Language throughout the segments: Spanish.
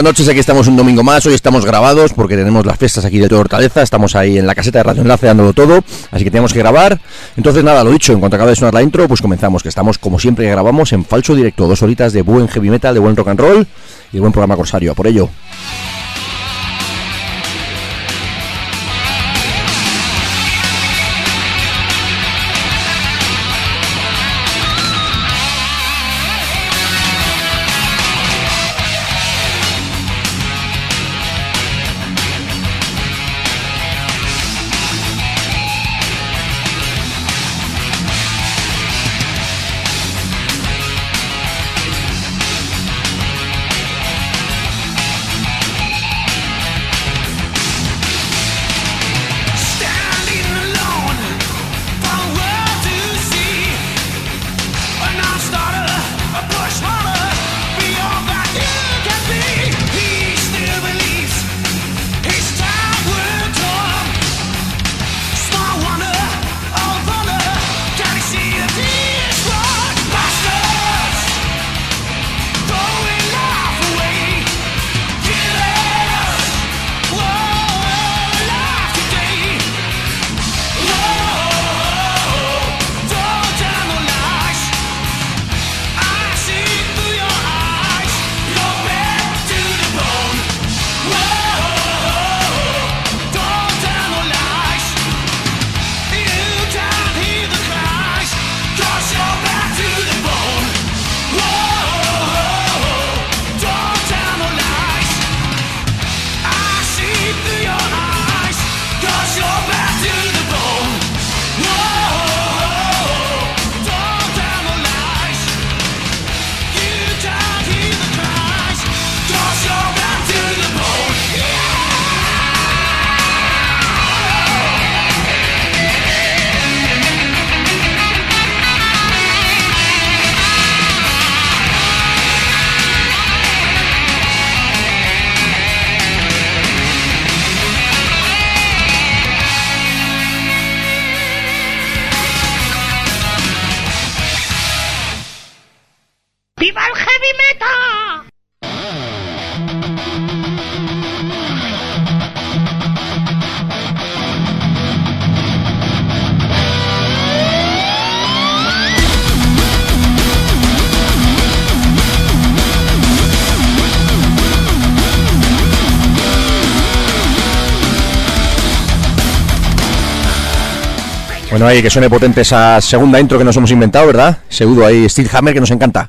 Buenas noches, aquí estamos un domingo más, hoy estamos grabados porque tenemos las fiestas aquí de Hortaleza, estamos ahí en la caseta de Radio Enlace dándolo todo, así que tenemos que grabar. Entonces nada, lo dicho, en cuanto acabe de sonar la intro, pues comenzamos, que estamos como siempre grabamos en falso directo, dos horitas de buen heavy metal, de buen rock and roll y de buen programa corsario, por ello. Bueno, ahí que suene potente esa segunda intro que nos hemos inventado, ¿verdad? Segundo ahí, Steel Hammer, que nos encanta.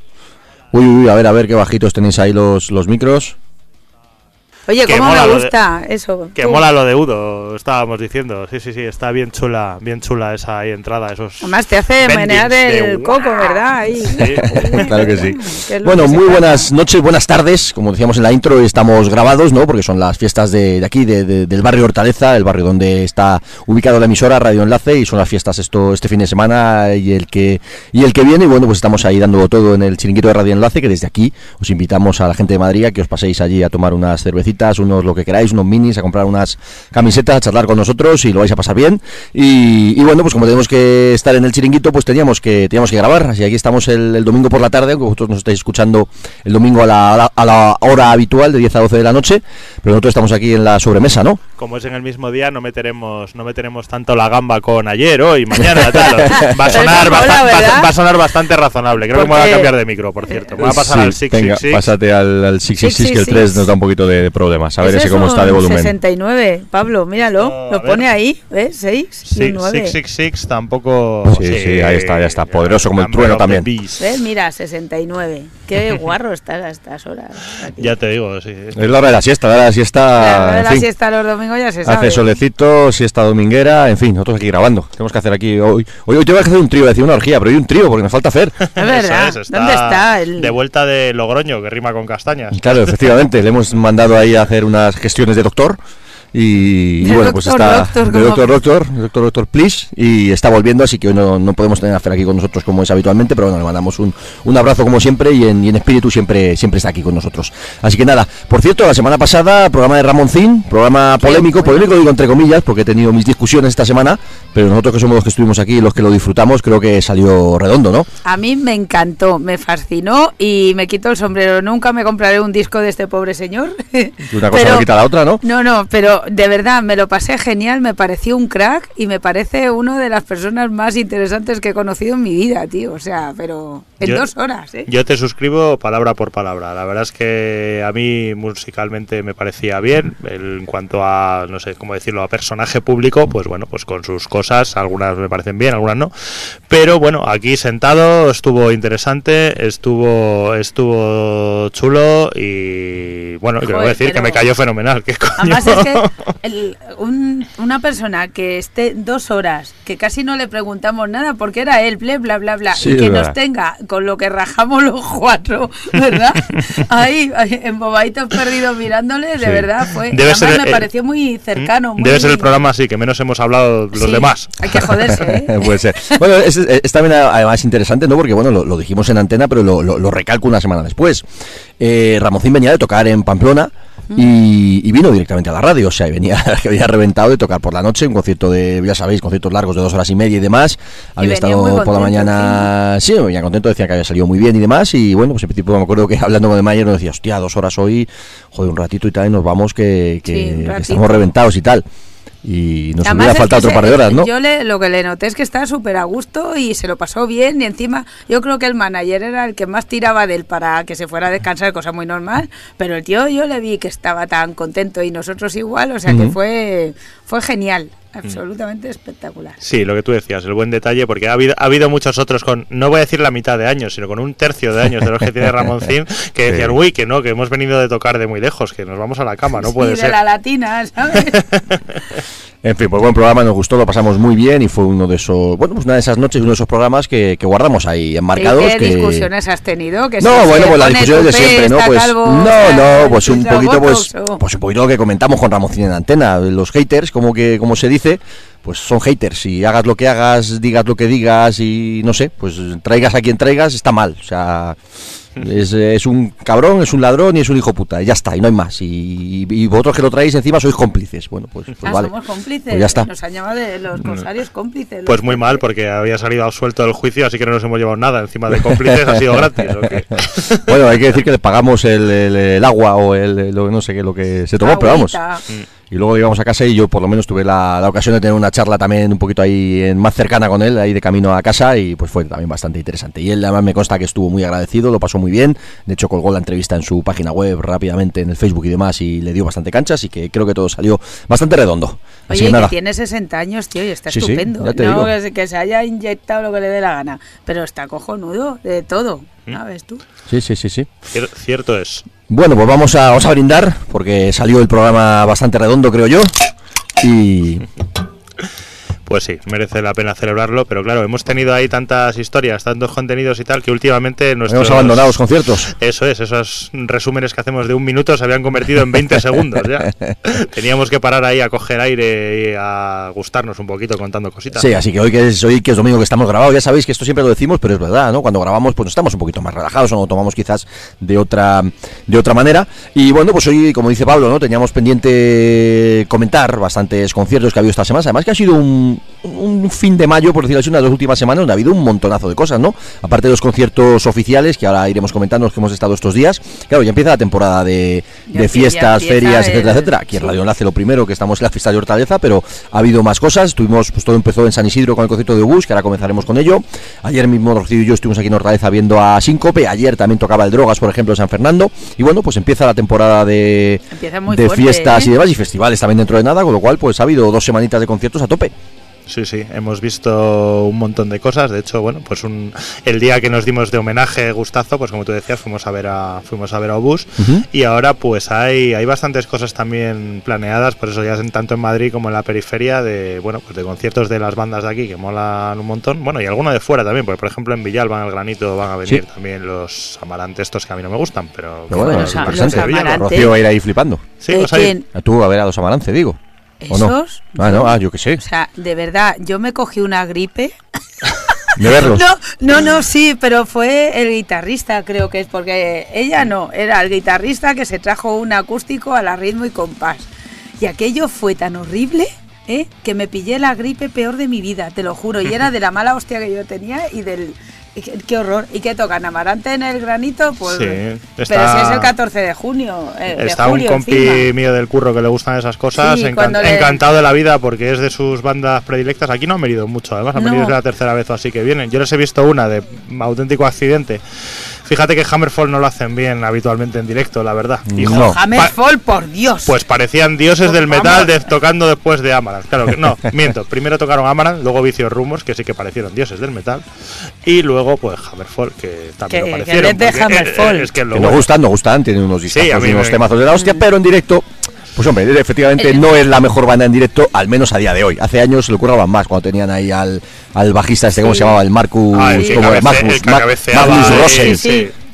Uy, uy, a ver, a ver qué bajitos tenéis ahí los, los micros. Oye, Que ¿cómo mola me de- gusta eso? Que Tú. mola lo de Udo, estábamos diciendo. Sí, sí, sí, está bien chula, bien chula esa ahí entrada, esos. Además te hace menear el coco, ¿verdad? Ahí. Sí. claro que sí. Bueno, muy buenas noches, buenas tardes. Como decíamos en la intro, estamos grabados, ¿no? Porque son las fiestas de, de aquí, de- de- del barrio Hortaleza, el barrio donde está ubicado la emisora Radio Enlace, y son las fiestas esto este fin de semana y el que y el que viene. Y bueno, pues estamos ahí dando todo en el chiringuito de Radio Enlace, que desde aquí os invitamos a la gente de Madrid a que os paséis allí a tomar unas cervecitas, unos lo que queráis, unos minis, a comprar unas camisetas, charlar con nosotros y lo vais a pasar bien. Y, y bueno, pues como tenemos que estar en el chiringuito, pues teníamos que teníamos que grabar. Así que aquí estamos el, el domingo por la tarde, aunque vosotros nos estáis escuchando el domingo a la, a la- a la hora habitual de 10 a 12 de la noche, pero nosotros estamos aquí en la sobremesa, ¿no? Como es en el mismo día, no meteremos, no meteremos tanto la gamba con ayer, hoy, mañana, tal. Va a sonar, mola, va, va a sonar bastante razonable. Creo que me voy a cambiar de micro, por cierto. Me voy a pasar Sí, al 666. Venga, pásate al, al 666, que el 3 nos da un poquito de, de problemas. A ver Ese ese es cómo está de volumen. 69, Pablo, míralo. Lo ver. pone ahí, ¿ves? 6 y Sí, un 9. 666 tampoco. Sí, sí, ahí está, ya está. Poderoso como el trueno también. ¿Ves? Mira, 69. Qué guarro estás a estas horas. aquí. Ya te digo, sí. Es la hora de la siesta, la hora de la siesta. La hora de la fin. siesta los domingos ya se sabe. Hace solecito, siesta dominguera, en fin, nosotros aquí grabando. Tenemos que hacer aquí hoy. Hoy, hoy tengo que hacer un trío, decir una orgía, pero hoy un trío porque nos falta Fer. Es verdad. Eso es, ¿Dónde está el.? De vuelta de Logroño, que rima con castañas. Claro, efectivamente, le hemos mandado ahí a hacer unas gestiones de doctor. Y, bueno, pues está Doctor, como- Doctor Doctor, Doctor Doctor Please, y está volviendo, así que hoy no, no podemos tener a Fer aquí con nosotros como es habitualmente, pero bueno, le mandamos un, un abrazo como siempre y en, y en espíritu siempre, siempre está aquí con nosotros. Así que nada, por cierto, la semana pasada, programa de Ramoncín, programa polémico, bueno. polémico digo entre comillas, porque he tenido mis discusiones esta semana, pero nosotros que somos los que estuvimos aquí y los que lo disfrutamos, creo que salió redondo, ¿no? A mí me encantó, me fascinó y me quito el sombrero. Nunca me compraré un disco de este pobre señor. Una cosa no quita la otra, ¿no? No, no, pero de verdad me lo pasé genial, me pareció un crack y me parece una de las personas más interesantes que he conocido en mi vida, tío. O sea, pero en Yo- dos horas, ¿eh? Yo te suscribo palabra por palabra. La verdad es que a mí musicalmente me parecía bien. En cuanto a, no sé cómo decirlo, a personaje público, pues bueno, pues con sus cosas, algunas me parecen bien, algunas no. Pero bueno, aquí sentado estuvo interesante, estuvo estuvo chulo y bueno, quiero decir que me cayó fenomenal. ¿qué coño? Además es que el- un- una persona que esté dos horas, que casi no le preguntamos nada porque era él, bla, bla, bla, bla, Sí, y que verdad. nos tenga con lo que rajamos los cuatro, ¿verdad? Ahí, embobaditos perdidos mirándole, de Sí. verdad fue. Debe además ser me pareció muy cercano. Debe muy- ser el programa así que menos hemos hablado los Sí, demás. Hay que joderse, ¿eh? Puede ser. Bueno, es, es también además interesante, ¿no? Porque, bueno, lo, lo dijimos en antena, pero lo, lo- lo recalco una semana después. Eh, Ramoncín venía de tocar en Pamplona y, y vino directamente a la radio, o sea, y venía, que había reventado de tocar por la noche, un concierto de, ya sabéis, conciertos largos de dos horas y media y demás. Había estado por la mañana, sí, venía contento, decía que había salido muy bien y demás. Y bueno, pues en principio me acuerdo que hablando con el Mayer nos decía, hostia, dos horas hoy, joder, un ratito y tal, y nos vamos que, que- Sí, estamos reventados y tal. Y nos Además hubiera faltado otro par de horas, ¿no? Yo le, lo que le noté es que está súper a gusto y se lo pasó bien y encima yo creo que el manager era el que más tiraba de él para que se fuera a descansar, cosa muy normal, pero el tío yo le vi que estaba tan contento y nosotros igual, o sea que fue, fue genial, absolutamente espectacular. Sí, lo que tú decías, el buen detalle, porque ha habido, ha habido muchos otros con, no voy a decir la mitad de años, sino con un tercio de años de los que tiene Ramoncín, que decían, Sí. uy, que no, que hemos venido de tocar de muy lejos, que nos vamos a la cama, no puede y de ser. la latina, ¿sabes? En fin, pues buen programa, nos gustó, lo pasamos muy bien y fue uno de esos, bueno, pues una de esas noches, uno de esos programas que, que guardamos ahí enmarcados. ¿Y qué que... discusiones has tenido? Que No, bueno, pues las discusiones de siempre, ¿no? Pues calvo, no, no, pues un poquito, pues, pues un poquito lo que comentamos con Ramoncín en antena, los haters, como que, como se dice, pues son haters. Y hagas lo que hagas, digas lo que digas y no sé, pues traigas a quien traigas, está mal. O sea, es, es un cabrón, es un ladrón y es un hijo puta. Y ya está, y no hay más. Y, y vosotros que lo traéis encima sois cómplices. Bueno, pues, pues Ah, vale. somos cómplices. Pues ya está. Nos han llamado de los corsarios cómplices. Pues muy mal, porque había salido absuelto del juicio, así que no nos hemos llevado nada. Encima de cómplices ha sido gratis. ¿o qué? Bueno, hay que decir que le pagamos el, el- el agua o el, no sé qué, lo que se tomó, pero vamos. Agüita. Y luego llegamos a casa y yo por lo menos tuve la, la ocasión de tener una charla también un poquito ahí en- más cercana con él, ahí de camino a casa y pues fue también bastante interesante. Y él además me consta que estuvo muy agradecido, lo pasó muy bien, de hecho colgó la entrevista en su página web rápidamente en el Facebook y demás y le dio bastante cancha, así que creo que todo salió bastante redondo. Así Oye, que nada. que tiene 60 años, tío, y está Sí, sí, estupendo. ya te no digo. que se, que se haya inyectado lo que le dé la gana, pero está cojonudo de todo, ¿Mm? ¿sabes tú? Sí, sí, sí, sí. Cier- Cierto es. Bueno, pues vamos a, brindar porque salió el programa bastante redondo, creo yo. Y Pues sí, merece la pena celebrarlo, pero claro, hemos tenido ahí tantas historias, tantos contenidos y tal, que últimamente nuestros... hemos abandonado los conciertos. Eso es, esos resúmenes que hacemos de un minuto se habían convertido en 20 segundos ya. Teníamos que parar ahí a coger aire y a gustarnos un poquito contando cositas. Sí, así que hoy que es hoy que es domingo que estamos grabados, ya sabéis que esto siempre lo decimos, pero es verdad, ¿no? Cuando grabamos pues estamos un poquito más relajados o lo tomamos quizás de otra de otra manera. Y bueno, pues hoy, como dice Pablo, ¿no? Teníamos pendiente comentar bastantes conciertos que ha habido esta semana. Además que ha sido un, un fin de mayo, por decirlo así, unas dos últimas semanas donde ha habido un montonazo de cosas, ¿no? Aparte de los conciertos oficiales, que ahora iremos comentando los que hemos estado estos días. Claro, ya empieza la temporada de, de fiestas, ferias, el- etcétera, etcétera. Aquí en. Radio Enlace lo primero que estamos en la fiesta de Hortaleza, pero ha habido más cosas. Estuvimos, pues todo empezó en San Isidro con el concierto de Bus, que ahora comenzaremos con ello. Ayer mismo Rocío y yo estuvimos aquí en Hortaleza viendo a Síncope. Ayer también tocaba el Drogas, por ejemplo, en San Fernando. Y bueno, pues empieza la temporada de, de fuerte, fiestas ¿eh? y demás y festivales también dentro de nada, con lo cual pues ha habido dos semanitas de conciertos a tope. Sí, sí, hemos visto un montón de cosas. De hecho, bueno, pues un, el día que nos dimos de homenaje, gustazo, pues como tú decías, fuimos a ver a, fuimos a ver a Obús. Ujú. Y ahora, pues hay, hay bastantes cosas también planeadas, por eso ya en, tanto en Madrid como en la periferia, de bueno, pues de conciertos de las bandas de aquí que molan un montón. Bueno, y alguno de fuera también, porque por ejemplo en Villalba, en el Granito, van a venir Sí. también los amarantes estos que a mí no me gustan, pero. Pero bueno, Bueno, es los interesante. amarantes. Rocío va a ir ahí flipando. Sí, Eh, vas a. A Tú a ver a los Amarance, digo. ¿O no? ¿Esos? Ah, no, ah, yo qué sé. O sea, de verdad, yo me cogí una gripe. De verlos. No, no, no, sí, pero fue el guitarrista, creo que es, porque ella no, era el guitarrista que se trajo un acústico a la ritmo y compás. Y aquello fue tan horrible, ¿eh? que me pillé la gripe peor de mi vida, te lo juro. Y era de la mala hostia que yo tenía y del. Qué, horror. ¿Y qué tocan? ¿Amarante en el granito? Pues. Sí, Pero si es el 14 de junio. eh, de Está julio un compi encima. mío del curro que le gustan esas cosas, Sí, encan- cuando le- encantado de la vida porque es de sus bandas predilectas. Aquí no han venido mucho, además han No. venido la tercera vez o así que vienen. Yo les he visto una de auténtico accidente. Fíjate que Hammerfall no lo hacen bien habitualmente en directo, la verdad. No. Hammerfall, por Dios. pues parecían dioses del metal de- tocando después de Amaranth. Claro que no, miento. Primero tocaron Amaranth, luego Vicios Rumors, que sí que parecieron dioses del metal. Y luego, pues Hammerfall, que también Que- lo que parecieron. porque, eh, Hammerfall. es que es lo Que nos bueno. gustan, nos gustan, tienen unos discos, a mí unos me- temazos de la hostia, pero en directo, pues hombre, efectivamente no es la mejor banda en directo, al menos a día de hoy. Hace años se le curraban más cuando tenían ahí al, al bajista este, ¿cómo Sí. se llamaba? El Marcus, Ah, el como Magnus, el que Ma- cabeceaba,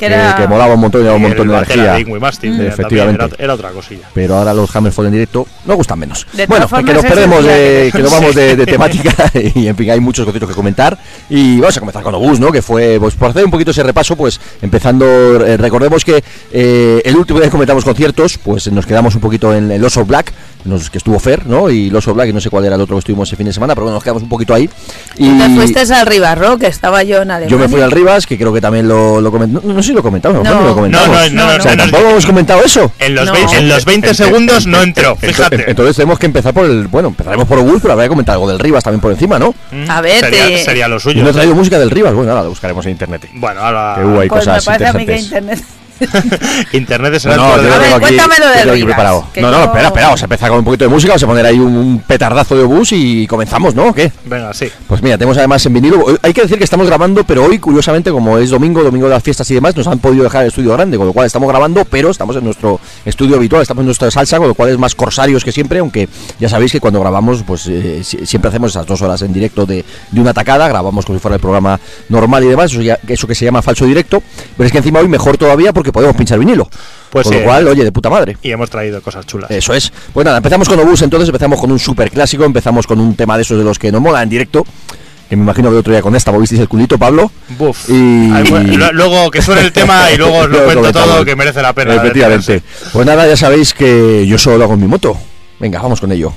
Eh, que era... que molaba un montón, llevaba un montón el de energía. Mastin, Mm. eh, Efectivamente. Era, era otra cosilla. Pero ahora los Hammerfall en directo nos gustan menos. De bueno, que nos perdemos, de, que nos vamos de, de temática y en fin, hay muchos conciertos que comentar. Y vamos a comenzar con Obús, ¿no? Que fue, pues por hacer un poquito ese repaso, pues empezando, eh, recordemos que eh, el último día que comentamos conciertos, pues nos quedamos un poquito en el Oso Black, nos, que estuvo Fer, ¿no? Y el Oso Black, y no sé cuál era el otro que estuvimos ese fin de semana, pero bueno, nos quedamos un poquito ahí. Y Tú te fuiste al Ribarro, que estaba yo en Alemania. yo me fui al Rivas, que creo que también lo, lo comentamos. No, no sé si lo comentamos, No. no, lo No, comentamos. no, no, no, o sea, no, no, tampoco no. hemos comentado eso. En los, No. 20, en los 20 segundos no entró, fíjate. Entonces tenemos que empezar por el. Bueno, empezaremos por Obús, pero habrá que comentar algo del Rivas también por encima, ¿no? Mm, A ver, sería, te- sería lo Yo suyo. no he traído música del Rivas, bueno, ahora lo buscaremos en internet. Bueno, ahora Que hubo ahí Pues me cosas parece a mí que interesantes. internet... Internet es el No, no, yo lo tengo aquí, cuéntamelo de Rivas, preparado. que No, no, yo- espera, espera, vamos a empezar con un poquito de música, vamos a poner ahí un, petardazo de Obús y comenzamos, ¿no? ¿O qué? Venga, sí. Pues mira, tenemos además en vinilo. Hoy- Hay que decir que estamos grabando, pero hoy, curiosamente, como es domingo, domingo de las fiestas y demás, nos han podido dejar el estudio grande, con lo cual estamos grabando, pero estamos en nuestro estudio habitual, estamos en nuestra salsa, con lo cual es más corsarios que siempre, aunque ya sabéis que cuando grabamos, pues eh, si- siempre hacemos esas dos horas en directo de, de una tacada, grabamos como si fuera el programa normal y demás, eso, ya- eso que se llama falso directo, pero es que encima hoy mejor todavía porque podemos pinchar vinilo. Pues con sí. lo cual, oye, de puta madre. Y hemos traído cosas chulas. Eso es. Pues nada, empezamos con Obús, entonces empezamos con un super clásico, empezamos con un tema de esos de los que no mola en directo, que me imagino que el otro día con esta movisteis el culito, Pablo. Buf. Y- Ay, bueno, lo- luego que suene el tema y luego os lo cuento todo, que merece la pena. Efectivamente. Pues nada, ya sabéis que yo solo lo hago en mi moto. Venga, vamos con ello.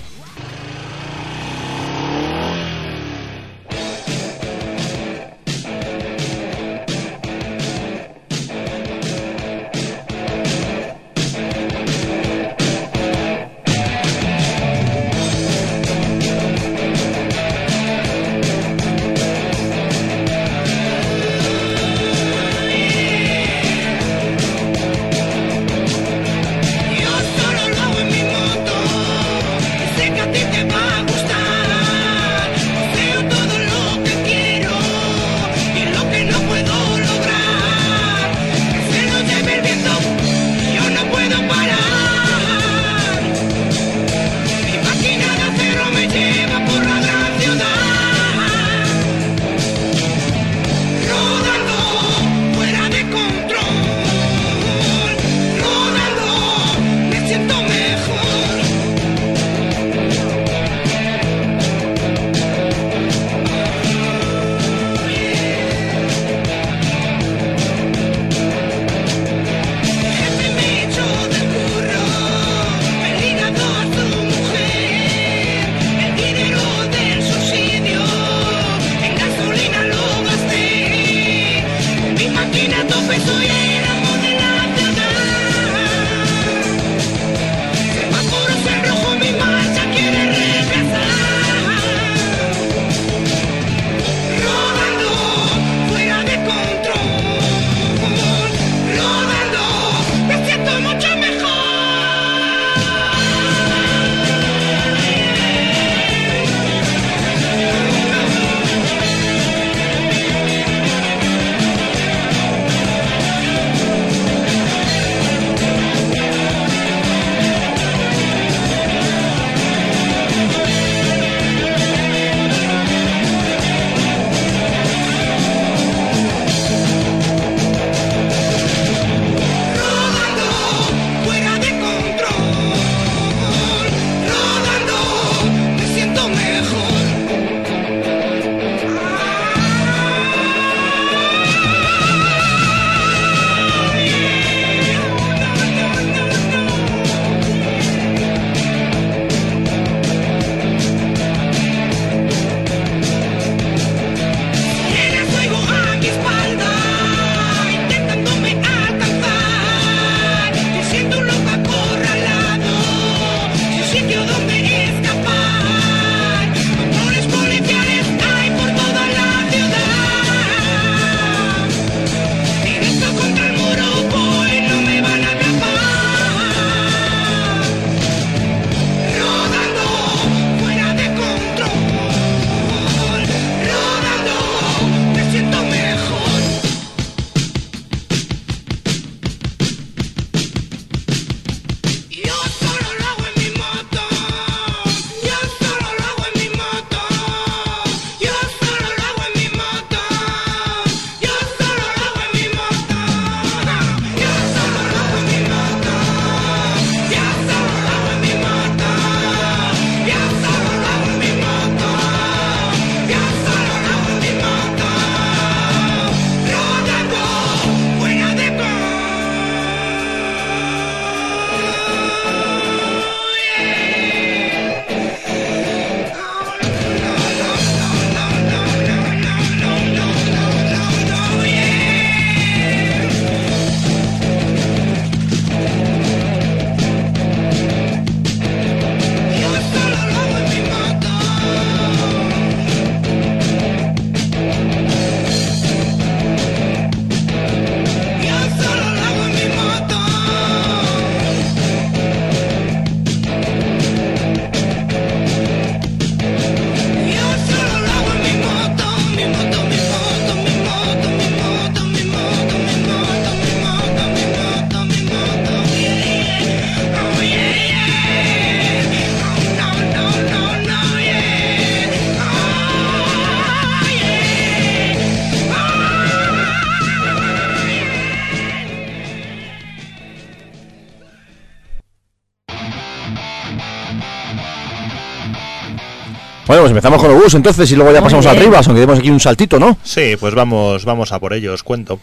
Bueno, pues empezamos con Obús entonces y luego ya Muy pasamos bien. al Rivas, aunque demos aquí un saltito, ¿no? Sí, pues vamos, vamos a por ello, os cuento.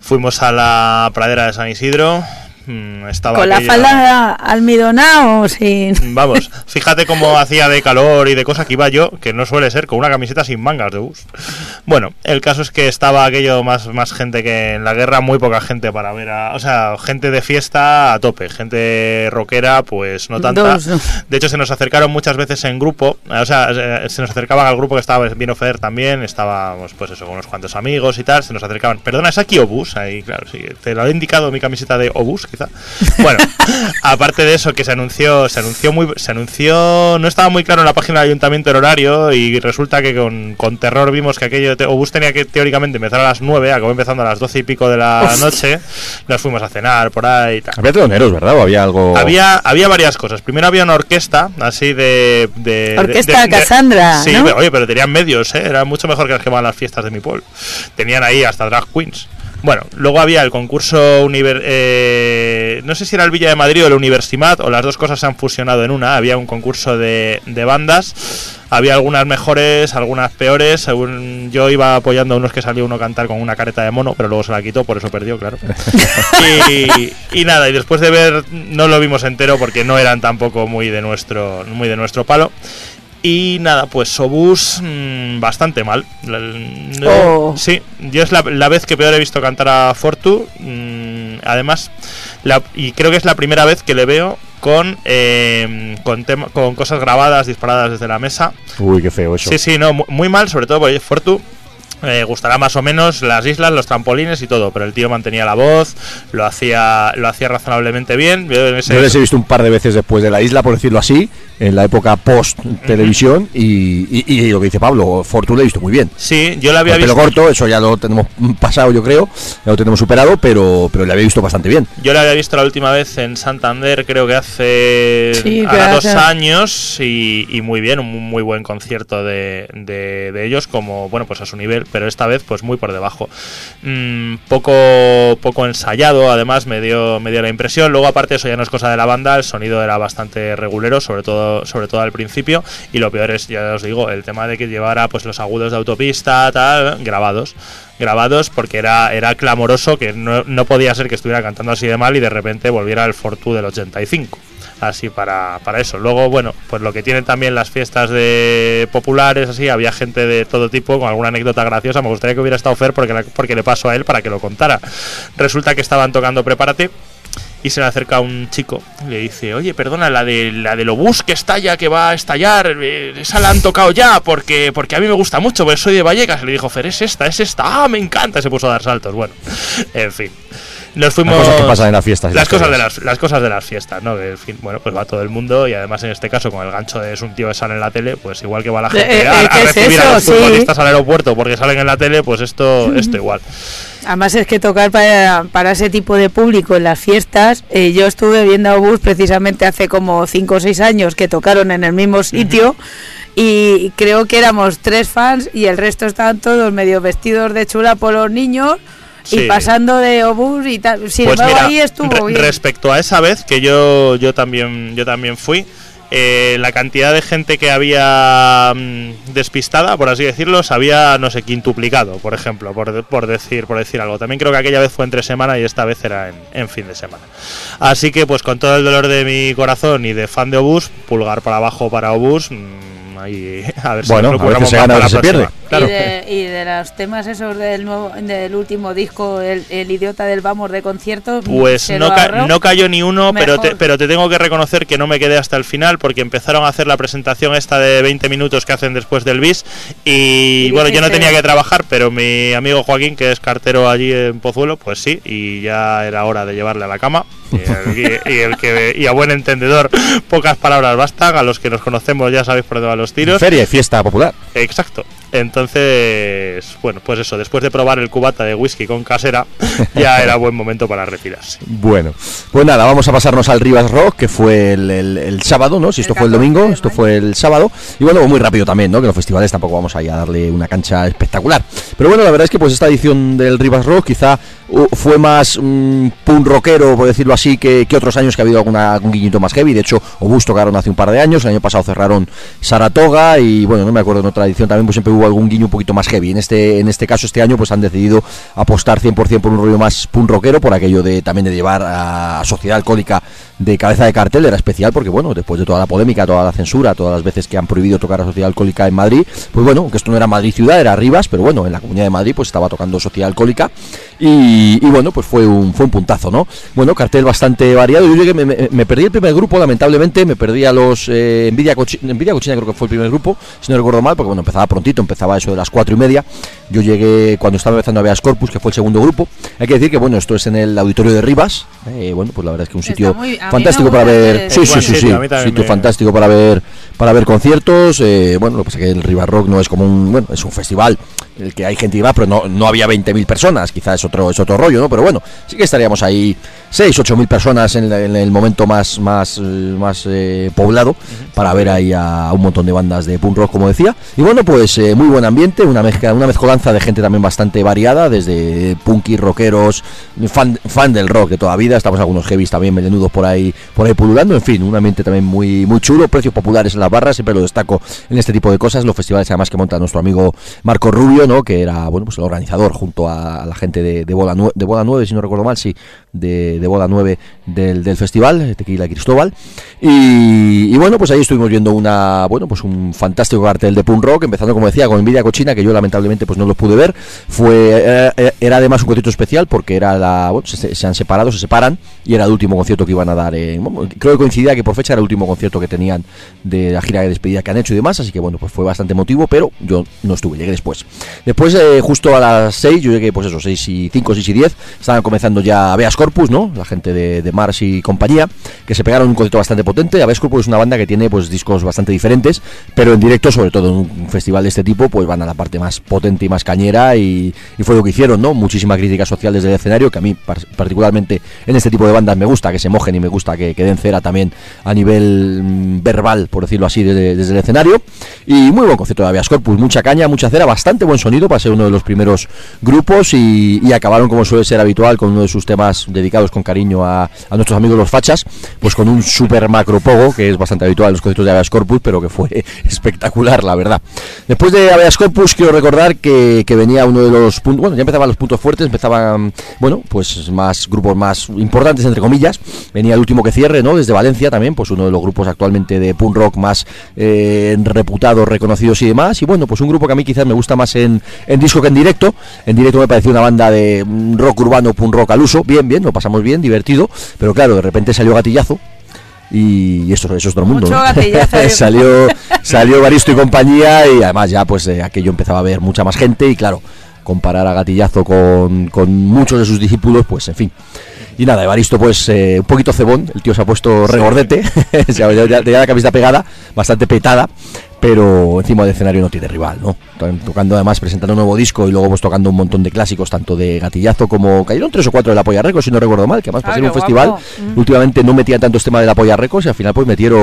Fuimos a la pradera de San Isidro. Mm, Estaba Con la falda almidonada o sin. Vamos, fíjate cómo hacía de calor y de cosas que iba yo, que no suele ser, con una camiseta sin mangas de bus. Bueno, el caso es que estaba aquello más, más gente que en la guerra, muy poca gente para ver a. O sea, gente de fiesta a tope, gente rockera, pues no tanta. De hecho, se nos acercaron muchas veces en grupo, o sea, eh, se nos acercaban al grupo que estaba vino Fer también, estábamos, pues eso, con unos cuantos amigos y tal, se nos acercaban. Perdona, ¿es aquí Obús? Ahí, claro, sí, te lo he indicado mi camiseta de Obús, quizá. Bueno, aparte de eso, que se anunció, se anunció muy, se anunció, no estaba muy claro en la página del ayuntamiento el horario y resulta que con, con terror vimos que aquello, de Obús tenía que teóricamente empezar a las 9, acabó empezando a las 12 y pico de la Uf. noche, nos fuimos a cenar por ahí y tal. Había teloneros, ¿verdad? ¿O había algo...? Había, había varias cosas. Primero había una orquesta, así de. de Orquesta de- de- Cassandra, Sí, ¿no? pero, oye, pero tenían medios, ¿eh? Era mucho mejor que las que van a las fiestas de mi pueblo. Tenían ahí hasta drag queens. Bueno, luego había el concurso univer eh, no sé si era el Villa de Madrid o el Universimat, o las dos cosas se han fusionado en una. Había un concurso de, de bandas, había algunas mejores, algunas peores. Según yo iba apoyando a unos que salió uno a cantar con una careta de mono, pero luego se la quitó, por eso perdió, claro. y, y nada, y después de ver, no lo vimos entero porque no eran tampoco muy de nuestro, muy de nuestro palo. Y nada, pues Sobus mm, bastante mal. Oh. Sí, yo es la, la vez que peor he visto cantar a Fortu. mm, además, la- y creo que es la primera vez que le veo con, eh, con, con cosas grabadas, disparadas desde la mesa. Uy, qué feo eso. Sí, sí, no, mu- muy mal, sobre todo porque Fortu eh, gustará más o menos las islas, los trampolines y todo, pero el tío mantenía la voz, lo hacía, lo hacía razonablemente bien. Yo en ese- Yo les he visto un par de veces después de la isla, por decirlo así, en la época post-televisión, y, y- y lo que dice Pablo, Fortuna lo he visto muy bien. sí, yo la había el pelo visto. corto, eso ya lo tenemos pasado, yo creo, ya lo tenemos superado, pero, pero le había visto bastante bien. Yo la había visto la última vez en Santander, creo que hace Sí, que ahora dos años y, y muy bien, un muy buen concierto de, de- de ellos, como bueno pues a su nivel, pero esta vez pues muy por debajo. Mm, poco poco ensayado, además me dio me dio la impresión. Luego aparte eso ya no es cosa de la banda, el sonido era bastante regulero, sobre todo sobre todo al principio y lo peor es ya os digo el tema de que llevara pues los agudos de autopista tal grabados grabados porque era, era clamoroso que no, no podía ser que estuviera cantando así de mal y de repente volviera el Fortu del 85. Así para, para eso. Luego, bueno, pues lo que tienen también las fiestas de populares, así, había gente de todo tipo con alguna anécdota graciosa. Me gustaría que hubiera estado Fer porque, porque le paso a él para que lo contara. Resulta que estaban tocando Prepárate y se le acerca un chico y le dice, oye, perdona, la de la del obús que estalla, que va a estallar, eh, esa la han tocado ya, porque, porque a mí me gusta mucho, porque soy de Vallecas. Le dijo, Fer, es esta, es esta, ah, me encanta, se puso a dar saltos. Bueno, en fin. Nos fuimos. cosas que pasan en las fiestas y Las las cosas de las, las cosas de las fiestas, ¿no? Que, en fin, bueno, pues va todo el mundo y además en este caso con el gancho de es un tío que sale en la tele, pues igual que va la gente Eh, a, eh, a ¿qué es recibir a los Sí. futbolistas al aeropuerto porque salen en la tele, pues esto, esto igual. Además es que tocar para, para ese tipo de público en las fiestas, eh, yo estuve viendo a Obús precisamente hace como 5 o 6 años que tocaron en el mismo sitio y creo que éramos tres fans y el resto estaban todos medio vestidos de chula por los niños Sí. y pasando de Obús y tal. Sin Pues embargo mira, ahí estuvo bien. respecto a esa vez que yo yo también yo también fui eh, la cantidad de gente que había mm, despistada, por así decirlo, se había, no sé, quintuplicado, por ejemplo, por, por decir por decir algo. También creo que aquella vez fue entre semana y esta vez era en, en fin de semana. Así que, pues con todo el dolor de mi corazón y de fan de Obús, pulgar para abajo para Obús. mm, ahí, a ver si Bueno, nos lo a veces curramos se más gana, a para veces la se próxima. pierde. Claro. Y, de, y de los temas esos del nuevo del último disco, el, el idiota del vamos de concierto, Pues se no, ca- no cayó ni uno, pero te, pero te tengo que reconocer que no me quedé hasta el final porque empezaron a hacer la presentación esta de 20 minutos que hacen después del bis y, Y bueno, yo no tenía que trabajar, pero mi amigo Joaquín, que es cartero allí en Pozuelo, pues sí, y ya era hora de llevarle a la cama. Y, el, y- y el que, y a buen entendedor, pocas palabras bastan, a los que nos conocemos ya sabéis por dónde van los tiros. Feria y fiesta popular. Exacto. Entonces, bueno, pues eso, después de probar el cubata de whisky con casera, ya era buen momento para retirarse. Bueno, pues nada, vamos a pasarnos al Rivas Rock, que fue el, el- el sábado, ¿no? Si esto El fue el 14 domingo, esto fue el sábado. Y bueno, muy rápido también, ¿no? Que los festivales tampoco vamos a ir a darle una cancha espectacular. Pero bueno, la verdad es que pues esta edición del Rivas Rock quizá uh, fue más mm, punk rockero, por decirlo así, que, que otros años que ha habido alguna, algún guiñito más heavy. De hecho, Obus tocaron hace un par de años, el año pasado cerraron Saratoga y bueno, no me acuerdo en otra edición también pues siempre hubo algún guiño un poquito más heavy. En este, en este caso, este año pues han decidido apostar 100% por un rollo más punk rockero, por aquello de también de llevar a Sociedad Alcohólica de cabeza de cartel, era especial porque bueno, después de toda la polémica, toda la censura, todas las veces que han prohibido tocar a Sociedad Alcohólica en Madrid, pues bueno, que esto no era Madrid ciudad, era Rivas, pero bueno, en la Comunidad de Madrid pues estaba tocando Sociedad Alcohólica y, bueno, pues fue un, fue un puntazo, ¿no? Bueno, cartel bastante variado, yo llegué, me, me- perdí el primer grupo, lamentablemente, me perdí a los eh, Envidia, Cochi- Envidia Cochina, creo que fue el primer grupo, si no recuerdo mal, porque bueno, empezaba prontito, empezaba eso de las cuatro y media, yo llegué cuando estaba empezando a Veas Corpus, que fue el segundo grupo, hay que decir que bueno, esto es en el auditorio de Rivas, eh, bueno, pues la verdad es que un sitio muy- fantástico para ver, que- sí, sí, sí, sí, sitio, me- fantástico para ver para ver conciertos, eh, bueno, lo que pasa es que el River Rock no es como un, bueno, es un festival en el que hay gente y va, pero no, no había 20.000 personas, quizás es otro, es otro rollo, ¿no? Pero bueno, sí que estaríamos ahí 6, 8.000 personas en, en el momento más, más, eh, más eh, poblado para ver ahí a un montón de bandas de punk rock, como decía. Y bueno, pues eh, muy buen ambiente, una mezcla, una mezcolanza de gente también bastante variada, desde punky, rockeros, fan, fan del rock de toda vida, estamos algunos heavies también melenudos por ahí, por ahí pululando, en fin, un ambiente también muy, muy chulo, precios populares en las barras, siempre lo destaco en este tipo de cosas, los festivales además que monta nuestro amigo Marco Rubio, ¿no? que era bueno pues el organizador junto a, a la gente de, de Bola 9, de Bola 9, si no recuerdo mal, sí, de, Bola 9 del, del festival, Tequila Cristóbal. Y, bueno, pues ahí estuvimos viendo una, bueno, pues un fantástico cartel de punk rock, empezando como decía con Envidia Cochina, que yo lamentablemente pues no los pude ver. Fue era, era además un concierto especial porque era la, bueno, se, han separado, se separan y era el último concierto que iban a dar. en- creo que coincidía que por fecha era el último concierto que tenían de la gira de despedida que han hecho y demás, así que bueno, pues fue bastante emotivo, pero yo no estuve, llegué después. Después, eh, justo a las 6, yo llegué, pues eso, 6 y 5, 6 y 10, estaban comenzando ya Beas Corpus, ¿no? La gente de, de Mars y compañía, que se pegaron un concierto bastante potente. Beas Corpus es una banda que tiene pues discos bastante diferentes, pero en directo, sobre todo en un festival de este tipo, pues van a la parte más potente y más cañera y, fue lo que hicieron, ¿no? Muchísima crítica social desde el escenario, que a mí par- particularmente en este tipo de bandas me gusta que se mojen y me gusta que, que den cera también a nivel mm, verbal, por decirlo así, desde, desde el escenario. Y muy buen concierto de Avias Corpus, mucha caña, mucha cera, bastante buen sonido para ser uno de los primeros grupos y acabaron, como suele ser habitual, con uno de sus temas dedicados con cariño a, nuestros amigos los fachas, pues con un super macro pogo, que es bastante habitual en los conciertos de Avias Corpus, pero que fue espectacular, la verdad. Después de Avias Corpus, quiero recordar que, que venía uno de los puntos, bueno, ya empezaban los puntos fuertes, empezaban, bueno, pues más grupos más importantes, entre comillas. Venía el último que cierre, ¿no? Desde Valencia también, pues uno de los grupos actualmente de punk rock más eh, reputados, reconocidos y demás. Y bueno, pues un grupo que a mí quizás me gusta más en, en disco que en directo. En directo me pareció una banda de mm, rock urbano, punk rock al uso. Bien, bien, lo pasamos bien, divertido. Pero claro, de repente salió Gatillazo. Y eso, eso es todo el mundo. Mucho ¿no? salió, salió Baristo y compañía y además ya pues eh, aquello empezaba a ver mucha más gente y claro, comparar a Gatillazo con, con muchos de sus discípulos, pues en fin. Y nada, Evaristo pues eh, un poquito cebón, el tío se ha puesto regordete, ya, ya, ya- ya la camiseta pegada, bastante petada, pero encima del escenario no tiene rival, ¿no? Están Tocando además, presentando un nuevo disco y luego pues tocando un montón de clásicos, tanto de Gatillazo como cayeron tres o cuatro de la Polla Records, si no recuerdo mal, que además para Ah, ser un festival. Mm. últimamente no metían tantos temas de la Polla Records y al final pues metieron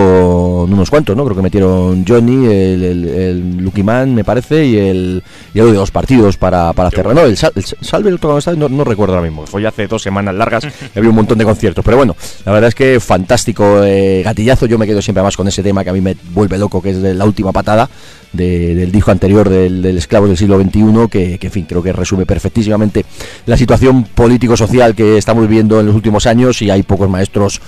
unos cuantos, ¿no? Creo que metieron Johnny, el, el, el Lucky Man, me parece, y el, y algo de los partidos para, para cerrar. No, el, Sal- el Salve esta vez, no, no recuerdo ahora mismo. Fue ya hace dos semanas largas y había un montón de conciertos. Pero bueno, la verdad es que fantástico eh, gatillazo. Yo me quedo siempre más con ese tema que a mí me vuelve loco, que es de la última patada de- del disco anterior del, del Esclavos del siglo XXI, que, que, en fin, creo que resume perfectísimamente la situación político-social que estamos viviendo en los últimos años y hay pocos maestros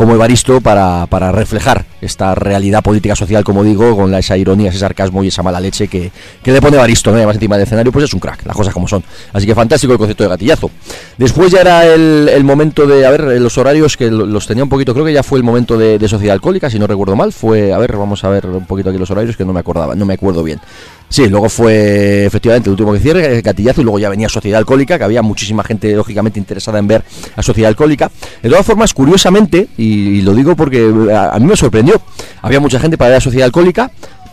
como Evaristo para, para reflejar esta realidad política social, como digo, con esa ironía, ese sarcasmo y esa mala leche que, que le pone Evaristo, ¿no? Además encima del escenario, pues es un crack, las cosas como son. Así que fantástico el concepto de gatillazo. Después ya era el, momento de, a ver, los horarios que lo- los tenía un poquito, creo que ya fue el momento de, de Sociedad Alcohólica, si no recuerdo mal, fue, a ver, vamos a ver un poquito aquí los horarios que no me acordaba, no me acuerdo bien. Sí, luego fue efectivamente el último que cierre, eh, Gatillazo, y luego ya venía Sociedad Alcohólica, que había muchísima gente lógicamente interesada en ver a Sociedad Alcohólica. De todas formas, curiosamente, y, lo digo porque a, a mí me sorprendió, había mucha gente para ver a Sociedad Alcohólica,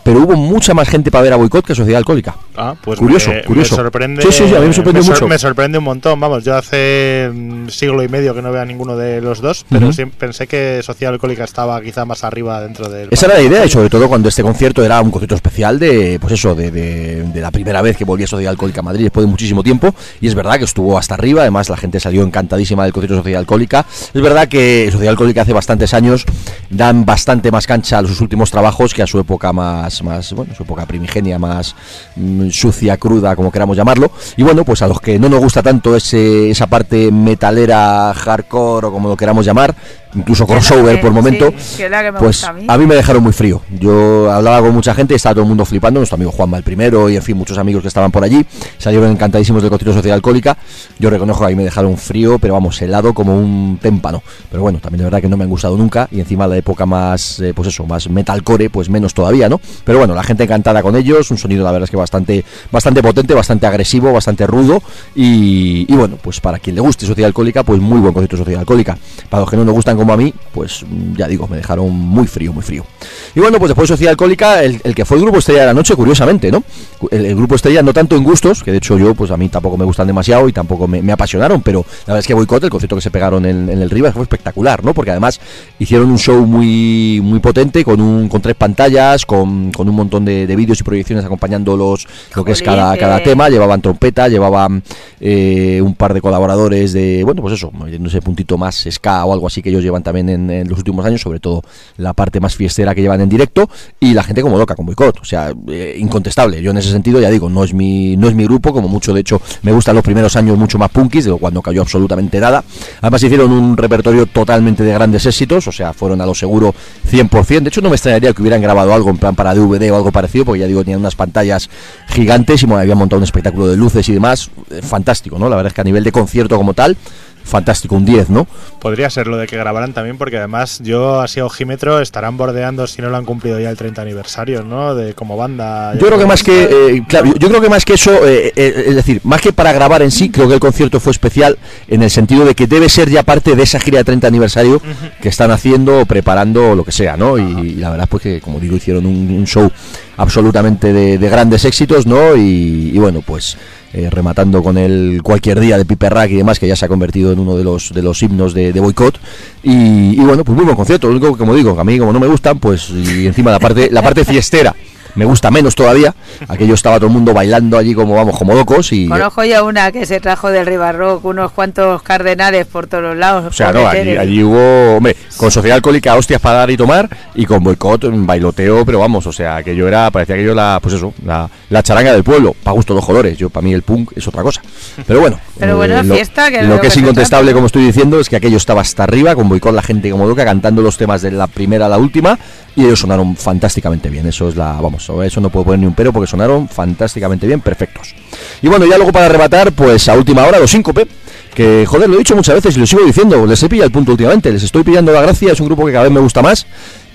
pero hubo mucha más gente para ver a Boicot que a Sociedad Alcohólica. Ah, pues Curioso, me, curioso. me sorprende. Sí, sí, sí, a mí me sorprendió sor- mucho. Me sorprende un montón. Vamos, yo hace mm, siglo y medio que no veo a ninguno de los dos, pero sí pensé que Social Alcohólica estaba quizá más arriba dentro del. Esa era la idea, y sobre todo cuando este concierto era un concierto especial de, pues eso, de, de- de la primera vez que volvía Sociedad Alcohólica a Madrid después de muchísimo tiempo. Y es verdad que estuvo hasta arriba, además la gente salió encantadísima del concierto de Sociedad Alcohólica. Es verdad que Sociedad Alcohólica hace bastantes años dan bastante más cancha a sus últimos trabajos que a su época más, más bueno, su época primigenia, más mm, sucia, cruda, como queramos llamarlo. Y bueno, pues a los que no nos gusta tanto ese, esa parte metalera, hardcore o como lo queramos llamar, incluso crossover por momento, sí, pues a mí. a mí me dejaron muy frío. Yo hablaba con mucha gente, estaba todo el mundo flipando, nuestro amigo Juanma el primero y en fin, muchos amigos que estaban por allí, salieron encantadísimos del concierto Sociedad Alcohólica. Yo reconozco que ahí me dejaron frío, pero vamos, helado como un témpano. Pero bueno, también de verdad que no me han gustado nunca y encima la época más, eh, pues eso, más metalcore, pues menos todavía, ¿no? Pero bueno, la gente encantada con ellos, un sonido la verdad es que bastante, bastante potente, bastante agresivo, bastante rudo y, y bueno, pues para quien le guste Sociedad Alcohólica, pues muy buen concierto Sociedad Alcohólica. Para los que no nos gustan como a mí, pues ya digo, me dejaron muy frío, muy frío. Y bueno, pues después de Sociedad Alcohólica, el, el que fue el grupo estrella de la noche, curiosamente, ¿no? El, el grupo estrella no tanto en gustos, que de hecho yo, pues a mí tampoco me gustan demasiado y tampoco me, me apasionaron, pero la verdad es que Boicot, el concierto que se pegaron en, en el Rivas fue espectacular, ¿no? Porque además hicieron un show muy muy potente, con un con tres pantallas, con, con un montón de, de vídeos y proyecciones acompañando los lo que es cada, cada tema, llevaban trompeta, llevaban eh, un par de colaboradores de, bueno, pues eso, metiendo ese puntito más ska o algo así que ellos llevan también en, los últimos años, sobre todo la parte más fiestera que llevan en directo, y la gente como loca con boicot, o sea, eh, incontestable. Yo en ese sentido, ya digo, no es mi no es mi grupo, como mucho, de hecho, me gustan los primeros años mucho más punkis, de no cayó absolutamente nada. Además hicieron un repertorio totalmente de grandes éxitos, o sea, fueron a lo seguro 100%. De hecho, no me extrañaría que hubieran grabado algo en plan para DVD o algo parecido, porque ya digo, tenían unas pantallas gigantes y bueno, habían montado un espectáculo de luces y demás. Eh, fantástico, ¿no? La verdad es que a nivel de concierto como tal, fantástico, un 10, ¿no? Podría ser lo de que grabaran también, porque además yo, así a ojímetro, estarán bordeando, si no lo han cumplido ya el 30 aniversario, ¿no? De como banda. Yo creo que más que, eh, claro, yo- creo que más que eso, eh, eh, es decir, más que para grabar en sí, creo que el concierto fue especial en el sentido de que debe ser ya parte de esa gira de 30 aniversario que están haciendo preparando lo que sea, ¿no? Y, y la verdad pues que, como digo, hicieron un, un show absolutamente de, de grandes éxitos, ¿no? Y, bueno, pues eh, rematando con el cualquier día de Piper Rack y demás, que ya se ha convertido en uno de los de los himnos de, de boicot. Y, bueno, pues muy buen concierto. Lo único que, como digo, a mí como no me gustan, pues y encima la parte la parte fiestera me gusta menos todavía. Aquello estaba todo el mundo bailando allí como vamos, como locos y Conozco ya una que se trajo del Ribarrock, unos cuantos cardenales por todos los lados. o sea, no, allí, allí hubo, hombre, con sociedad alcohólica, hostias para dar y tomar, y con boicot, un bailoteo, pero vamos, o sea, aquello era, parecía aquello la, pues eso, la, la charanga del pueblo, para gusto los colores, yo, para mí el punk es otra cosa. Pero bueno, eh, Pero bueno, lo, fiesta, que es lo lo que que es incontestable, como estoy diciendo, es que aquello estaba hasta arriba, con boicot la gente como loca, cantando los temas de la primera a la última, y ellos sonaron fantásticamente bien, eso es la, vamos, eso no puedo poner ni un pero, porque sonaron fantásticamente bien, perfectos. Y bueno, ya luego para arrebatar, pues a última hora, los síncope, que joder, lo he dicho muchas veces y lo sigo diciendo, les he pillado el punto últimamente, les estoy pillando la gracia, es un grupo que cada vez me gusta más.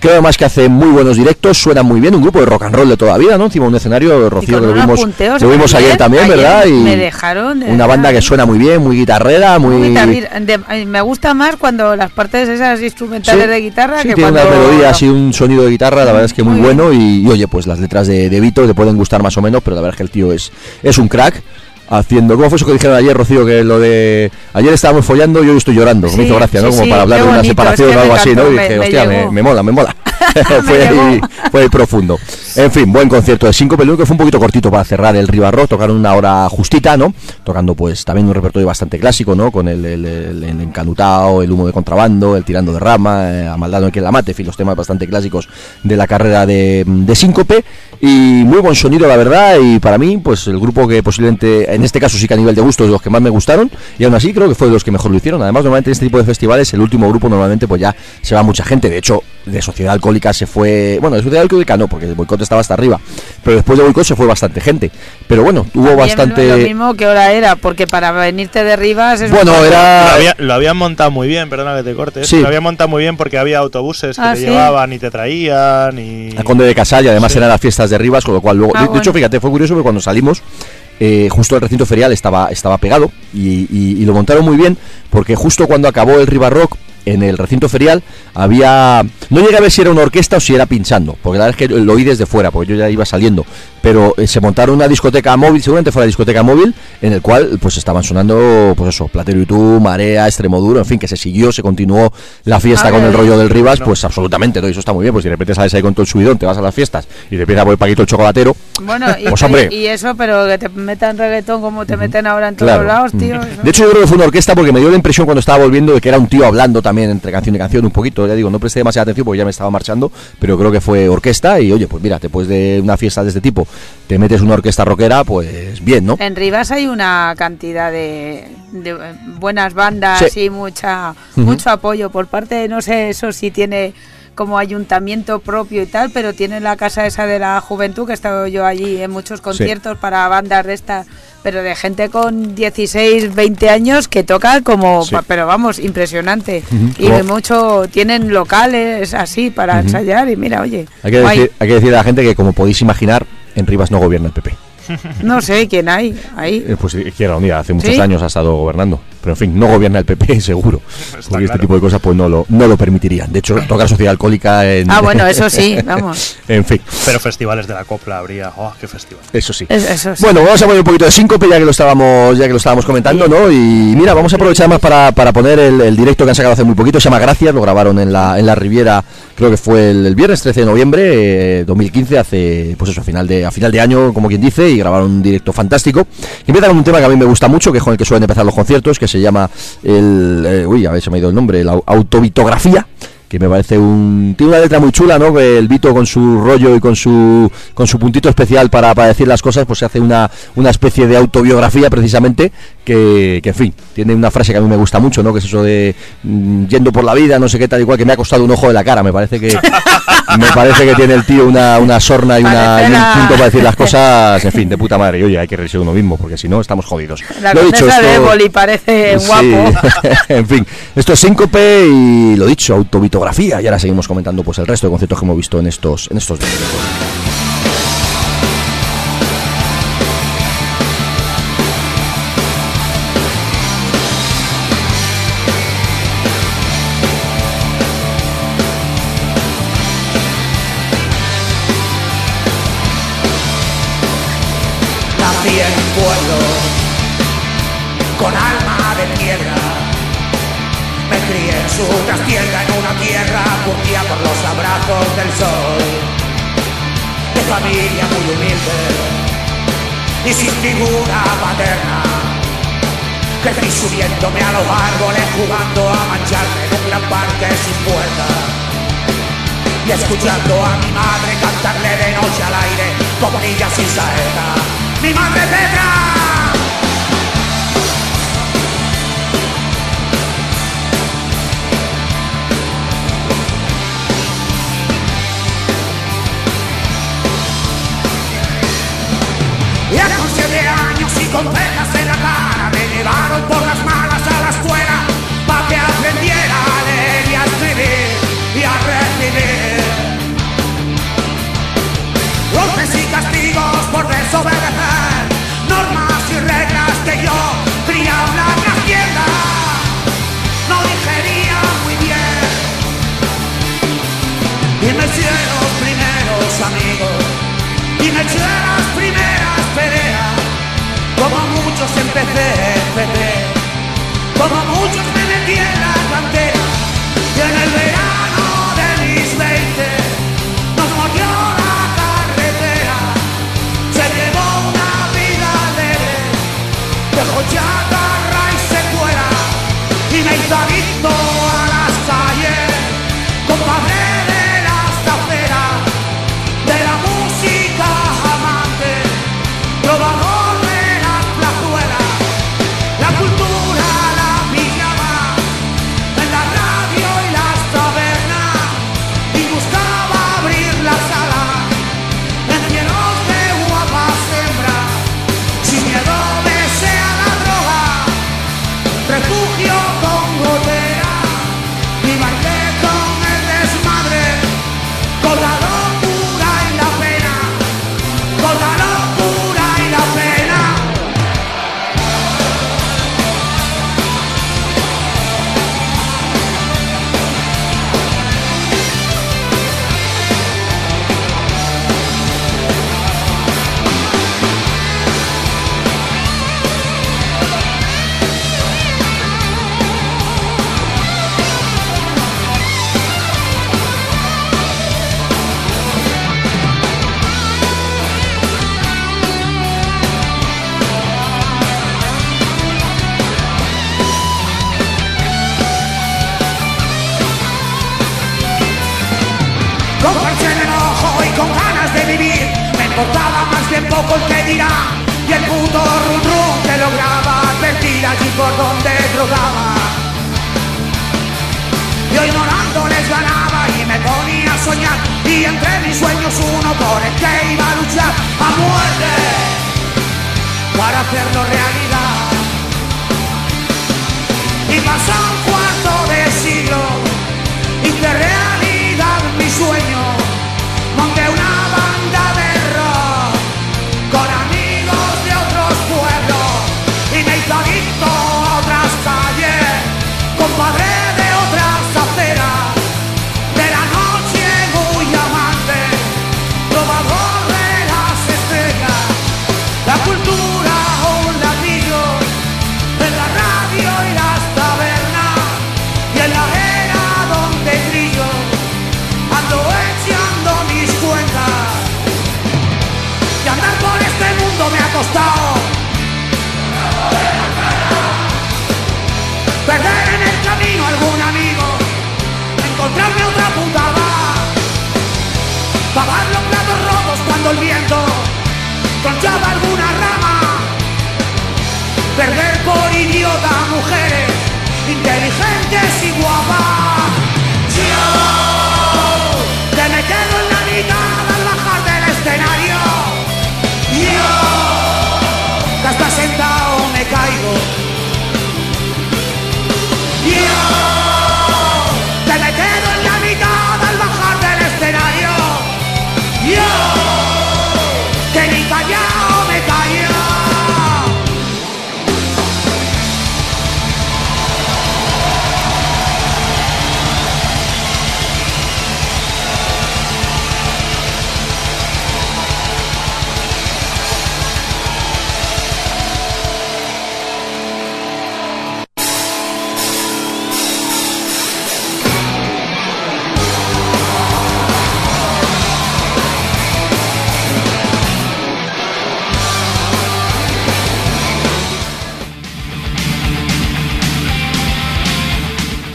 Creo además que hace muy buenos directos, suenan muy bien, un grupo de rock and roll de toda vida, ¿no? Encima un escenario, Rocío, que lo vimos, punteos lo vimos ayer, ayer, también, ayer ¿verdad? Y me dejaron, de una banda que suena muy bien, muy guitarrera, muy... De- me gusta más cuando las partes esas instrumentales Sí, de guitarra sí, que tiene cuando unas melodías y un sonido de guitarra, la verdad es que muy, Muy bueno. Y, y, oye, pues las letras de, de Vito te pueden gustar más o menos, pero la verdad es que el tío es, es un crack. Haciendo, ¿cómo fue eso que dijeron ayer, Rocío? Que lo de. Ayer estábamos follando y hoy estoy llorando. me hizo gracia, ¿no? sí, Como para hablar de una separación o algo así, ¿no? Y dije, me- hostia, me, me mola, me mola. fue, ahí, fue ahí profundo. En fin, buen concierto de cinco, pero lo que fue un poquito cortito para cerrar el Ribarro. Tocaron una hora justita, ¿no? Tocando, pues, también un repertorio bastante clásico, ¿no? Con el, el, el, el encanutao, el humo de contrabando, el tirando de rama, eh, a hay quien la mate, en fin, los temas bastante clásicos de la carrera de, de Síncope. Y muy buen sonido, la verdad. Y para mí, pues, el grupo que posiblemente, en este caso sí que a nivel de gusto, es de los que más me gustaron. Y aún así, creo que fue de los que mejor lo hicieron. Además, normalmente en este tipo de festivales, el último grupo normalmente, pues ya se va mucha gente. De hecho, de Sociedad Alcohólica se fue. Bueno, de Sociedad Alcohólica no, porque el boicot estaba hasta arriba. Pero después de boicot se fue bastante gente. Pero bueno, hubo También bastante. Lo mismo que hora era, porque para venirte de Rivas es Bueno, era. Lo, había- lo habían montado muy bien, perdona que te cortes. Sí. Lo habían montado muy bien porque había autobuses que Ah, te ¿sí? llevaban y te traían. Y... a Conde de Casal y además Sí. eran las fiestas de Rivas, con lo cual luego. Ah, de, de bueno. hecho, fíjate, fue curioso porque cuando salimos. eh, justo el recinto ferial estaba, estaba pegado y, y- y lo montaron muy bien porque justo cuando acabó el River Rock en el recinto ferial había. No llegué a ver si era una orquesta o si era pinchando, porque la verdad es que lo oí desde fuera, porque yo ya iba saliendo. Pero eh, se montaron una discoteca móvil, seguramente fue la discoteca móvil, en el cual pues estaban sonando, pues eso, Platero y tú, Marea, Extremoduro, en fin, que se siguió, se continuó la fiesta con el rollo del Rivas, No. pues absolutamente, todo eso está muy bien, pues si de repente sales ahí con todo el subidón, te vas a las fiestas y te empieza por el Paquito el chocolatero, Bueno, y, Pues, hombre. y eso, pero que te metan reggaetón como te meten ahora en todos Claro. lados, tío. De hecho, yo creo que fue una orquesta porque me dio la impresión cuando estaba volviendo de que era un tío hablando también entre canción y canción un poquito. Ya digo, no presté demasiada atención porque ya me estaba marchando, pero creo que fue orquesta y oye, pues mira, después de una fiesta de este tipo, te metes una orquesta rockera, pues bien, ¿no? En Rivas hay una cantidad de, de, buenas bandas Sí. y mucha mucho apoyo por parte, no sé eso si tiene como ayuntamiento propio y tal, pero tiene la casa esa de la juventud, que he estado yo allí en muchos conciertos para bandas de estas, pero de gente con 16, 20 años que toca como, Sí. pero vamos, impresionante. Y de mucho, tienen locales así para ensayar y mira, oye, Hay que, decir, hay que decir a la gente que, como podéis imaginar, en Rivas no gobierna el PP. no sé quién hay ahí. Eh, Pues Izquierda Unida hace muchos ¿Sí? años ha estado gobernando. Pero en fin, no gobierna el PP, seguro. Está porque este tipo de cosas pues no lo, no lo permitirían. De hecho, tocar sociedad alcohólica en. Ah, bueno, eso sí, vamos. en fin, Pero festivales de la copla habría. ¡Oh, qué festival! eso sí. Es- Eso sí. Bueno, vamos a poner un poquito de síncope ya que lo estábamos, ya que lo estábamos comentando, ¿no? Y mira, vamos a aprovechar más para, para poner el, el directo que han sacado hace muy poquito, se llama Gracias, lo grabaron en la, en la Riviera, creo que fue el, el viernes 13 de noviembre eh, 2015, hace, pues eso, a final de, a final de año, como quien dice, y grabaron un directo fantástico. Y empiezan con un tema que a mí me gusta mucho, que es con el que suelen empezar los conciertos, que se llama el, eh, uy, a ver, se me ha ido el nombre, la autovitografía que me parece un tiene una letra muy chula no el Vito con su rollo y con su con su puntito especial para, para decir las cosas pues se hace una, una especie de autobiografía precisamente que, que en fin tiene una frase que a mí me gusta mucho no que es eso de mm, yendo por la vida no sé qué tal igual que me ha costado un ojo de la cara me parece que me parece que tiene el tío una, una sorna y, una, y un punto para decir las cosas en fin de puta madre y oye hay que reírse de uno mismo porque si no estamos jodidos La Lo de esto- Éboli parece Sí, guapo. en fin, esto es síncope y lo dicho, autobitografía. Y ahora seguimos comentando pues el resto de conceptos que hemos visto en estos, en estos días. Del sol. De familia muy humilde y sin figura paterna. Crecí subiéndome a los árboles jugando a mancharme en un gran parque sin puerta y escuchando a mi madre cantarle de noche al aire niña sin saeta. ¡Mi madre Petra! Con cejas en la cara me llevaron por las malas a la escuela para que aprendiera a leer y a escribir y a recibir golpes y castigos por desobedecer empecé, empecé como muchos me metí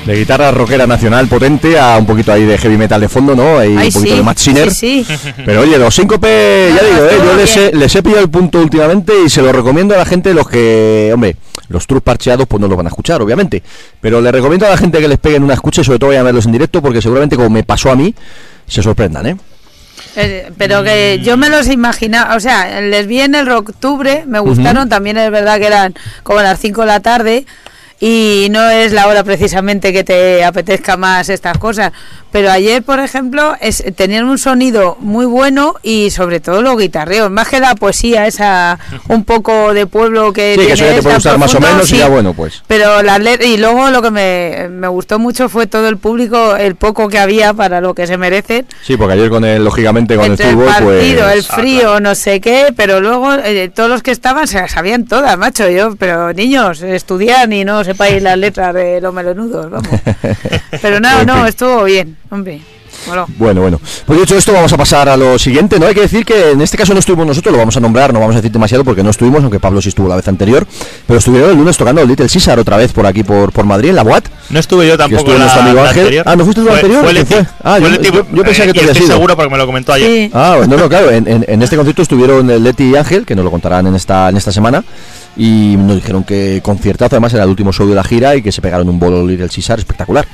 De guitarra rockera nacional potente a un poquito ahí de heavy metal de fondo, ¿no? Hay Ay, un poquito sí, de Matt Sinner. sí, sí. Pero oye, los síncope, ya digo, ¿eh? yo les he, les he pillado el punto últimamente y se lo recomiendo a la gente, los que, hombre, los trus parcheados pues no los van a escuchar, obviamente. Pero les recomiendo a la gente que les peguen una escucha y sobre todo vayan a verlos en directo porque seguramente como me pasó a mí, se sorprendan, ¿eh? Eh, Pero que yo me los imaginaba, o sea, les vi en el octubre, me gustaron, también es verdad que eran como a las 5 de la tarde y no es la hora precisamente que te apetezca más estas cosas. Pero ayer, por ejemplo, es, tenían un sonido muy bueno y sobre todo los guitarreos, más que la poesía esa un poco de pueblo que Sí, que tiene eso ya te puede gustar más o menos y sí. ya bueno, pues. Pero las y luego lo que me, me gustó mucho fue todo el público, el poco que había para lo que se merecen. Sí, porque ayer con el, lógicamente con Entre el el fútbol, partido, pues... el frío, no sé qué, pero luego eh, todos los que estaban se las sabían todas, macho. Yo, pero niños, estudian y no sepáis las letras de los melonudos, vamos. Pero no, no, estuvo bien, hombre. Bueno, bueno. Pues dicho esto, vamos a pasar a lo siguiente. No hay que decir que en este caso no estuvimos nosotros, lo vamos a nombrar, no vamos a decir demasiado porque no estuvimos, aunque Pablo sí estuvo la vez anterior. Pero estuvieron el lunes tocando el Little Caesar otra vez por aquí, por, por Madrid, en la Boat. No estuve yo Que tampoco estuvo la, nuestro amigo la Ángel. anterior. Ah, ¿no fuiste tú la anterior? Fue ¿Quién Leti. fue? Ah, Fue yo- Leti, yo- yo pensaba que eh, tú y habías estoy seguro porque me lo comentó ayer. Sí. Ah, no, no, claro. En, en- en este concierto estuvieron eh, Leti y Ángel, que nos lo contarán en esta, en esta semana. Y nos dijeron que conciertazo, además era el último show de la gira y que se pegaron un bolo Little Caesar espectacular.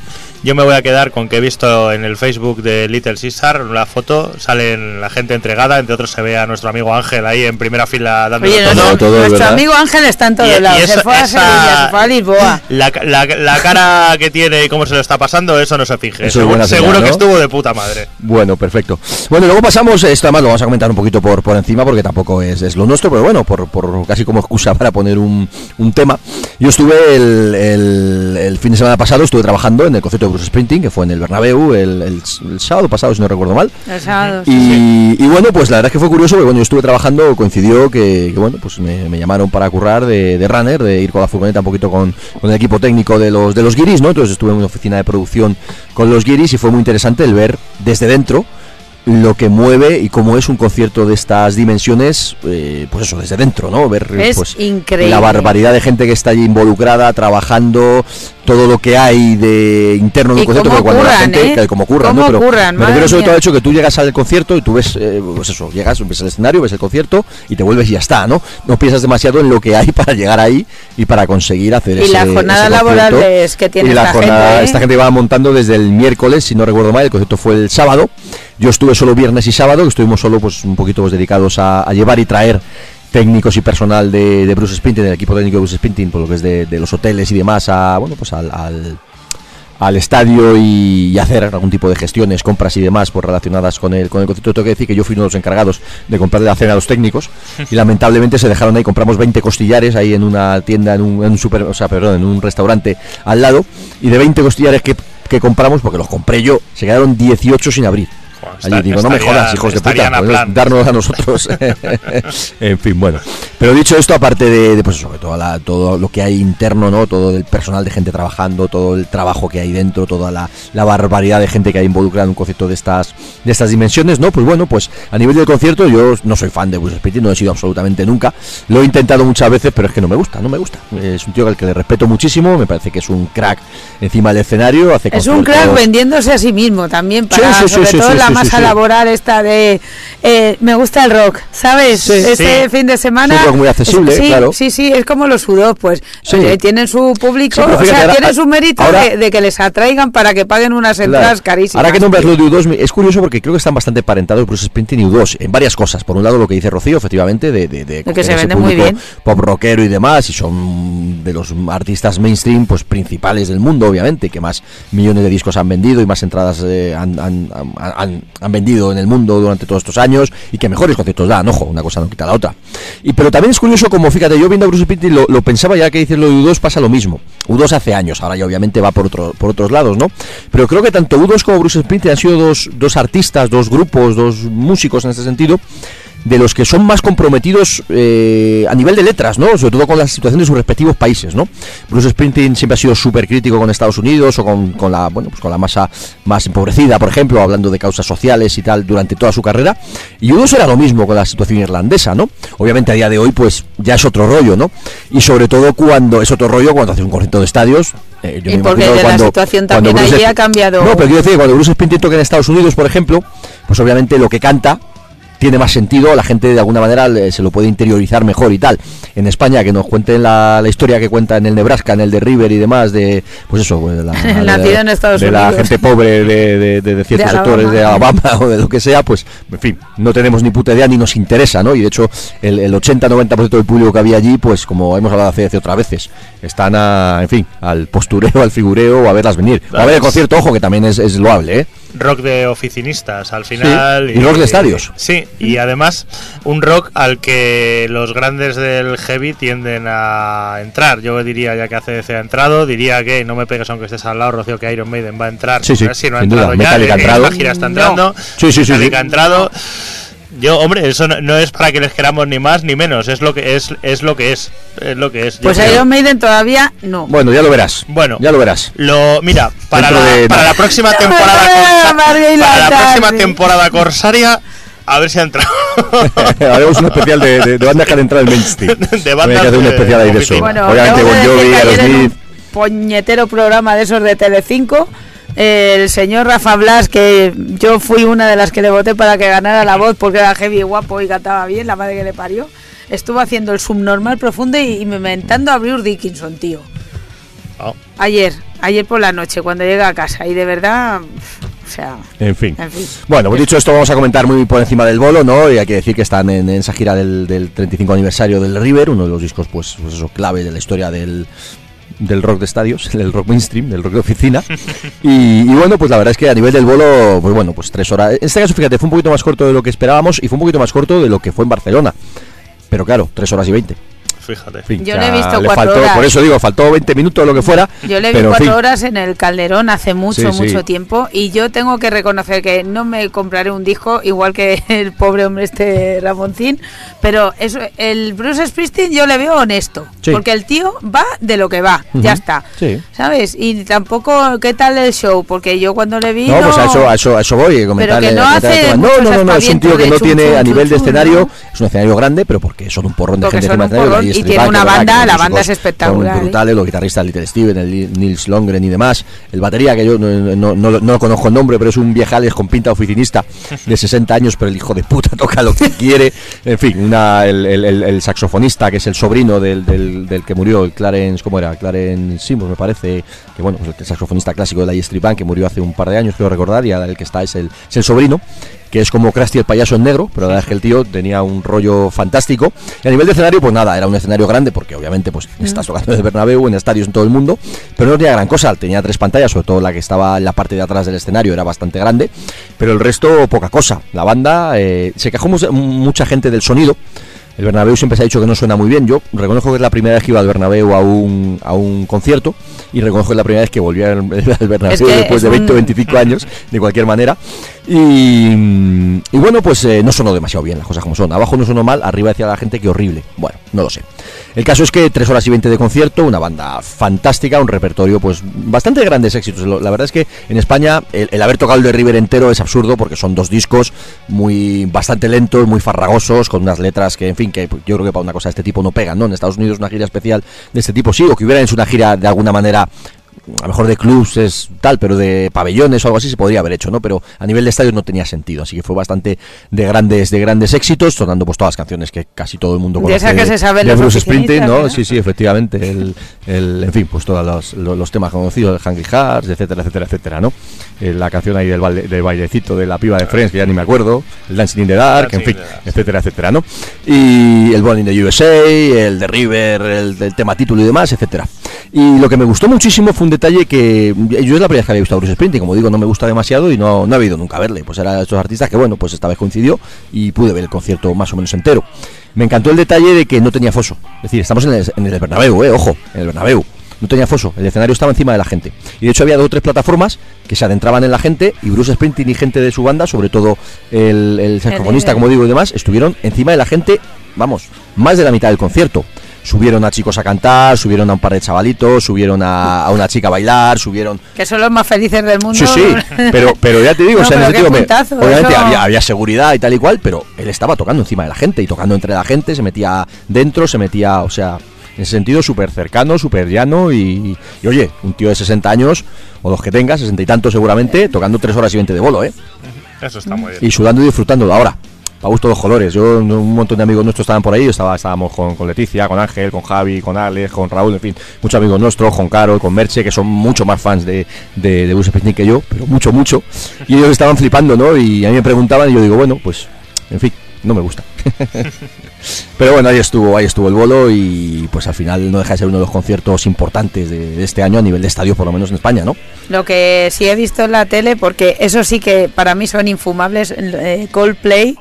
Yo me voy a quedar con que he visto en el Facebook de Little Caesar la foto, salen la gente entregada, entre otros se ve a nuestro amigo Ángel ahí en primera fila dando todo, nuestro, todo, nuestro ¿verdad? amigo Ángel está en todos lados. se fue a esa- Sevilla, se fue a Lisboa. La, la- la cara que tiene y cómo se lo está pasando, eso no se. Eso es Seguro, buena señal, seguro que ¿no? estuvo de puta madre. Bueno, perfecto. Bueno, luego pasamos, esto además lo vamos a comentar un poquito por, por encima porque tampoco es, es lo nuestro, pero bueno, por, por casi como excusa para poner un, un tema. Yo estuve el, el- el fin de semana pasado, estuve trabajando en el concierto Bruce Sprinting, que fue en el Bernabéu el, el- el sábado pasado, si no recuerdo mal. El sábado, sí, Y, y bueno, pues la verdad es que fue curioso, porque bueno, yo estuve trabajando, coincidió que, que, bueno, pues me, me llamaron para currar de, de runner, de ir con la furgoneta un poquito con, con el equipo técnico de los de los guiris, ¿no? Entonces estuve en una oficina de producción con los guiris y fue muy interesante el ver desde dentro lo que mueve y cómo es un concierto de estas dimensiones, eh, pues eso, desde dentro, ¿no? Ver Es pues, increíble. la barbaridad de gente que está allí involucrada, trabajando, todo lo que hay de interno Y concierto, porque cuando la gente, ¿eh? como curran, Cómo ¿no? Pero curran, me refiero sobre mía. todo al hecho que tú llegas al concierto y tú ves, eh, pues eso, llegas, ves el escenario, ves el concierto y te vuelves y ya está, ¿no? No piensas demasiado en lo que hay para llegar ahí y para conseguir hacer Y ese la jornada laboral es que tiene y la esta jornada, gente, ¿eh? esta gente va montando desde el miércoles, si no recuerdo mal, el concierto fue el sábado. Yo estuve solo viernes y sábado, que estuvimos solo pues un poquito pues, dedicados a, a llevar y traer técnicos y personal de, de Bruce Springsteen, del equipo técnico de Bruce Springsteen, por lo que es de, de los hoteles y demás, a bueno pues al, al, al estadio y, y hacer algún tipo de gestiones, compras y demás pues relacionadas con el, con el concierto. Tengo que decir que yo fui uno de los encargados de comprarle la cena a los técnicos y lamentablemente se dejaron ahí, compramos 20 costillares ahí en una tienda, en un, en un super, o sea, perdón, en un restaurante al lado y de 20 costillares que, que compramos, porque los compré yo, se quedaron 18 sin abrir. Joder, Allí digo, no me jodas, hijos de puta, a plan. darnos a nosotros. en fin, bueno. Pero dicho esto, aparte de, de, pues sobre todo, la- todo lo que hay interno, ¿no? Todo el personal de gente trabajando, todo el trabajo que hay dentro, toda la, la barbaridad de gente que hay involucrada en un concepto de estas, de estas dimensiones, ¿no? Pues bueno, pues a nivel del concierto yo no soy fan de Bruce Springsteen, no he sido absolutamente nunca. Lo he intentado muchas veces, pero es que no me gusta, no me gusta. Es un tío al que le respeto muchísimo, me parece que es un crack encima del escenario, hace Es un crack vendiéndose a sí mismo también, para sí, sí, sobre sí, todo sí, la masa sí. laboral esta de eh, me gusta el rock, ¿sabes? Sí. este Sí. fin de semana Es un rock muy accesible, es- sí, claro. Sí, sí, es como los sudos, pues Sí. eh, tienen su público, o sea, ahora- tienen su mérito ahora- de, de que les atraigan para que paguen unas Claro. entradas carísimas. Ahora que nombras lo de U2, es curioso porque creo que están bastante parentados Bruce Springsteen y U2 en varias cosas. Por un lado, lo que dice Rocío, efectivamente, de, de, de que se vende muy bien. pop rockero y demás, y son de los artistas mainstream pues principales del mundo, obviamente, que más millones de discos han vendido y más entradas eh, han, han- han- han- vendido en el mundo durante todos estos años y que mejores conciertos dan, ojo, una cosa no quita la otra. Y pero también es curioso como, fíjate, yo viendo a Bruce Springsteen lo, lo pensaba ya que dices lo de U2 pasa lo mismo. U2 hace años, ahora ya obviamente va por, otro, por otros lados, ¿no? Pero creo que tanto U2 como Bruce Springsteen han sido dos, dos artistas, dos grupos, dos músicos en este sentido, de los que son más comprometidos eh, a nivel de letras, ¿no? Sobre todo con la situación de sus respectivos países, ¿no? Bruce Springsteen siempre ha sido súper crítico con Estados Unidos o con, con la, bueno, pues con la masa más empobrecida, por ejemplo, hablando de causas sociales y tal durante toda su carrera. Y U2 era lo mismo con la situación irlandesa, ¿no? Obviamente a día de hoy, pues ya es otro rollo, ¿no? Y sobre todo cuando es otro rollo cuando haces un concierto de estadios. eh, yo Y me porque imagino la situación cuando también allí ha cambiado. No, pero quiero decir, cuando Bruce Springsteen toca en Estados Unidos, por ejemplo, pues obviamente lo que canta tiene más sentido, la gente de alguna manera le- se lo puede interiorizar mejor y tal. En España, que nos cuenten la, la historia que cuenta en el Nebraska, en el de River y demás, de, pues eso, pues de la, Nacido de- en Estados de la gente pobre de, de- de- de ciertos De sectores de Alabama. O de lo que sea, pues, en fin, no tenemos ni puta idea ni nos interesa, ¿no? Y de hecho, el, el 80-90% del público que había allí, pues como hemos hablado hace, hace otras veces, están a, en fin, al postureo, al figureo o a verlas venir. O a ver el concierto, ojo, que también es, es loable, ¿eh? Rock de oficinistas al final. y rock de estadios. Sí, y además un rock al que los grandes del heavy tienden a entrar. Yo diría, ya que ACDC ha entrado, diría que no me pegues aunque estés al lado, Rocío, que Iron Maiden va a entrar. Sí, sí, si no ha sin duda. entrado ya. Metallica ha eh, entrado. La gira está No. entrando. Sí, sí, sí, Metallica ha entrado. Yo, hombre, eso no, no es para que les queramos ni más ni menos, es lo que es, es lo que es, es lo que es. Pues creo. Iron Maiden todavía no. Bueno, ya lo verás. Bueno. ya lo verás. Lo, mira, para, la, de para la próxima temporada para la próxima temporada corsaria, a ver si ha entrado. Haremos un especial de, de, de bandas que han entrado en mainstream. De bandas que hacer un especial ahí de eso. Bueno, Obviamente, Bon Jovi, Aerosmith. puñetero programa de esos de Telecinco, el señor Rafa Blas, que yo fui una de las que le voté para que ganara la voz porque era heavy y guapo y cantaba bien, la madre que le parió, estuvo haciendo el subnormal profundo y, inventando a Bruce Dickinson, tío. Oh. Ayer, ayer por la noche, cuando llega a casa, y de verdad, o sea, En fin. en fin. Bueno, pues dicho esto, vamos a comentar muy por encima del bolo, ¿no? Y hay que decir que están en, en esa gira del, del 35 aniversario del River, uno de los discos, pues, pues eso, clave de la historia del, del rock de estadios, del rock mainstream, del rock de oficina. Y, bueno, pues la verdad es que a nivel del bolo, pues bueno, pues tres horas. En este caso, fíjate, fue un poquito más corto de lo que esperábamos y fue un poquito más corto de lo que fue en Barcelona. Pero claro, tres horas y veinte. Fíjate. Yo le he visto le cuatro faltó- horas. Por eso digo, faltó 20 minutos o lo que fuera. Yo le vi pero, en cuatro fin. horas en el Calderón hace mucho, Sí, sí. mucho tiempo y yo tengo que reconocer que no me compraré un disco igual que el pobre hombre este Ramoncín, pero eso, el Bruce Springsteen yo le veo honesto, Sí. porque el tío va de lo que va, ya está, Sí. ¿sabes? Y tampoco, ¿qué tal el show? Porque yo cuando le vi... No, pues a eso, a eso, a eso voy. que no hace no, no, no, no, es un tío que no chum, tiene chum, a nivel chum, de escenario, ¿no? es un escenario grande, pero porque son un porrón de Porque gente encima escenario, y tiene una banda, que la banda es espectacular, ¿eh? brutales, los guitarristas Little Steven, el Nils Longren y demás. El batería, que yo no, no, no, no conozco el nombre, pero es un viejales con pinta oficinista de 60 años, pero el hijo de puta toca lo que quiere. En fin, una, el, el- el- el saxofonista, que es el sobrino del, del, del que murió, el Clarence, ¿cómo era? Clarence Simmons, me parece, que bueno, pues el saxofonista clásico de la Street Band, que murió hace un par de años, creo recordar, y el que está es el, es el sobrino que es como Krusty el payaso en negro, pero la verdad es que el tío tenía un rollo fantástico. Y a nivel de escenario, pues nada, era un escenario grande, porque obviamente pues estás tocando en el Bernabéu, en estadios en todo el mundo, pero no tenía gran cosa, tenía tres pantallas, sobre todo la que estaba en la parte de atrás del escenario era bastante grande, pero el resto poca cosa. La banda, eh, se quejó mu- mucha gente del sonido, el Bernabéu siempre se ha dicho que no suena muy bien. Yo reconozco que es la primera vez que iba al Bernabéu a un, a un concierto y reconozco que es la primera vez que volví al, al Bernabéu Es que después es de 20 o un- 25 años, de cualquier manera. Y, y bueno, pues eh, no sonó demasiado bien las cosas como son. Abajo no sonó mal, arriba decía la gente que horrible. Bueno, no lo sé. El caso es que 3 horas y 20 de concierto, una banda fantástica, un repertorio, pues bastante grandes éxitos. La verdad es que en España el, el haber tocado el de River entero es absurdo porque son dos discos muy bastante lentos, muy farragosos, con unas letras que, en fin, que yo creo que para una cosa de este tipo no pegan, ¿no? En Estados Unidos una gira especial de este tipo sí, o que hubiera hecho una gira de alguna manera a lo mejor de clubs es tal, pero de pabellones o algo así se podría haber hecho, ¿no? Pero a nivel de estadios no tenía sentido, así que fue bastante de grandes de grandes éxitos, sonando pues todas las canciones que casi todo el mundo De conoce. esa que se saben de Bruce Springsteen, ¿no? ¿verdad? Sí, sí, efectivamente, el, el- en fin, pues todos los, los- los temas conocidos, el Hungry Hearts, etcétera, etcétera, etcétera, ¿no? Eh, la canción ahí del, baile- del bailecito de la piba de Friends, que ya ni me acuerdo, el Dancing in the Dark, en fin, etcétera, etcétera, ¿no? Y el Born in the USA, el de River, el del tema título y demás, etcétera. Y lo que me gustó muchísimo fue un detalle que yo es la primera vez que había visto a Bruce Springsteen, como digo, no me gusta demasiado y no, no he ido nunca a verle. Pues era de estos artistas que, bueno, pues esta vez coincidió y pude ver el concierto más o menos entero. Me encantó el detalle de que no tenía foso. Es decir, estamos en el, en el Bernabéu, eh, ojo, en el Bernabéu. No tenía foso, el escenario estaba encima de la gente. Y de hecho había dos o tres plataformas que se adentraban en la gente y Bruce Springsteen y gente de su banda, sobre todo el, el saxofonista, como digo, y demás, estuvieron encima de la gente, vamos, más de la mitad del concierto. Subieron a chicos a cantar, subieron a un par de chavalitos, subieron a, a una chica a bailar, subieron... Que son los más felices del mundo. Sí, sí, pero, pero ya te digo, No, o sea, en ese me- puntazo, obviamente había, había seguridad y tal y cual, pero él estaba tocando encima de la gente y tocando entre la gente, se metía dentro, se metía, o sea, en ese sentido súper cercano, súper llano y, y, oye, un tío de 60 años, o los que tenga, 60 y tantos seguramente, tocando 3 horas y 20 de bolo, ¿eh? Eso está muy bien. y sudando y disfrutándolo. Ahora, para gusto los colores. Yo, un montón de amigos nuestros estaban por ahí. Estaba, estábamos con, con Leticia, con Ángel, con Javi, con Alex, con Raúl, en fin, muchos amigos nuestros, con Carol, con Merche, que son mucho más fans de, de, de Bruce que yo, pero mucho, mucho. Y ellos estaban flipando, ¿no? Y a mí me preguntaban y yo digo, bueno, pues, en fin, no me gusta. Pero bueno, ahí estuvo, ahí estuvo el bolo y pues al final no deja de ser uno de los conciertos importantes de, de este año a nivel de estadio, por lo menos en España, ¿no? Lo que sí he visto en la tele, porque eso sí que para mí son infumables, eh, Coldplay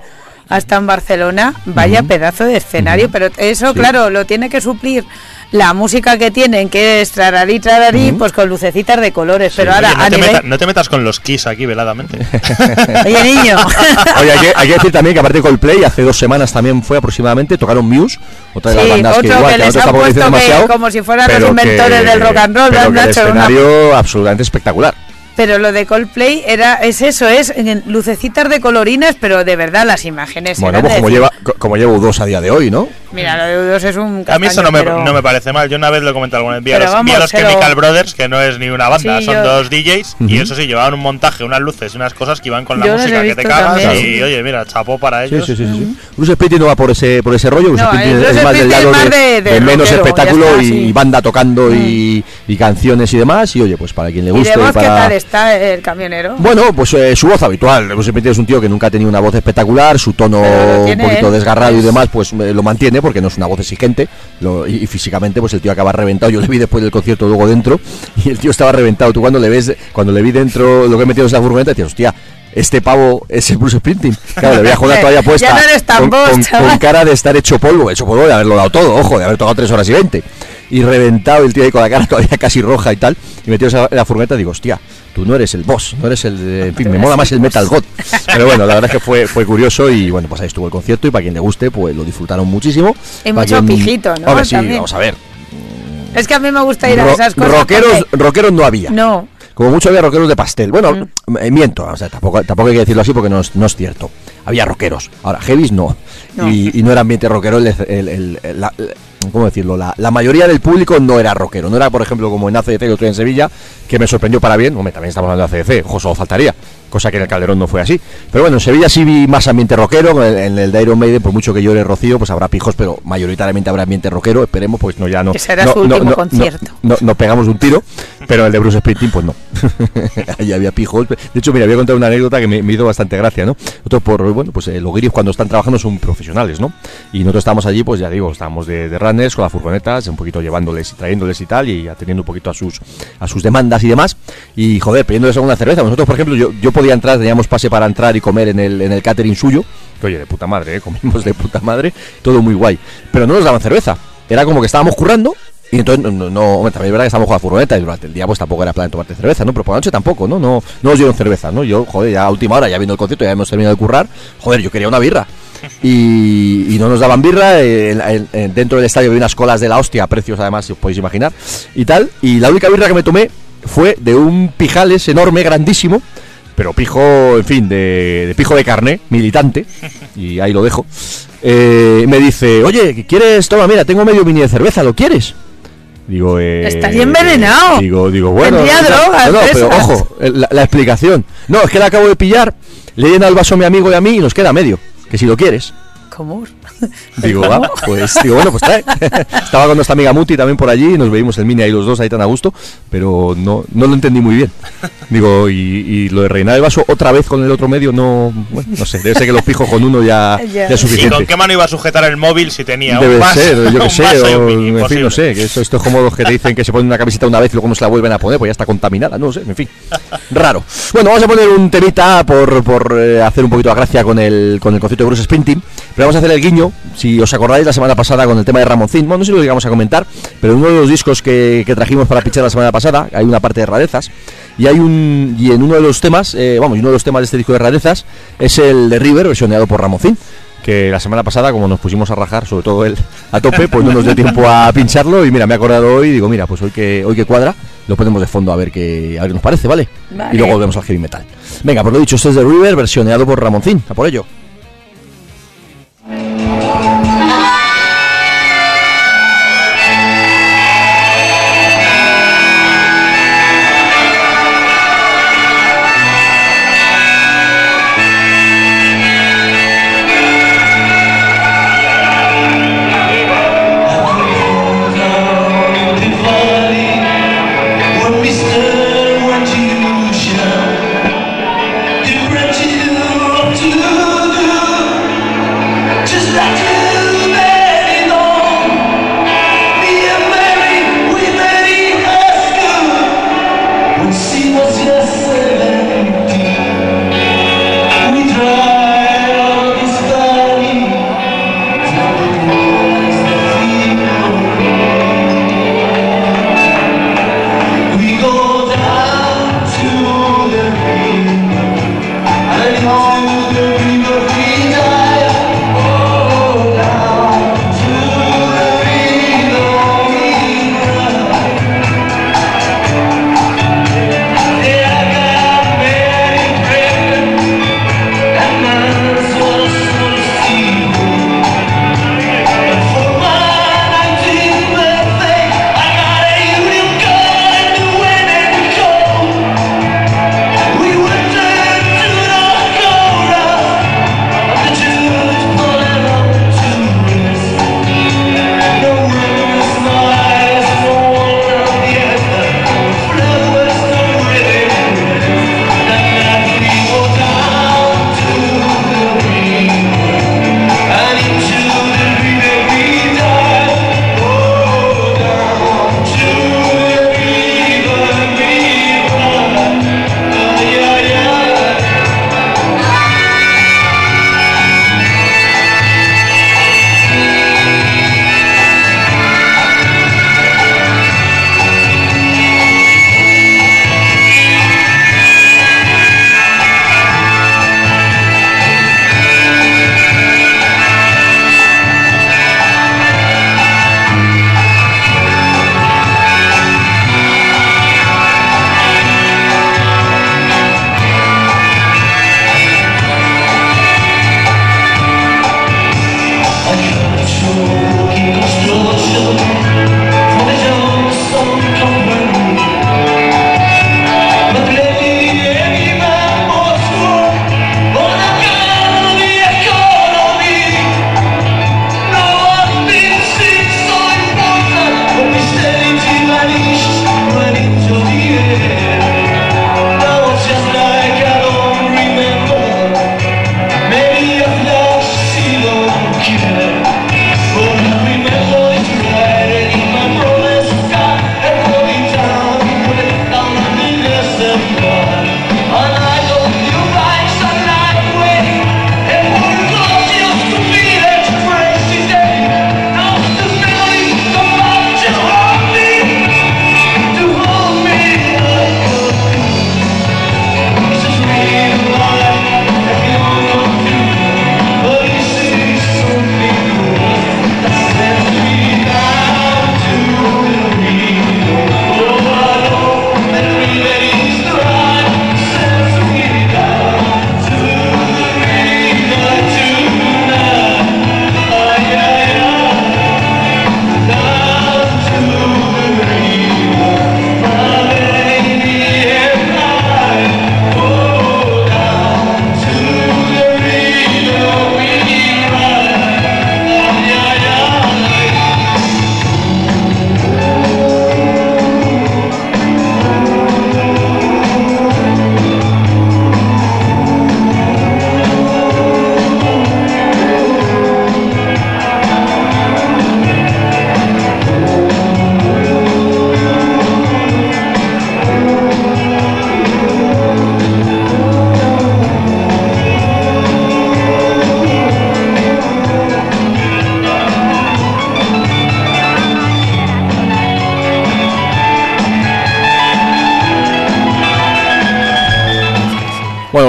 hasta en Barcelona, vaya Ujú. pedazo de escenario, pero eso Sí. claro, lo tiene que suplir la música que tienen, que es trararí, trararí, Ujú. pues con lucecitas de colores, pero ahora Oye, no, a te nivel... meta- no te metas con los Kiss aquí veladamente. Oye, niño, Oye, hay que, hay que decir también que aparte de Coldplay, hace dos semanas también fue aproximadamente, tocaron Muse, otra de las sí, bandas otro que igual, que les han puesto que demasiado. como si fueran los inventores que- del rock and roll, pero han el una- escenario absolutamente espectacular. Pero lo de Coldplay era es eso, es en lucecitas de colorines, pero de verdad las imágenes Bueno, pues como lleva, co- como lleva U2 a día de hoy, ¿no? Mira, lo de U2 es un A mí eso castaño, no me, pero- no me parece mal. Yo una vez lo he comentado alguna vez. Vi a los, vamos, vi a los pero- Chemical Brothers, que no es ni una banda, Sí, son yo- dos DJs. Y eso sí, llevaban un montaje, unas luces, unas cosas que iban con la Yo música que te cagas. también. Y oye, mira, chapó para Sí, ellos. sí, sí, sí, sí. Bruce Springsteen no va por ese, por ese rollo, Bruce No, Springsteen es Bruce más del lado más de- de de menos rockero, espectáculo está, y sí. Banda tocando y, canciones y demás. Y oye, pues para quien le ¿Y guste. para... está el camionero? Bueno, pues eh, su voz habitual. Springsteen es un tío que nunca ha tenido una voz espectacular, su tono un poquito él, desgarrado y demás, pues eh, lo mantiene porque no es una voz exigente. lo- y, y físicamente, pues el tío acaba reventado. Yo le vi después del concierto luego dentro y el tío estaba reventado. Tú cuando le ves, cuando le vi dentro lo que he metido en esa furgoneta, decías, hostia, este pavo es el Bruce Springsteen. Claro, le con la toalla Ya puesta. no eres tan con, vos, con- con cara de estar hecho polvo, hecho polvo de haberlo dado todo, ojo, de haber tocado 3 horas y 20. Y reventado el tío ahí con la cara todavía casi roja y tal. Y metidos en la furgoneta, digo, hostia, tú no eres el boss, no eres el. de- fin, me mola más el Metal God. Pero bueno, la verdad es que fue, fue curioso y bueno, pues ahí estuvo el concierto y para quien le guste, pues lo disfrutaron muchísimo. Y Para mucho pijito, ¿no? Hombre, sí, También. vamos a ver. Es que a mí me gusta ir a Ro- esas cosas. rockeros, porque- rockeros no había. No. Como mucho había rockeros de pastel. Bueno, Mm. eh, miento, o sea, tampoco, tampoco hay que decirlo así porque no es, no es cierto. Había rockeros. Ahora, heavies no. No. Y, y no era ambiente rockero. El, el- el- el- la- el- ¿Cómo decirlo? La, la mayoría del público no era rockero. No era, por ejemplo, como en ACDC, otro día en Sevilla, que me sorprendió para bien. Hombre, también estamos hablando de ACDC, ojo, solo faltaría. Cosa que en el Calderón no fue así. Pero bueno, en Sevilla sí vi más ambiente rockero. En el, en el de Iron Maiden, por mucho que llore Rocío, pues habrá pijos, pero mayoritariamente habrá ambiente rockero. Esperemos, pues no, ya no. Que será no, su no, último no, concierto. No, no, nos pegamos un tiro, pero el de Bruce Springsteen, pues no. Ahí había pijos. De hecho, mira, voy a contar una anécdota que me, me hizo bastante gracia, ¿no? Nosotros, por, bueno, pues eh, los guiris cuando están trabajando son profesionales, ¿no? Y nosotros estábamos allí, pues ya digo, estábamos de, de con las furgonetas, un poquito llevándoles y trayéndoles y tal, y atendiendo un poquito a sus, a sus demandas y demás. Y, joder, pidiéndoles alguna cerveza. Nosotros, por ejemplo, yo, yo podía entrar, teníamos pase para entrar y comer en el, en el catering suyo. Que, oye, de puta madre, ¿eh? Comimos de puta madre, todo muy guay. Pero no nos daban cerveza. Era como que estábamos currando y entonces, no, no, hombre, también es verdad que estamos con la furgoneta y durante el día pues tampoco era plan de tomarte cerveza, ¿no? Pero por la noche tampoco, ¿no? No, no nos dieron cerveza, ¿no? Yo, joder, ya a última hora, ya viendo el concierto, ya hemos terminado de currar, joder, yo quería una birra. Y, y no nos daban birra, eh, en- en- en- dentro del estadio había unas colas de la hostia, precios además, si os podéis imaginar, y tal. Y la única birra que me tomé fue de un pijales enorme, grandísimo, pero pijo, en fin, de, de pijo de carne, militante, y ahí lo dejo. Eh, me dice, oye, ¿quieres? Toma, mira, tengo medio mini de cerveza, ¿lo quieres? Digo, eh, Estaría envenenado. Digo, digo, bueno. Tendría no, drogas no, no, de pero esas. ojo, eh, la, la explicación. No, es que la acabo de pillar, le llena el vaso a mi amigo y a mí y nos queda medio. Que si lo quieres. ¿Cómo? Digo, va, pues digo, bueno, pues trae. Estaba con nuestra amiga Muti también por allí y nos veíamos el mini ahí los dos ahí tan a gusto, pero no, no lo entendí muy bien. Digo, y, y lo de reinar el vaso otra vez con el otro medio, no, bueno, no sé, debe ser que los pijos con uno ya, Ya. ya es ¿Y suficiente. con qué mano iba a sujetar el móvil si tenía Debe un vaso? ser, yo que sé, y o, en fin, no sé, que esto, esto es como los que te dicen que se ponen una camiseta una vez y luego no se la vuelven a poner, pues ya está contaminada, no sé, en fin, raro. Bueno, vamos a poner un temita por, por eh, hacer un poquito de gracia con el, con el concierto de Bruce Springsteen, pero vamos a hacer el guiño, si os acordáis la semana pasada con el tema de Ramoncín, bueno, no sé si lo llegamos a comentar, pero en uno de los discos que, que trajimos para pichar la semana pasada, hay una parte de rarezas, y hay un y en uno de los temas, eh, vamos, y uno de los temas de este disco de rarezas es el de River, versioneado por Ramoncín que la semana pasada, como nos pusimos a rajar, sobre todo él a tope, pues no nos dio tiempo a pincharlo y mira, me he acordado hoy y digo, mira, pues hoy que hoy que cuadra, lo ponemos de fondo a ver qué a ver qué nos parece, ¿vale? Vale. Y luego volvemos al heavy metal. Venga, pues lo dicho, este es de River, versioneado por Ramoncín, a por ello.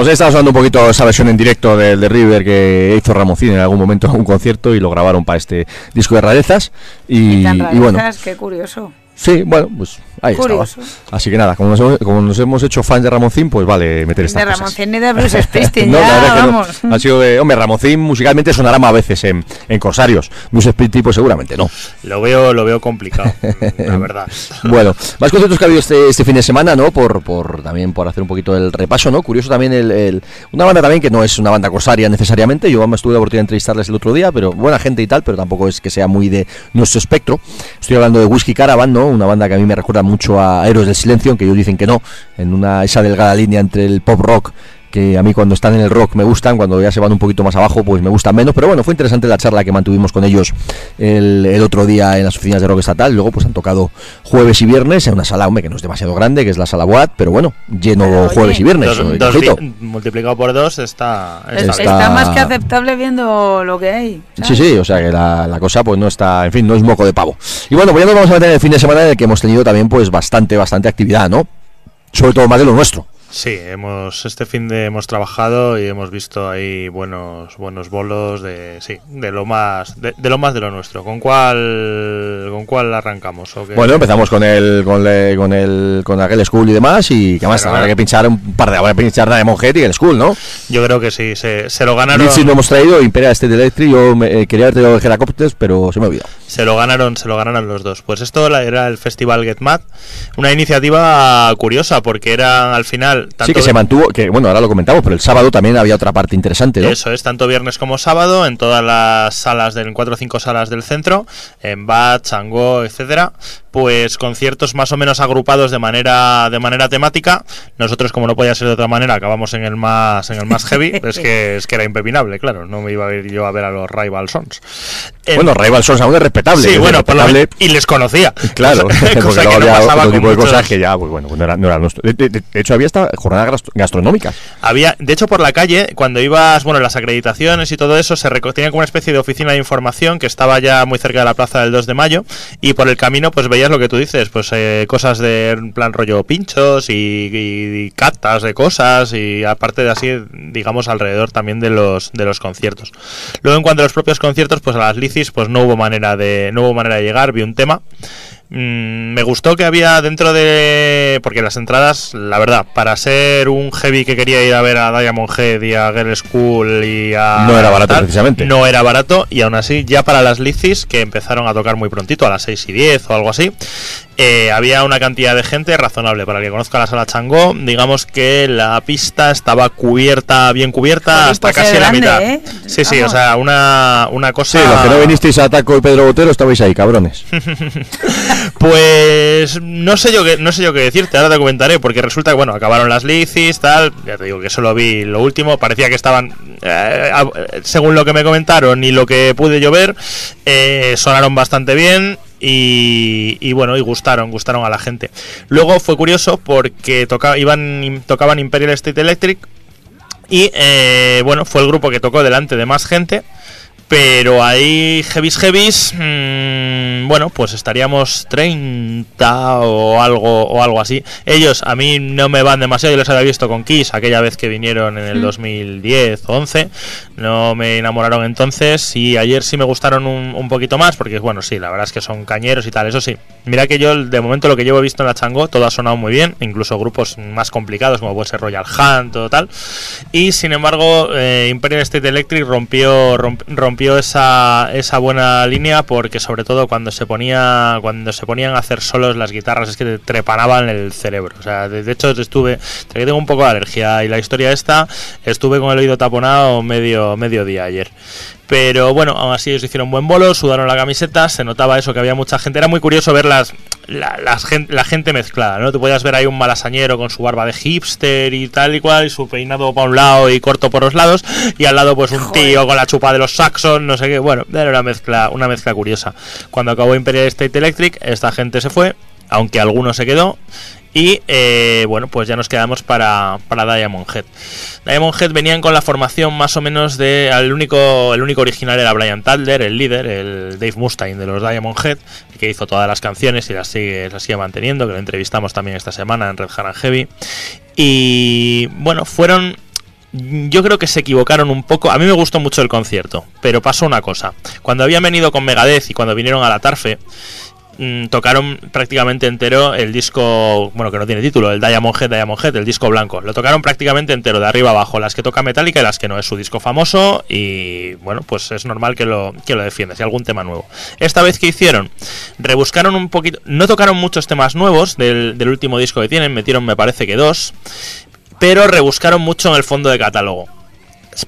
Bueno, os he estado hablando un poquito esa versión en directo del de River que hizo Ramoncín en algún momento en un concierto y lo grabaron para este disco de rarezas. Y, Tan y bueno, rarezas, qué curioso. sí, bueno, pues ahí Curioso. estaba. Así que nada, como nos, hemos, como nos hemos hecho fans de Ramoncín, pues vale meter estas De cosas. Ramoncín ni de Bruce Springsteen, No, la verdad que no. vamos. Ha sido de. Hombre, Ramoncín musicalmente sonará más veces en, en Corsarios. Bruce Springsteen, pues seguramente no. Lo veo, lo veo complicado, la verdad. Bueno, más conciertos que ha habido este, este fin de semana, ¿no? Por, por también por hacer un poquito el repaso, ¿no? Curioso también el, el- una banda también que no es una banda corsaria necesariamente. Yo me estuve la oportunidad de entrevistarles el otro día, pero buena gente y tal, pero tampoco es que sea muy de nuestro espectro. Estoy hablando de Whiskey Caravan, ¿no? Una banda que a mí me recuerda mucho a Héroes del Silencio, aunque ellos dicen que no, en una esa delgada línea entre el pop rock que a mí cuando están en el rock me gustan, cuando ya se van un poquito más abajo pues me gustan menos, pero bueno, fue interesante la charla que mantuvimos con ellos el, el otro día en las oficinas de rock estatal, luego pues han tocado jueves y viernes en una sala, hombre, que no es demasiado grande, que es la sala Boat, pero bueno, lleno Pero, oye, jueves y viernes. Dos- eh, dos multiplicado por dos está, está más que aceptable viendo lo que hay. Sí, sí, o sea que la, la cosa pues no está, en fin, no es moco de pavo. Y bueno, pues ya nos vamos a meter en el fin de semana en el que hemos tenido también pues bastante, bastante actividad, ¿no? Sobre todo más de lo nuestro. Sí, hemos este fin de hemos trabajado y hemos visto ahí buenos buenos bolos de sí, de lo más de, de lo más de lo nuestro. ¿Con cuál con cuál arrancamos o? Bueno, empezamos con el con, le- con el con aquel School y demás y que más Claro. habrá que pinchar un par de habrá que pinchar de Monjet y el School, ¿no? Yo creo que sí, se, se lo ganaron Litzy no hemos traído, Imperial State Electric, yo me- eh, quería haber Heracopters, pero se me ha olvidado. Se lo ganaron, se lo ganaron los dos. Pues esto la- era el Festival Get Mad, una iniciativa curiosa porque era al final sí, tanto que se mantuvo, que bueno, ahora lo comentamos, pero el sábado también había otra parte interesante, ¿no? Eso es, tanto viernes como sábado, en todas las salas del en cuatro o cinco salas del centro, en Bat, Changó, etcétera, pues conciertos más o menos agrupados de manera de manera temática. Nosotros, como no podía ser de otra manera, acabamos en el más en el más heavy, es que es que era impepinable, claro, no me iba a ir yo a ver a los Rival Sons. En- Bueno, Rival Sons aún es respetable. sí, es bueno, por lo respetable. y les conocía. Claro, cosa, porque cosa luego que no había pasaba otro con tipo de muchos- cosas que ya, pues bueno, no era, no era nuestro. De, de- de- de hecho, había hasta jornadas gastro- gastronómicas. Había, de hecho, por la calle, cuando ibas, bueno, las acreditaciones y todo eso, se tenía como una especie de oficina de información que estaba ya muy cerca de la plaza del 2 de mayo. Y por el camino, pues veías lo que tú dices, pues eh, cosas de plan rollo pinchos y, y, y catas de cosas y aparte de así, digamos, alrededor también de los de los conciertos. Luego, en cuanto a los propios conciertos, pues a las licis, pues no hubo manera de no hubo manera de llegar. Vi un tema. Mm, me gustó que había dentro de. Porque las entradas, la verdad, para ser un heavy que quería ir a ver a Diamond Head y a Girl School y a. No era barato, precisamente. No era barato y aún así, ya para las licis, que empezaron a tocar muy prontito, a las 6 y 10 o algo así, eh, había una cantidad de gente razonable. Para el que conozca la sala Changó, digamos que la pista estaba cubierta, bien cubierta, Joder, hasta pues casi es la grande, mitad. ¿eh? Sí, sí, o sea, una, una Sí, cosa. los que no vinisteis a Taco y Pedro Botero estabais ahí, cabrones. Pues no sé yo qué, no sé yo qué decirte, ahora te comentaré, porque resulta que bueno, acabaron las licis, tal, ya te digo que solo vi lo último, parecía que estaban, eh, a- según lo que me comentaron y lo que pude yo ver, eh, sonaron bastante bien. Y, y bueno, y gustaron, gustaron a la gente. Luego fue curioso porque toca, iban, tocaban Imperial State Electric y eh, bueno, fue el grupo que tocó delante de más gente. Pero ahí, heavies, heavies, mm, bueno, pues estaríamos 30 o algo, o algo así. Ellos a mí no me van demasiado, yo les había visto con Kiss aquella vez que vinieron en el 2010 o 11. No me enamoraron entonces y ayer sí me gustaron un, un poquito más porque, bueno, sí, la verdad es que son cañeros y tal, eso sí. Mira que yo de momento lo que llevo visto en la Chango, todo ha sonado muy bien, incluso grupos más complicados como puede ser Royal Hunt, todo tal. Y sin embargo, eh, Imperial State Electric rompió, romp- rompió esa, esa buena línea porque sobre todo cuando se ponía cuando se ponían a hacer solos las guitarras es que te trepanaban el cerebro. O sea, de, de hecho estuve, tengo un poco de alergia y la historia esta, estuve con el oído taponado medio, medio día ayer. Pero bueno, aún así ellos hicieron buen bolo, sudaron la camiseta, se notaba eso, que había mucha gente. Era muy curioso ver las, la, las gen- la gente mezclada, ¿no? Tú podías ver ahí un malasañero con su barba de hipster y tal y cual, y su peinado para un lado y corto por los lados, y al lado pues un tío con la chupa de los Saxon, no sé qué. Bueno, era una mezcla, una mezcla curiosa. Cuando acabó Imperial State Electric, esta gente se fue, aunque alguno se quedó. Y eh, bueno, pues ya nos quedamos para, para Diamond Head. Diamond Head venían con la formación más o menos de. El único, el único original era Brian Tadler, el líder, el Dave Mustaine de los Diamond Head, que hizo todas las canciones y las sigue, las sigue manteniendo, que lo entrevistamos también esta semana en Red and Heavy. Y bueno, fueron yo creo que se equivocaron un poco. A mí me gustó mucho el concierto, pero pasó una cosa. Cuando habían venido con Megadeth y cuando vinieron a la Tarfe, mm, tocaron prácticamente entero el disco, bueno, que no tiene título, el Diamond Head, el disco blanco. Lo tocaron prácticamente entero, de arriba abajo, las que toca Metallica y las que no. Es su disco famoso y, bueno, pues es normal que lo, que lo defiendas y algún tema nuevo. Esta vez que hicieron, rebuscaron un poquito, no tocaron muchos temas nuevos del, del último disco que tienen, metieron me parece que dos, pero rebuscaron mucho en el fondo de catálogo.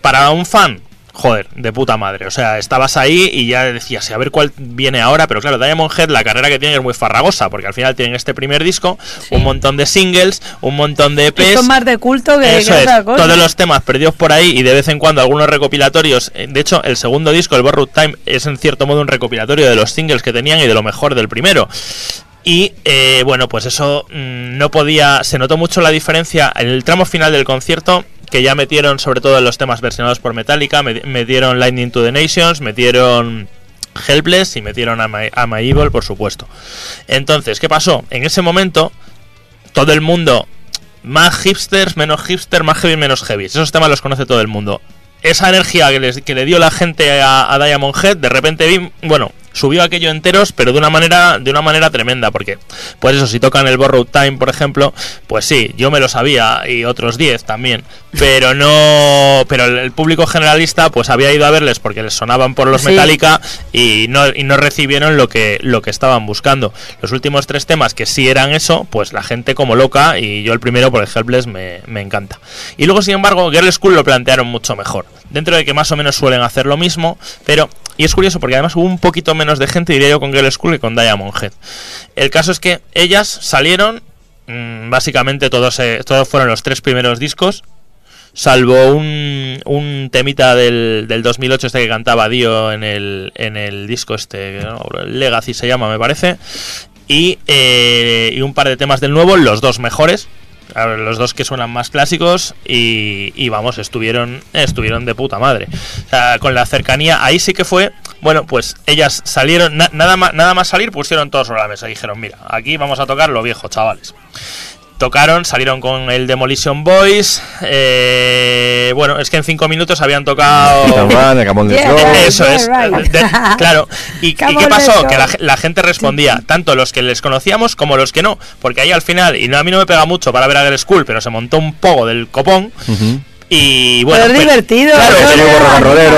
Para un fan, joder, de puta madre. O sea, estabas ahí y ya decías, a ver cuál viene ahora. Pero claro, Diamond Head, la carrera que tiene es muy farragosa, porque al final tienen este primer disco, un montón de singles, un montón de EPs. Más de culto que, Eso que es, otra cosa. todos los temas perdidos por ahí y de vez en cuando algunos recopilatorios. Eh, De hecho, el segundo disco, el Borrowed Time, es en cierto modo un recopilatorio de los singles que tenían y de lo mejor del primero. Y eh, bueno, pues eso mm, no podía. Se notó mucho la diferencia en el tramo final del concierto. Que ya metieron, sobre todo en los temas versionados por Metallica, me- metieron Lightning to the Nations, metieron Helpless y metieron a My, Evil, por supuesto. Entonces, ¿qué pasó? En ese momento, todo el mundo, más hipsters, menos hipster, más heavy, menos heavy. Esos temas los conoce todo el mundo. Esa energía que le dio la gente a, a Diamond Head, de repente vi, bueno, subió aquello enteros, pero de una manera, de una manera tremenda, porque, pues eso, si tocan el Borrowed Time, por ejemplo, pues sí, yo me lo sabía y otros 10 también, pero no, pero el, el público generalista, pues había ido a verles porque les sonaban por los Sí. Metallica y no, y no recibieron lo que, lo que estaban buscando. Los últimos tres temas que sí eran eso, pues la gente como loca y yo el primero por el Helpless me, me encanta. Y luego, sin embargo, Girl School lo plantearon mucho mejor. Dentro de que más o menos suelen hacer lo mismo, pero... Y es curioso porque además hubo un poquito menos de gente, diría yo, con Girl School que con Diamond Head. El caso es que ellas salieron, mm, básicamente todos, eh, todos fueron los tres primeros discos, salvo un, un temita del, del 2008 este que cantaba Dio en el, en el disco este. Legacy se llama me parece, y, eh, y un par de temas del nuevo, los dos mejores, los dos que suenan más clásicos y, vamos, estuvieron, estuvieron de puta madre. O sea, con la cercanía, ahí sí que fue, bueno, pues ellas salieron, na- nada, más, nada más salir, pusieron todos sobre la mesa y dijeron, mira, aquí vamos a tocar lo viejo, chavales. Tocaron, salieron con el Demolition Boys. eh, bueno, es que en cinco minutos habían tocado. Eso Yeah, es. right. de- claro. ¿Y, qué pasó? Que la, la gente respondía, tanto los que les conocíamos como los que no. Porque ahí al final, y no a mí no me pega mucho para ver a Girl School, pero se montó un poco del copón. Y bueno. Pero es divertido, Claro,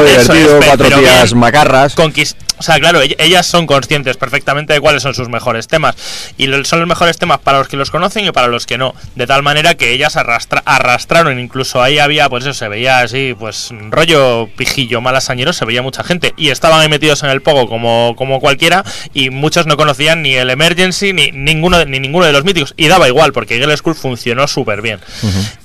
divertido, cuatro bien. macarras. Conquis- o sea, claro, ell- ellas son conscientes perfectamente de cuáles son sus mejores temas. Y son los mejores temas para los que los conocen y para los que no. De tal manera que ellas arrastra- arrastraron, incluso ahí había, pues eso, se veía así, pues rollo pijillo, malasañero, se veía mucha gente. Y estaban ahí metidos en el pogo como, como cualquiera. Y muchos no conocían ni el Emergency ni ninguno, ni ninguno de los míticos. Y daba igual, porque Girl School funcionó súper bien.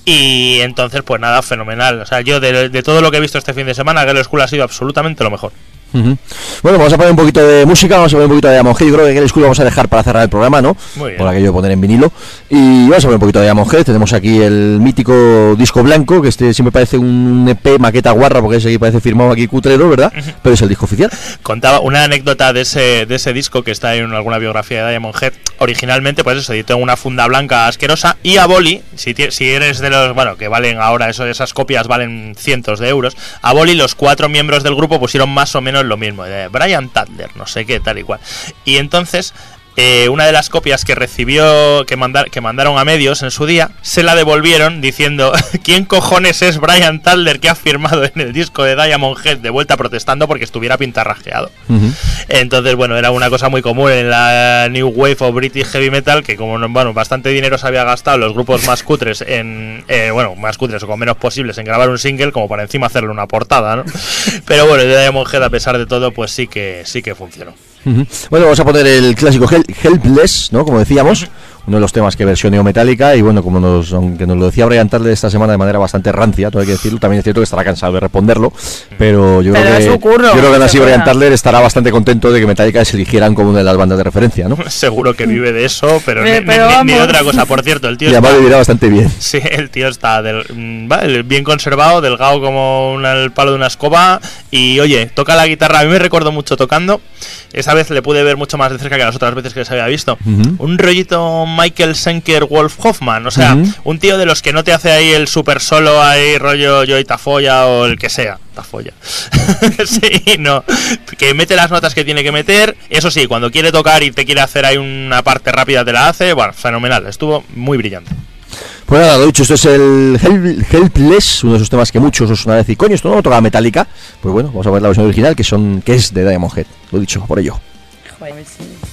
Y entonces, pues nada, fenomenal. O sea, yo de, de todo lo que he visto este fin de semana, Girl School ha sido absolutamente lo mejor. Bueno, vamos a poner un poquito de música, vamos a poner un poquito de Head. Yo creo que el School vamos a dejar para cerrar el programa, ¿no? Muy bien. Por aquello de poner en vinilo. Y vamos a poner un poquito de Head. Tenemos aquí el mítico disco blanco, que este siempre parece un EP maqueta guarra, porque ese aquí parece firmado aquí cutrero, ¿verdad? Pero es el disco oficial. Contaba una anécdota de ese, de ese disco que está en alguna biografía de Diamond Head. Originalmente, pues eso, editó una funda blanca asquerosa. Y a Boli, si, si eres de los, bueno, que valen ahora, eso, esas copias valen cientos de euros. A Boli, los cuatro miembros del grupo pusieron más o menos lo mismo. Brian Tadler, no sé qué, tal y cual. Y entonces. Eh, una de las copias que recibió, que, mandar, que mandaron a medios en su día, se la devolvieron diciendo: ¿Quién cojones es Brian Tadler que ha firmado en el disco de Diamond Head de vuelta protestando porque estuviera pintarrajeado? Entonces, bueno, era una cosa muy común en la New Wave o British Heavy Metal, que como no- bueno, bastante dinero se había gastado los grupos más cutres en, eh, bueno, más cutres o con menos posibles en grabar un single, como para encima hacerle una portada, ¿no? Pero bueno, de Diamond Head, a pesar de todo, pues sí que sí que funcionó. Bueno, vamos a poner el clásico Hel- Helpless, ¿no? Como decíamos, uno de los temas que versionó Metallica y bueno, como nos, aunque nos lo decía Brian Tadler esta semana de manera bastante rancia, todo hay que decirlo, también es cierto que estará cansado de responderlo, pero yo Pero creo que su curro, yo creo que así Brian. Tadler estará bastante contento de que Metallica se eligieran como una de las bandas de referencia, ¿no? Seguro que vive de eso, pero, ni- pero ni, ni de otra cosa. Por cierto, el tío Y además está- vivirá bastante bien. Sí, el tío está del- mm, vale, bien conservado, delgado como una- el palo de una escoba. Y oye, toca la guitarra. A mí me recuerdo mucho tocando. Esa vez le pude ver mucho más de cerca que las otras veces que les había visto. Ujú. Un rollito Michael Senker Wolf Hoffman. O sea, un tío de los que no te hace ahí el super solo, ahí rollo Joy Tafoya o el que sea. Tafoya. sí, no. Que mete las notas que tiene que meter. Eso sí, cuando quiere tocar y te quiere hacer ahí una parte rápida, te la hace. Bueno, fenomenal. Estuvo muy brillante. Pues nada, lo dicho, esto es el Helpless, uno de esos temas que muchos os van a decir, coño, esto no lo toca Metallica. Pues bueno, vamos a ver la versión original que son que es de Diamond Head. Lo dicho, por ello. Joder, sí.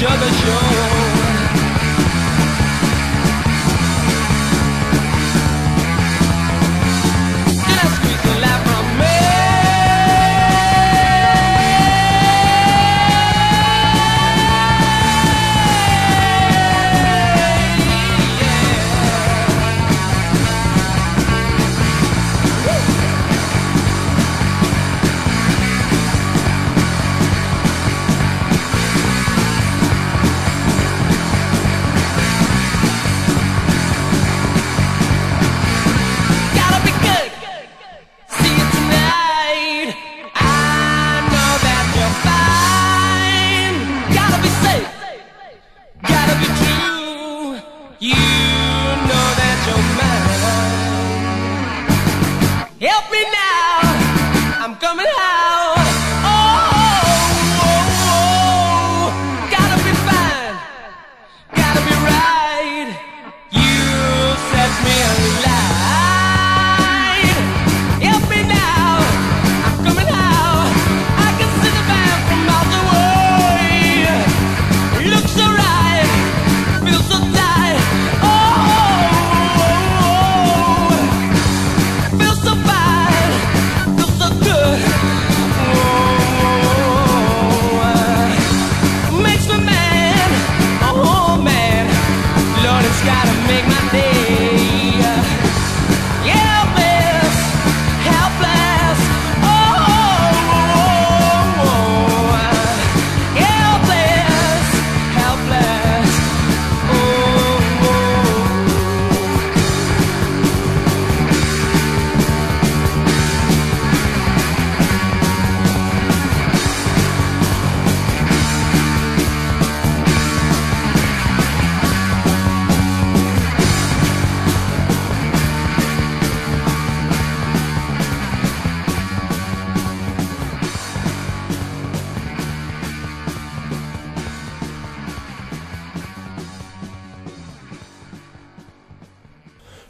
Just other show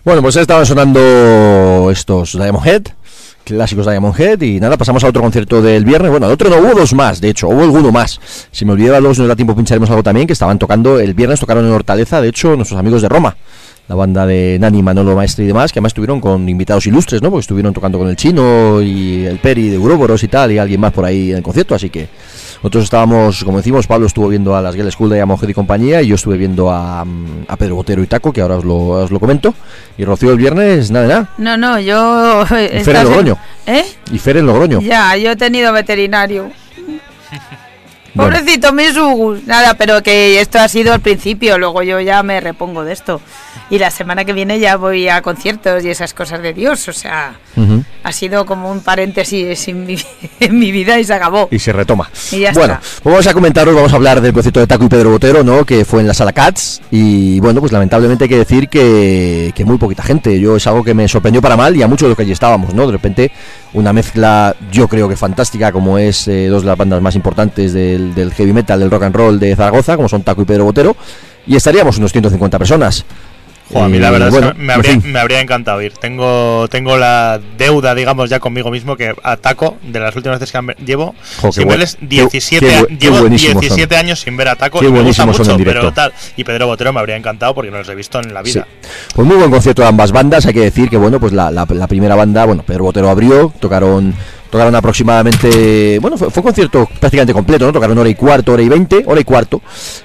Bueno, pues estaban sonando estos Diamond Head, clásicos Diamond Head, y nada, pasamos a otro concierto del viernes. Bueno, al otro no hubo dos más, de hecho, hubo alguno más. Si me olvidaba los, no da tiempo, pincharemos algo también, que estaban tocando el viernes, tocaron en Hortaleza, de hecho, nuestros amigos de Roma. La banda de Nani, Manolo Maestre y demás, que además estuvieron con invitados ilustres, ¿no? Porque estuvieron tocando con el chino y el Peri de Euroboros y tal, y alguien más por ahí en el concierto, así que nosotros estábamos, como decimos, Pablo estuvo viendo a las Girl School de Head y compañía, y yo estuve viendo a, mm, a Pedro Botero y Taco, que ahora os lo, os lo comento, y Rocío el viernes, nada de nada, No, no, yo... y Fer en Logroño, ¿Eh? y Fer en Logroño. Ya, yo he tenido veterinario. Bueno. Pobrecito, mis Ugus. Nada, pero que esto ha sido el principio, luego yo ya me repongo de esto. Y la semana que viene ya voy a conciertos y esas cosas de Dios, o sea, Ujú. ha sido como un paréntesis en mi, en mi vida y se acabó. y se retoma. Y ya bueno, está. pues vamos a comentaros, vamos a hablar del concierto de Taco y Pedro Botero, ¿no? Que fue en la sala Cats. Y bueno, pues lamentablemente hay que decir que, que muy poquita gente. Yo es algo que me sorprendió para mal y a muchos de los que allí estábamos, ¿no? De repente, una mezcla, yo creo que fantástica, como es eh, dos de las bandas más importantes del, del heavy metal, del rock and roll de Zaragoza, como son Taco y Pedro Botero. Y estaríamos unos 150 personas. Jo, a mí la verdad bueno, es que me habría, me habría encantado ir. Tengo, tengo la deuda, digamos, ya conmigo mismo que ataco de las últimas veces que llevo. Jo, sin buen- verles qué- 17, qué a- bu- qué llevo buenísimos 17 son. años sin ver a Taco Qué y me gusta mucho, pero tal. Y Pedro Botero me habría encantado porque no los he visto en la vida. Sí. Pues muy buen concierto de ambas bandas. Hay que decir que bueno, pues la, la- la primera banda, bueno, Pedro Botero abrió, tocaron tocaron aproximadamente, bueno, fue, un concierto prácticamente completo, ¿no? Tocaron hora y cuarto, hora y veinte, hora y cuarto.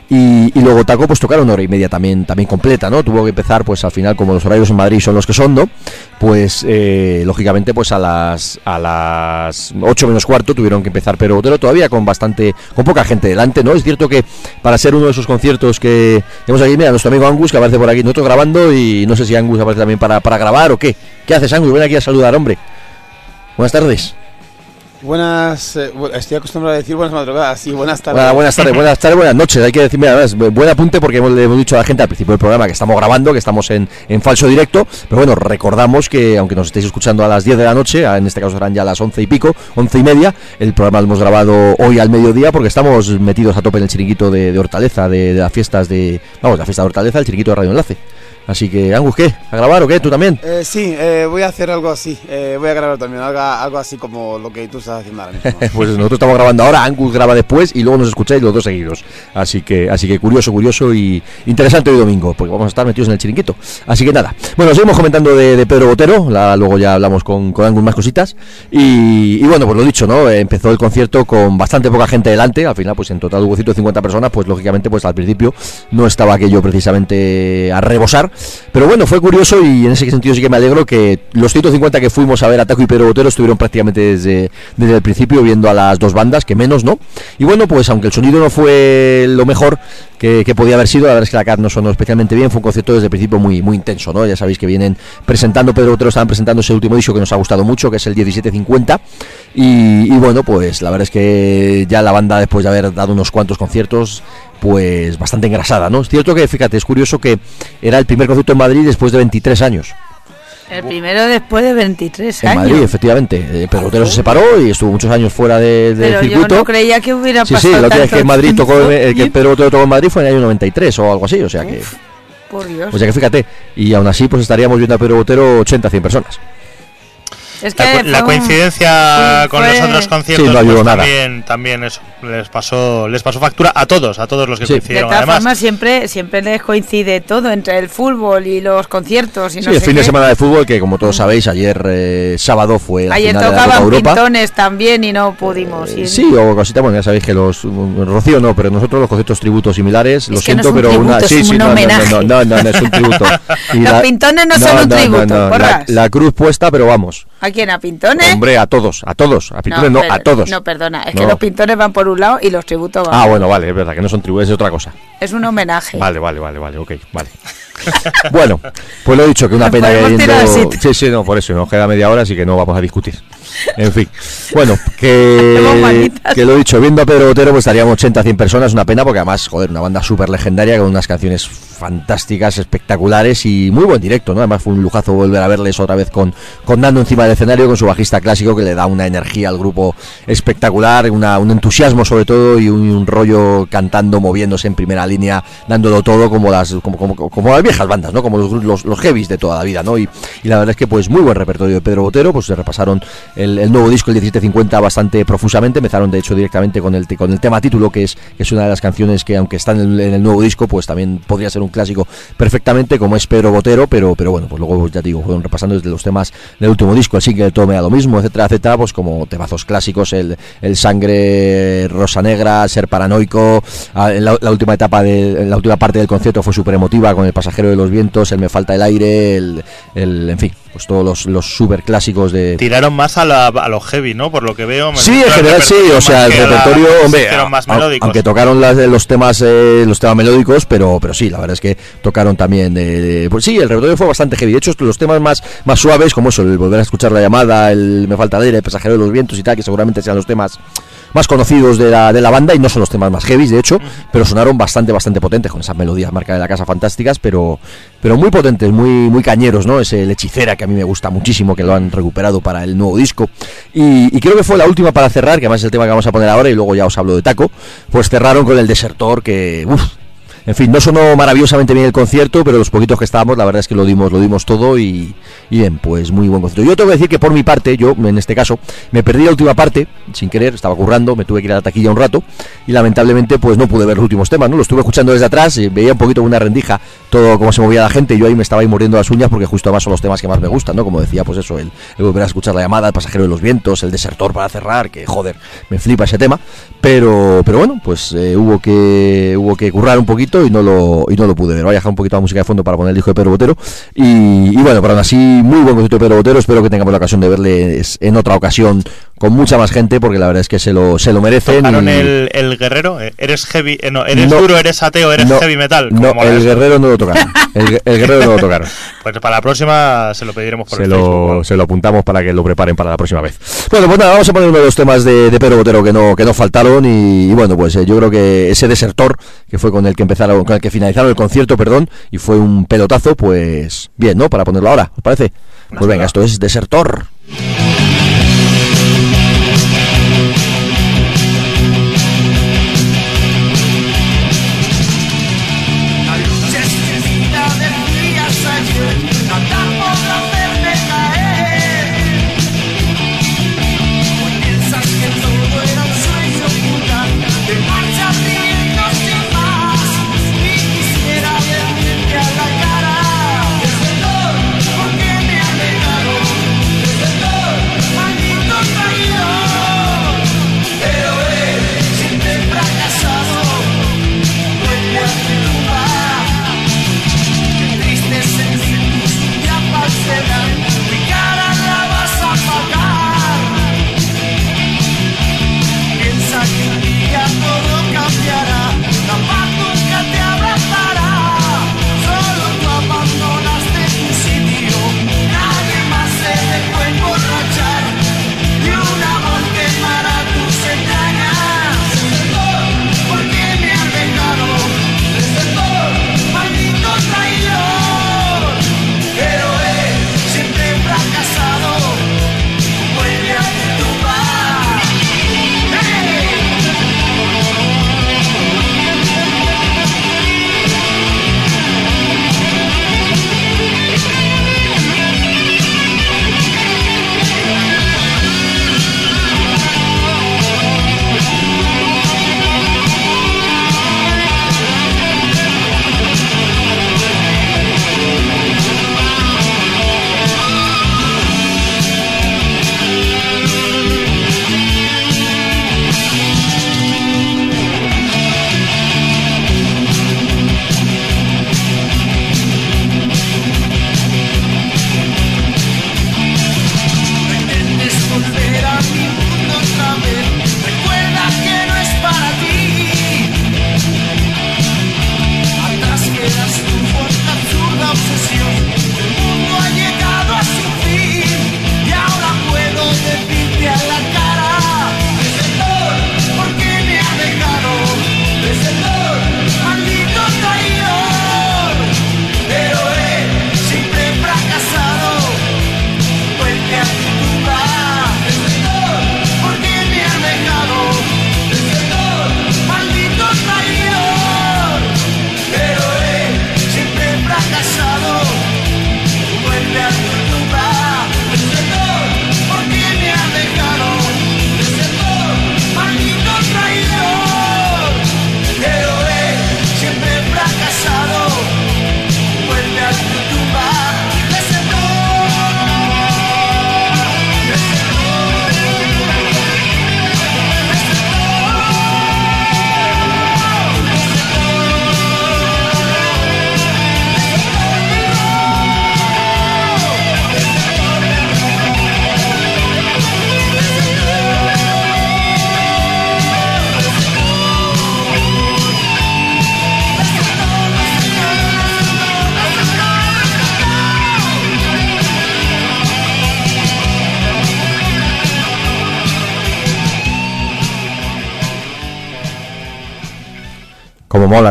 Y, luego Taco pues tocaron hora y media también, también completa, ¿no? Tuvo que empezar pues al final, como los horarios en Madrid son los que son, ¿no? Pues eh, lógicamente pues a las a las 8 menos cuarto tuvieron que empezar Pedro Botero todavía con bastante, con poca gente delante, ¿no? Es cierto que para ser uno de esos conciertos que tenemos aquí, mira, nuestro amigo Angus que aparece por aquí, nosotros grabando y no sé si Angus aparece también para, para grabar o qué. ¿Qué haces Angus? Ven aquí a saludar, hombre. Buenas tardes. Buenas, eh, estoy acostumbrado a decir buenas madrugadas, sí, buenas tardes. Buenas, buenas tardes, buenas tardes, buenas noches. Hay que decir, mira, además, bu- buen apunte porque hemos, le hemos dicho a la gente al principio del programa que estamos grabando, que estamos en, en falso directo. Pero bueno, recordamos que aunque nos estéis escuchando a las 10 de la noche, en este caso serán ya las 11 y pico, 11 y media, el programa lo hemos grabado hoy al mediodía porque estamos metidos a tope en el chiringuito de, de Hortaleza, de, de las fiestas de. Vamos, la fiesta de Hortaleza, el chiringuito de Radio Enlace. Así que, Angus, ¿qué? ¿A grabar o qué? ¿Tú también? Eh, sí, eh, voy a hacer algo así, eh, voy a grabar también, algo, algo así como lo que tú estás haciendo ahora mismo. Pues nosotros estamos grabando ahora, Angus graba después y luego nos escucháis los dos seguidos. Así que, así que curioso, curioso y interesante hoy domingo, porque vamos a estar metidos en el chiringuito. Así que nada. Bueno, seguimos comentando de, de Pedro Botero, la- luego ya hablamos con, con Angus más cositas. Y, y bueno, pues lo dicho, ¿no? Empezó el concierto con bastante poca gente delante, al final, pues en total hubo 150 personas, pues lógicamente, pues al principio no estaba aquello precisamente a rebosar. Pero bueno, fue curioso y en ese sentido sí que me alegro que los 150 que fuimos a ver a Taco y Pedro Botero estuvieron prácticamente desde, desde el principio viendo a las dos bandas, que menos, ¿no? Y bueno, pues aunque el sonido no fue lo mejor que, podía haber sido, la verdad es que la CAT no sonó especialmente bien, fue un concierto desde el principio muy, muy intenso, ¿no? Ya sabéis que vienen presentando, Pedro Botero estaban presentando ese último disco que nos ha gustado mucho, que es el 1750. Y, y bueno, pues la verdad es que ya la banda, después de haber dado unos cuantos conciertos, pues bastante engrasada, ¿no? Es cierto que, fíjate, es curioso que era el primer concierto en Madrid después de 23 años. El primero después de 23 En años. Madrid, efectivamente. Eh, Pedro Botero se separó y estuvo muchos años fuera de- del Pero yo circuito. no creía que hubiera sí, sí, pasado la última vez que en Madrid tocó, eh, que Pedro Botero tocó en Madrid fue en el año 93 o algo así, o sea que... Por Dios. O sea que fíjate, y aún así pues estaríamos viendo a Pedro Botero 80, 100 personas. Es que La, fue la coincidencia fue- con los otros conciertos Sí, no pues, también, también eso, les pasó, les pasó factura a todos, a todos los que Sí. De coincidieron. todas Además, formas, siempre, siempre les coincide todo entre el fútbol y los conciertos. Y Sí, no el sé fin de qué. semana de fútbol que como todos sabéis ayer eh, sábado fue la Ayer final de la Copa tocaban Europa. pintones también y no pudimos ir. Sí, o cosita, bueno, ya sabéis que los mm, Rocío no, pero nosotros los conciertos tributos similares, lo que no siento, es un pero tributo, una es sí, un sí, no, no, no, no, no, no, no, es un tributo. Y Los pintones no son un tributo, la, la cruz puesta, pero vamos. ¿A quién? ¿A pintones? Hombre, a todos, a todos, a pintones no, pero- a todos. No, perdona, es No. que los pintones van por un lado y los tributos van Ah, por bueno, vale, es verdad que no son tributos, es otra cosa. Es un homenaje. Vale, vale, vale, vale, ok, vale. bueno, pues lo he dicho, que una Nos pena que yendo... Sí, sí, no, por eso, nos queda media hora, así que no vamos a discutir. En fin, bueno, que, que lo he dicho, viendo a Pedro Botero, pues estaríamos 80, 100 personas, una pena, porque además, joder, una banda súper legendaria con unas canciones fantásticas, espectaculares y muy buen directo, ¿no? Además fue un lujazo volver a verles otra vez con, con Nando encima del escenario, con su bajista clásico que le da una energía al grupo espectacular, una, un entusiasmo sobre todo y un, un rollo cantando, moviéndose en primera línea, dándolo todo como las como, como, como viejas bandas, ¿no? Como los, los, heavies de toda la vida, ¿no? Y, y la verdad es que pues muy buen repertorio de Pedro Botero, pues se repasaron el, nuevo disco, el 1750, bastante profusamente, empezaron de hecho directamente con el, con el tema título, que es, que es una de las canciones que aunque está en el, en el nuevo disco, pues también podría ser un clásico perfectamente, como es Pedro Botero, pero, pero bueno, pues luego ya digo, fueron repasando desde los temas del último disco, el single de Todo me da lo mismo, etcétera, etcétera, pues como temazos clásicos, el, el Sangre Rosa Negra, Ser Paranoico, ah, la, la última etapa de la última parte del concierto fue súper emotiva con el de los vientos, el Me falta el aire, el, el en fin, pues todos los, los super clásicos de Tiraron más a, la, a los heavy, ¿no? Por lo que veo. Sí, en el general sí, repertorio o sea, el que la- repertorio, hombre, más melódicos. aunque tocaron las- los temas eh, los temas melódicos, pero pero sí, la verdad es que tocaron también de, de- pues sí, el repertorio fue bastante heavy. De hecho, los temas más más suaves como eso, el volver a escuchar la llamada, el me falta el aire, el pasajero de los vientos y tal, que seguramente sean los temas más conocidos de la, de la banda y no son los temas más heavy, de hecho, pero sonaron bastante, bastante potentes con esas melodías marca de la casa fantásticas, pero, pero muy potentes, muy, muy cañeros, ¿no? Ese hechicera que a mí me gusta muchísimo, que lo han recuperado para el nuevo disco. Y, creo que fue la última para cerrar, que además es el tema que vamos a poner ahora y luego ya os hablo de taco, pues cerraron con el desertor que, en fin, no sonó maravillosamente bien el concierto, pero los poquitos que estábamos, la verdad es que lo dimos, lo dimos todo y, bien, pues muy buen concierto. Yo tengo que decir que por mi parte, yo en este caso, me perdí la última parte, sin querer, estaba currando, me tuve que ir a la taquilla un rato y lamentablemente pues no pude ver los últimos temas, ¿no? Lo estuve escuchando desde atrás, y veía un poquito una rendija, todo cómo se movía la gente, y yo ahí me estaba ahí mordiendo las uñas porque justo además son los temas que más me gustan, ¿no? Como decía, pues eso, el, el volver a escuchar la llamada, el pasajero de los vientos, el desertor para cerrar, que joder, me flipa ese tema, pero, pero bueno, pues eh, hubo que hubo que currar un poquito y no lo y no lo pude ver. Voy a dejar un poquito la música de fondo para poner el disco de Pedro Botero. Y, y bueno, pero aún así, muy buen concierto de Pedro Botero. Espero que tengamos la ocasión de verle en otra ocasión con mucha más gente, porque la verdad es que se lo, se lo merecen. Tocaron y- el, el guerrero. eh, Eres heavy, eh, no, eres No. duro, eres ateo, eres no, heavy metal. No, el guerrero no lo tocaron. El, el guerrero no lo tocaron. Pues para la próxima se lo pediremos por Se el Facebook. lo, bueno. se lo apuntamos para que lo preparen para la próxima vez. Bueno, pues nada, vamos a poner uno de los temas de, de Pedro Botero que no, que no faltaron. Y, y bueno, pues eh, yo creo que ese desertor, que fue con el que con el que finalizaron el concierto, perdón, y fue un pelotazo, pues bien, ¿no? Para ponerlo ahora, ¿os parece? Pues venga, esto es desertor.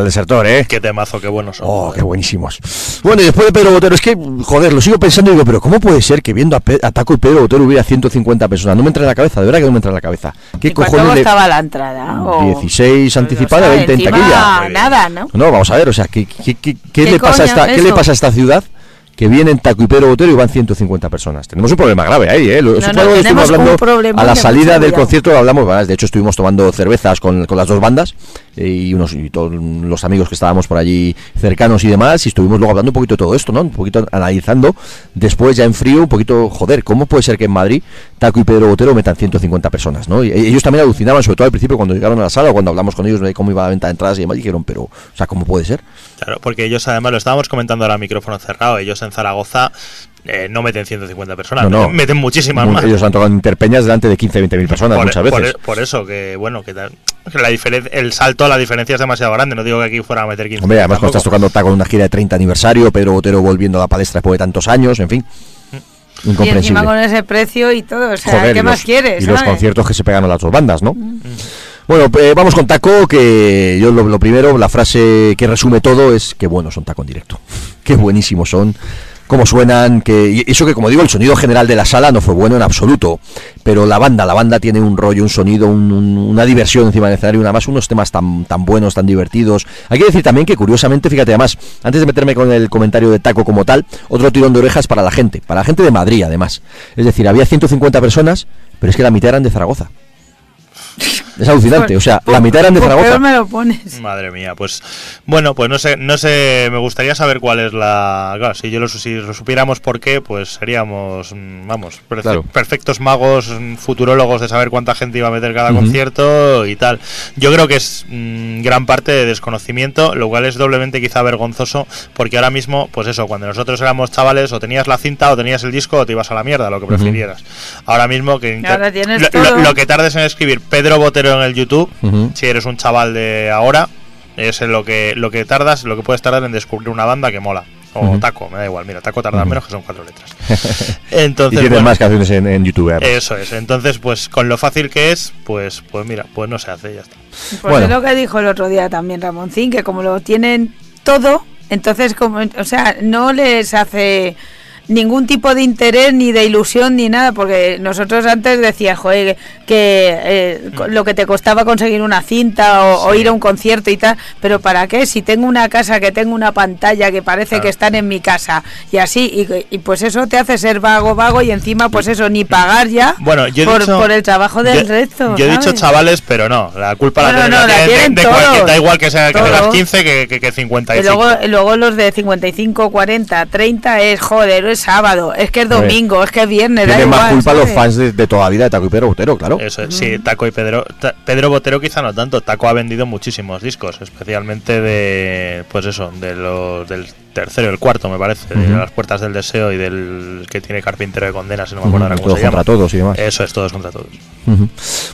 El desertor, ¿eh? Qué temazo, qué buenos son. Oh, qué buenísimos. Bueno, y después de Pedro Botero, es que, joder, lo sigo pensando y digo, pero ¿cómo puede ser que viendo a, Pe- a Taco y Pedro Botero hubiera 150 personas? No me entra en la cabeza, de verdad que no me entra en la cabeza. ¿Qué ¿Y cojones le- costaba la entrada? O- 16 anticipada, o sea, 20 en taquilla. nada, ¿no? No, vamos a ver, o sea, ¿qué, qué, qué- qué ¿Qué le pasa a esta, es ¿qué le pasa a esta ciudad? Que vienen Taco y Pedro Botero y van 150 personas. Tenemos un problema grave ahí, ¿eh? Lo- No, no, tenemos estuvimos hablando un problema a la salida del cuidado. concierto, hablamos, ¿verdad? de hecho estuvimos tomando cervezas con, con las dos bandas eh, y unos todos los amigos que estábamos por allí cercanos y demás y estuvimos luego hablando un poquito de todo esto, ¿no? Un poquito analizando después ya en frío, un poquito, joder, ¿cómo puede ser que en Madrid Taco y Pedro Botero metan 150 personas, ¿no? Y ellos también alucinaban, sobre todo al principio cuando llegaron a la sala cuando hablamos con ellos de cómo iba la venta de entradas y demás, dijeron, pero, o sea, ¿cómo puede ser? Claro, porque ellos además lo estábamos comentando ahora micrófono cerrado. Ellos en Zaragoza eh, no meten 150 personas, No, no. Meten, muchísimas Mu- más. Ellos han tocado en interpeñas delante de 15, 20 mil personas por, muchas por- veces. por eso que bueno que, que la el salto la diferencia es demasiado grande no digo que aquí fuera a meter 15 Hombre, además cuando estás tocando Taco en una gira de 30 aniversario, Pedro Botero volviendo a la palestra después de tantos años, en fin. Y Incomprensible. encima con ese precio y todo, o sea, Joder, ¿qué y más los- quieres? Y los sabes? conciertos que se pegan a las dos bandas, ¿no? Bueno, eh, vamos con Taco, que yo lo, lo primero, la frase que resume todo es que buenos son Taco en directo. Qué buenísimos son, cómo suenan, que y eso que como digo, el sonido general de la sala no fue bueno en absoluto, pero la banda, la banda tiene un rollo, un sonido, un- un- una diversión encima del escenario, nada más unos temas tan, tan buenos, tan divertidos. Hay que decir también que curiosamente, fíjate, además, antes de meterme con el comentario de Taco como tal, otro tirón de orejas para la gente, para la gente de Madrid además. Es decir, había 150 personas, pero es que la mitad eran de Zaragoza. Es alucinante, o sea, la mitad eran de Por Zaragoza. peor me lo pones. Madre mía, pues bueno, pues no sé, no sé, me gustaría saber cuál es la, claro, si yo lo, si lo supiéramos por qué, pues seríamos, mm, vamos, perfe- Claro. perfectos magos, mm, futurólogos de saber cuánta gente iba a meter cada concierto y tal. Yo creo que es mm, gran parte de desconocimiento, lo cual es doblemente quizá vergonzoso, porque ahora mismo, pues eso, cuando nosotros éramos chavales, o tenías la cinta, o tenías el disco, o te ibas a la mierda, lo que prefirieras. Ahora mismo que ahora tienes lo- lo- lo que tardes en escribir Pedro Botero en el YouTube, si eres un chaval de ahora, es lo que lo que tardas, lo que puedes tardar en descubrir una banda que mola. O taco, me da igual, mira, taco tarda menos que son cuatro letras. Y Entonces, tienen bueno, más canciones en, en YouTube. además. eso es. Entonces, pues con lo fácil que es, pues pues mira, pues no se hace, ya está. Pues Bueno. es lo que dijo el otro día también Ramoncín, que como lo tienen todo, entonces como, o sea, no les hace ningún tipo de interés ni de ilusión ni nada, porque nosotros antes decía, joder, que eh, co- lo que te costaba conseguir una cinta o, o Sí. ir a un concierto y tal, pero ¿para qué? Si tengo una casa que tengo una pantalla que parece Claro. que están en mi casa y así, y, y pues eso te hace ser vago, vago y encima pues eso, ni pagar ya Bueno, yo por, dicho, por el trabajo del yo, resto. Yo he dicho chavales, pero no, la culpa Bueno, la no, la tienen de- tienen de cualquier- da igual que sea que tengas 15 que, que, que Y 55. luego, y luego los de 55, 40, 30 es joder, es sábado, es que es domingo, es que es viernes. da Tienen más igual, culpa los fans de, de toda la vida de Taco y Pedro Botero, claro. Eso es, sí, Taco y Pedro. Ta- Pedro Botero quizá no tanto. Taco ha vendido muchísimos discos, especialmente de, pues eso, de los del tercero, el cuarto me parece, de Ujú. las puertas del deseo y del que tiene Carpintero de Condenas, si no me acuerdo cómo todos se llama. contra todos y demás. Eso es, todos contra todos.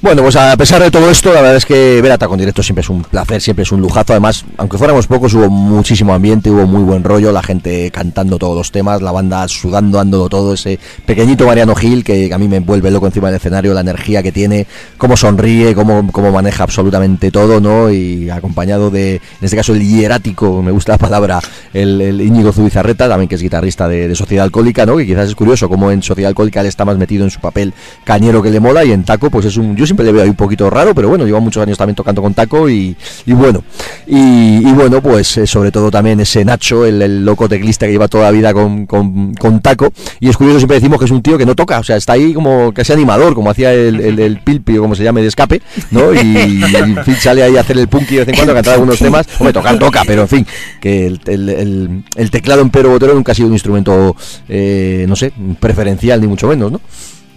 Bueno, pues a pesar de todo esto, la verdad es que ver a Taco en directo siempre es un placer, siempre es un lujazo. Además, aunque fuéramos pocos, hubo muchísimo ambiente, hubo muy buen rollo, la gente cantando todos los temas, la banda sudando, dándolo todo. Ese pequeñito Mariano Gil que a mí me vuelve loco encima del escenario, la energía que tiene, cómo sonríe, cómo, cómo maneja absolutamente todo, ¿no? Y acompañado de, en este caso, el hierático, me gusta la palabra, el, el Íñigo Zubizarreta, también que es guitarrista de, de Sociedad Alcohólica, ¿no? Que quizás es curioso cómo en Sociedad Alcohólica él está más metido en su papel cañero que le mola y en Taco, pues es un. Yo siempre le veo ahí un poquito raro, pero bueno, lleva muchos años también tocando con Taco y, y bueno. Y, y bueno, pues eh, sobre todo también ese Nacho, el, el loco teclista que lleva toda la vida con, con, con Taco. Y es curioso, siempre decimos que es un tío que no toca, o sea, está ahí como casi animador, como hacía el, el, el Pilpi o como se llame de escape, ¿no? Y, y en fin, sale ahí a hacer el punky de vez en cuando, a cantar algunos temas. Hombre, tocar toca, pero en fin, que el, el, el- el teclado en Pedro Botero nunca ha sido un instrumento, eh, no sé, preferencial, ni mucho menos, ¿no?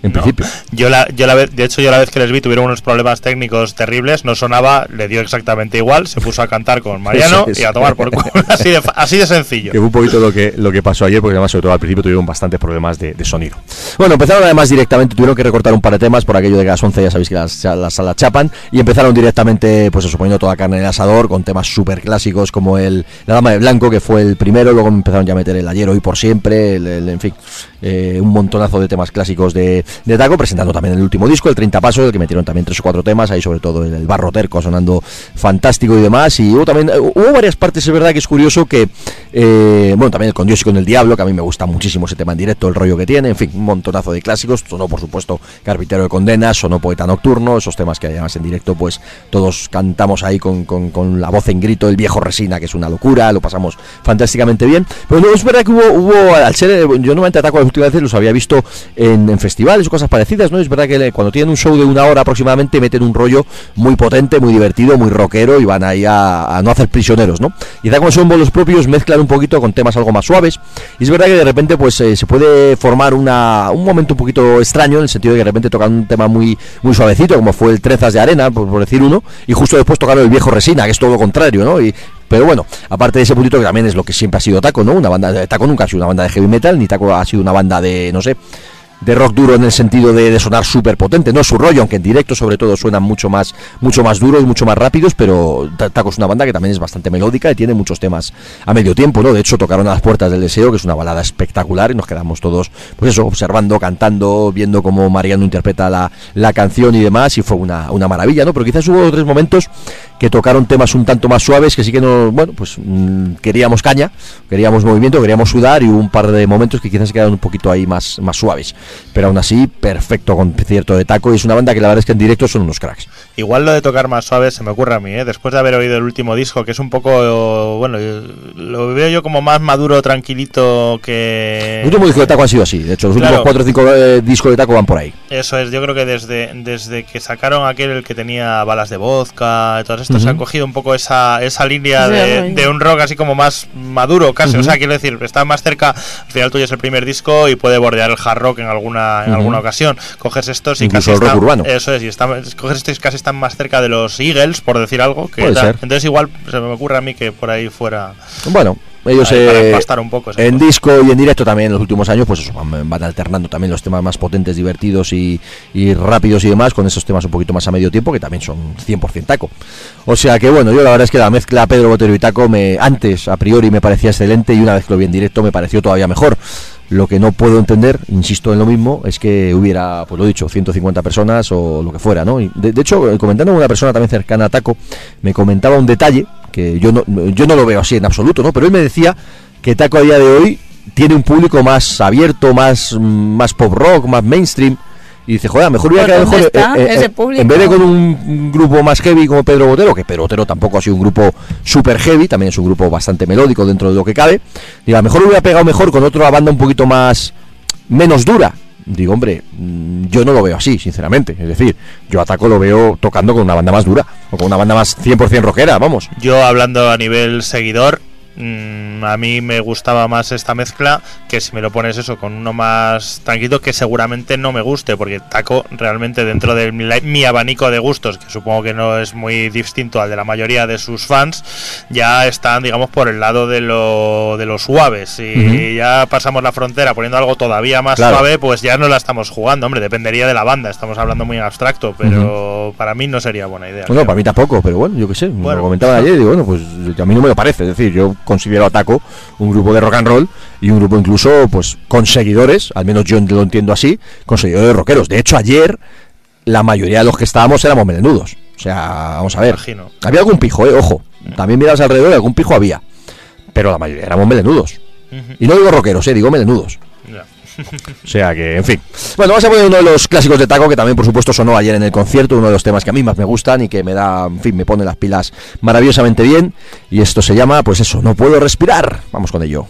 En No. principio. Yo la, yo la vez, de hecho, yo la vez que les vi tuvieron unos problemas técnicos terribles, no sonaba, le dio exactamente igual, se puso a cantar con Mariano Eso y a tomar por culo. Así de, así de sencillo. Que fue un poquito lo que, lo que pasó ayer, porque además, sobre todo al principio, tuvieron bastantes problemas de, de sonido. Bueno, empezaron además directamente, tuvieron que recortar un par de temas por aquello de que a las 11 ya sabéis que las, las salas chapan, y empezaron directamente, pues eso, poniendo toda carne en el asador, con temas súper clásicos como el La Dama de Blanco, que fue el primero, luego empezaron ya a meter el Ayer, Hoy por Siempre, el, el- en fin, eh, un montonazo de temas clásicos de, de Taco, presentando también el último disco, el 30 Pasos, del que metieron también tres o cuatro temas, ahí sobre todo el, el barro terco sonando fantástico y demás. Y hubo también, eh, hubo varias partes, es verdad que es curioso que, eh, bueno, también con Dios y con el Diablo, que a mí me gusta muchísimo ese tema en directo, el rollo que tiene, en fin, un montonazo de clásicos. Sonó, por supuesto, Carpintero de Condenas, sonó Poeta Nocturno, esos temas que además en directo, pues todos cantamos ahí con, con- con la voz en grito, el viejo resina, que es una locura, lo pasamos fantásticamente bien. Pero no, es verdad que hubo, hubo al ser, eh, yo normalmente ataco las últimas veces, los había visto en, en festivales o cosas parecidas, ¿no? Es verdad que cuando tienen un show de una hora aproximadamente meten un rollo muy potente, muy divertido, muy rockero y van ahí a, no hacer prisioneros, ¿no? Y da como son bolos propios, mezclan un poquito con temas algo más suaves. Y es verdad que de repente pues eh, se puede formar una, un momento un poquito extraño en el sentido de que de repente tocan un tema muy, muy suavecito, como fue el Trenzas de Arena, por, decir uno, y justo después tocaron el viejo Resina, que es todo lo contrario, ¿no? Y, pero bueno, aparte de ese puntito que también es lo que siempre ha sido Taco, ¿no? Una banda Taco nunca ha sido una banda de heavy metal, ni Taco ha sido una banda de, no sé, de rock duro en el sentido de, de sonar súper potente, no es su rollo, aunque en directo sobre todo suenan mucho más, mucho más duros, mucho más rápidos, pero Ta- Taco es una banda que también es bastante melódica y tiene muchos temas a medio tiempo, ¿no? De hecho tocaron a las puertas del deseo, que es una balada espectacular, y nos quedamos todos, pues eso, observando, cantando, viendo cómo Mariano interpreta la, la canción y demás, y fue una, una maravilla, ¿no? Pero quizás hubo tres momentos que tocaron temas un tanto más suaves, que sí que no, bueno, pues mm, queríamos caña, queríamos movimiento, queríamos sudar, y hubo un par de momentos que quizás se quedaron un poquito ahí más, más suaves. Pero aún así, perfecto concierto de taco, y es una banda que la verdad es que en directo son unos cracks. Igual lo de tocar más suave se me ocurre a mí, ¿eh? después de haber oído el último disco, que es un poco, bueno, lo veo yo como más maduro, tranquilito que... El último disco de taco han sido así, de hecho, los Claro. últimos cuatro o cinco eh, discos de taco van por ahí. Eso es, yo creo que desde, desde que sacaron aquel el que tenía balas de vodka y todas estas, Se han cogido un poco esa, esa línea Sí, de, un rock así como más maduro, casi. O sea, quiero decir, está más cerca, al final tuyo es el primer disco y puede bordear el hard rock en alguna, en alguna ocasión. Coges estos y Incluso casi el rock están- urbano. Eso es, y están, coges estos y casi están más cerca de los Eagles, por decir algo. Que Puede tal. ser. Entonces igual se me ocurre a mí que por ahí fuera... Bueno, ellos eh, un poco en cosa. disco y en directo también en los últimos años, pues eso, van, van alternando también los temas más potentes, divertidos y, y rápidos y demás, con esos temas un poquito más a medio tiempo, que también son 100% taco. O sea que bueno, yo la verdad es que la mezcla Pedro Botero y taco me, antes a priori me parecía excelente y una vez que lo vi en directo me pareció todavía mejor. Lo que no puedo entender, insisto en lo mismo, es que hubiera, pues lo dicho, 150 personas o lo que fuera, ¿no? Y de, de hecho, comentando con una persona también cercana a Taco, me comentaba un detalle que yo no, yo no lo veo así en absoluto, ¿no? Pero él me decía que Taco a día de hoy tiene un público más abierto, más, mm, más pop rock, más mainstream. Y dice, joder, a mejor hubiera Pues, quedado ¿dónde mejor ese público? en vez de con un grupo más heavy como Pedro Botero, que Pedro Botero tampoco ha sido un grupo super heavy, también es un grupo bastante melódico dentro de lo que cabe. Digo, a lo mejor hubiera pegado mejor con otra banda un poquito más menos dura. Digo, hombre, mm, yo no lo veo así, sinceramente. Es decir, yo a Taco lo veo tocando con una banda más dura, o con una banda más 100% rockera, vamos. Yo hablando a nivel seguidor, mm, a mí me gustaba más esta mezcla que si me lo pones eso con uno más tranquilo que seguramente no me guste porque Taco realmente dentro de mi, mi abanico de gustos que supongo que no es muy distinto al de la mayoría de sus fans ya están digamos por el lado de lo de los suaves y ya pasamos la frontera poniendo algo todavía más Claro. suave pues ya no la estamos jugando hombre dependería de la banda estamos hablando muy en abstracto pero para mí no sería buena idea No, creo. para mí tampoco, pero bueno, yo qué sé. Bueno. lo comentaban ayer y digo, bueno, pues a mí no me lo parece. Es decir, yo considero a Taco un grupo de rock and roll y un grupo incluso, pues, con seguidores, al menos yo lo entiendo así, con seguidores de rockeros. De hecho, ayer la mayoría de los que estábamos éramos melenudos. O sea, vamos a ver. Imagino. Había algún pijo, eh, ojo. También mirabas alrededor y algún pijo había. Pero la mayoría éramos melenudos. Y no digo rockeros, eh, digo melenudos. O sea que, en fin. Bueno, vamos a poner uno de los clásicos de Taco que también, por supuesto, sonó ayer en el concierto, uno de los temas que a mí más me gustan y que me da, en fin, me pone las pilas maravillosamente bien. Y esto se llama, pues eso, No puedo respirar. Vamos con ello.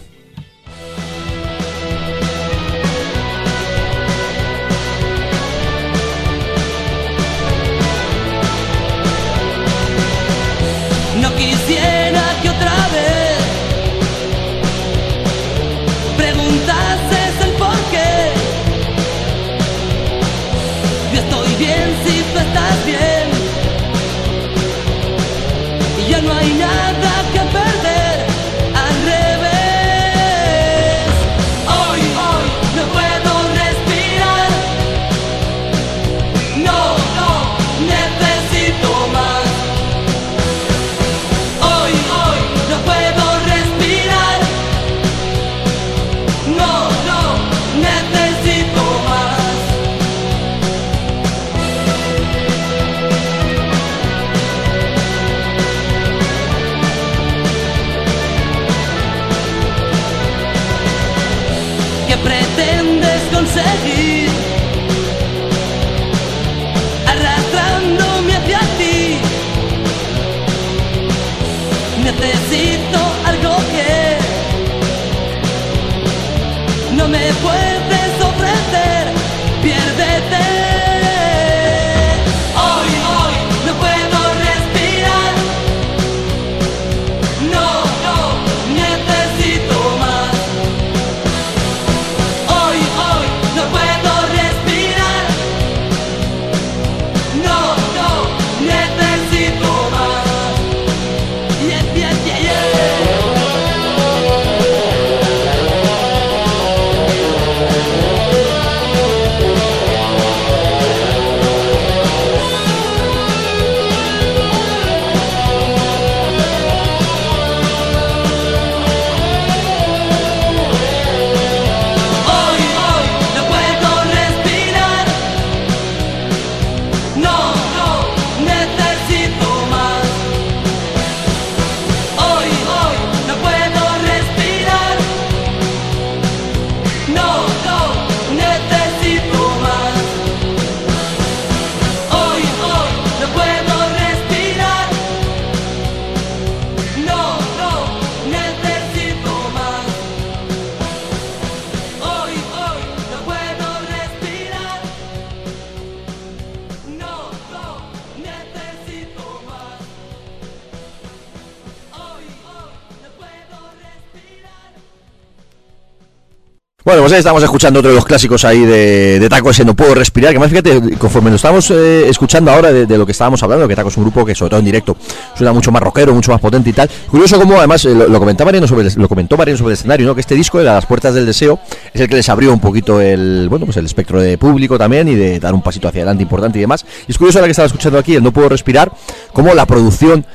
Bueno, pues ahí estamos escuchando otro de los clásicos ahí de, de Taco, ese No Puedo Respirar, que más fíjate, conforme lo estamos eh, escuchando ahora de, lo que estábamos hablando, que Taco es un grupo que sobre todo en directo suena mucho más rockero, mucho más potente y tal. Curioso como además eh, lo, lo comentaba Mariano sobre el, lo comentó Mariano sobre el escenario, ¿no? Que este disco, de Las Puertas del Deseo, es el que les abrió un poquito el, bueno, pues el espectro de público también y de dar un pasito hacia adelante importante y demás. Y es curioso ahora que estaba escuchando aquí el No Puedo Respirar, como la producción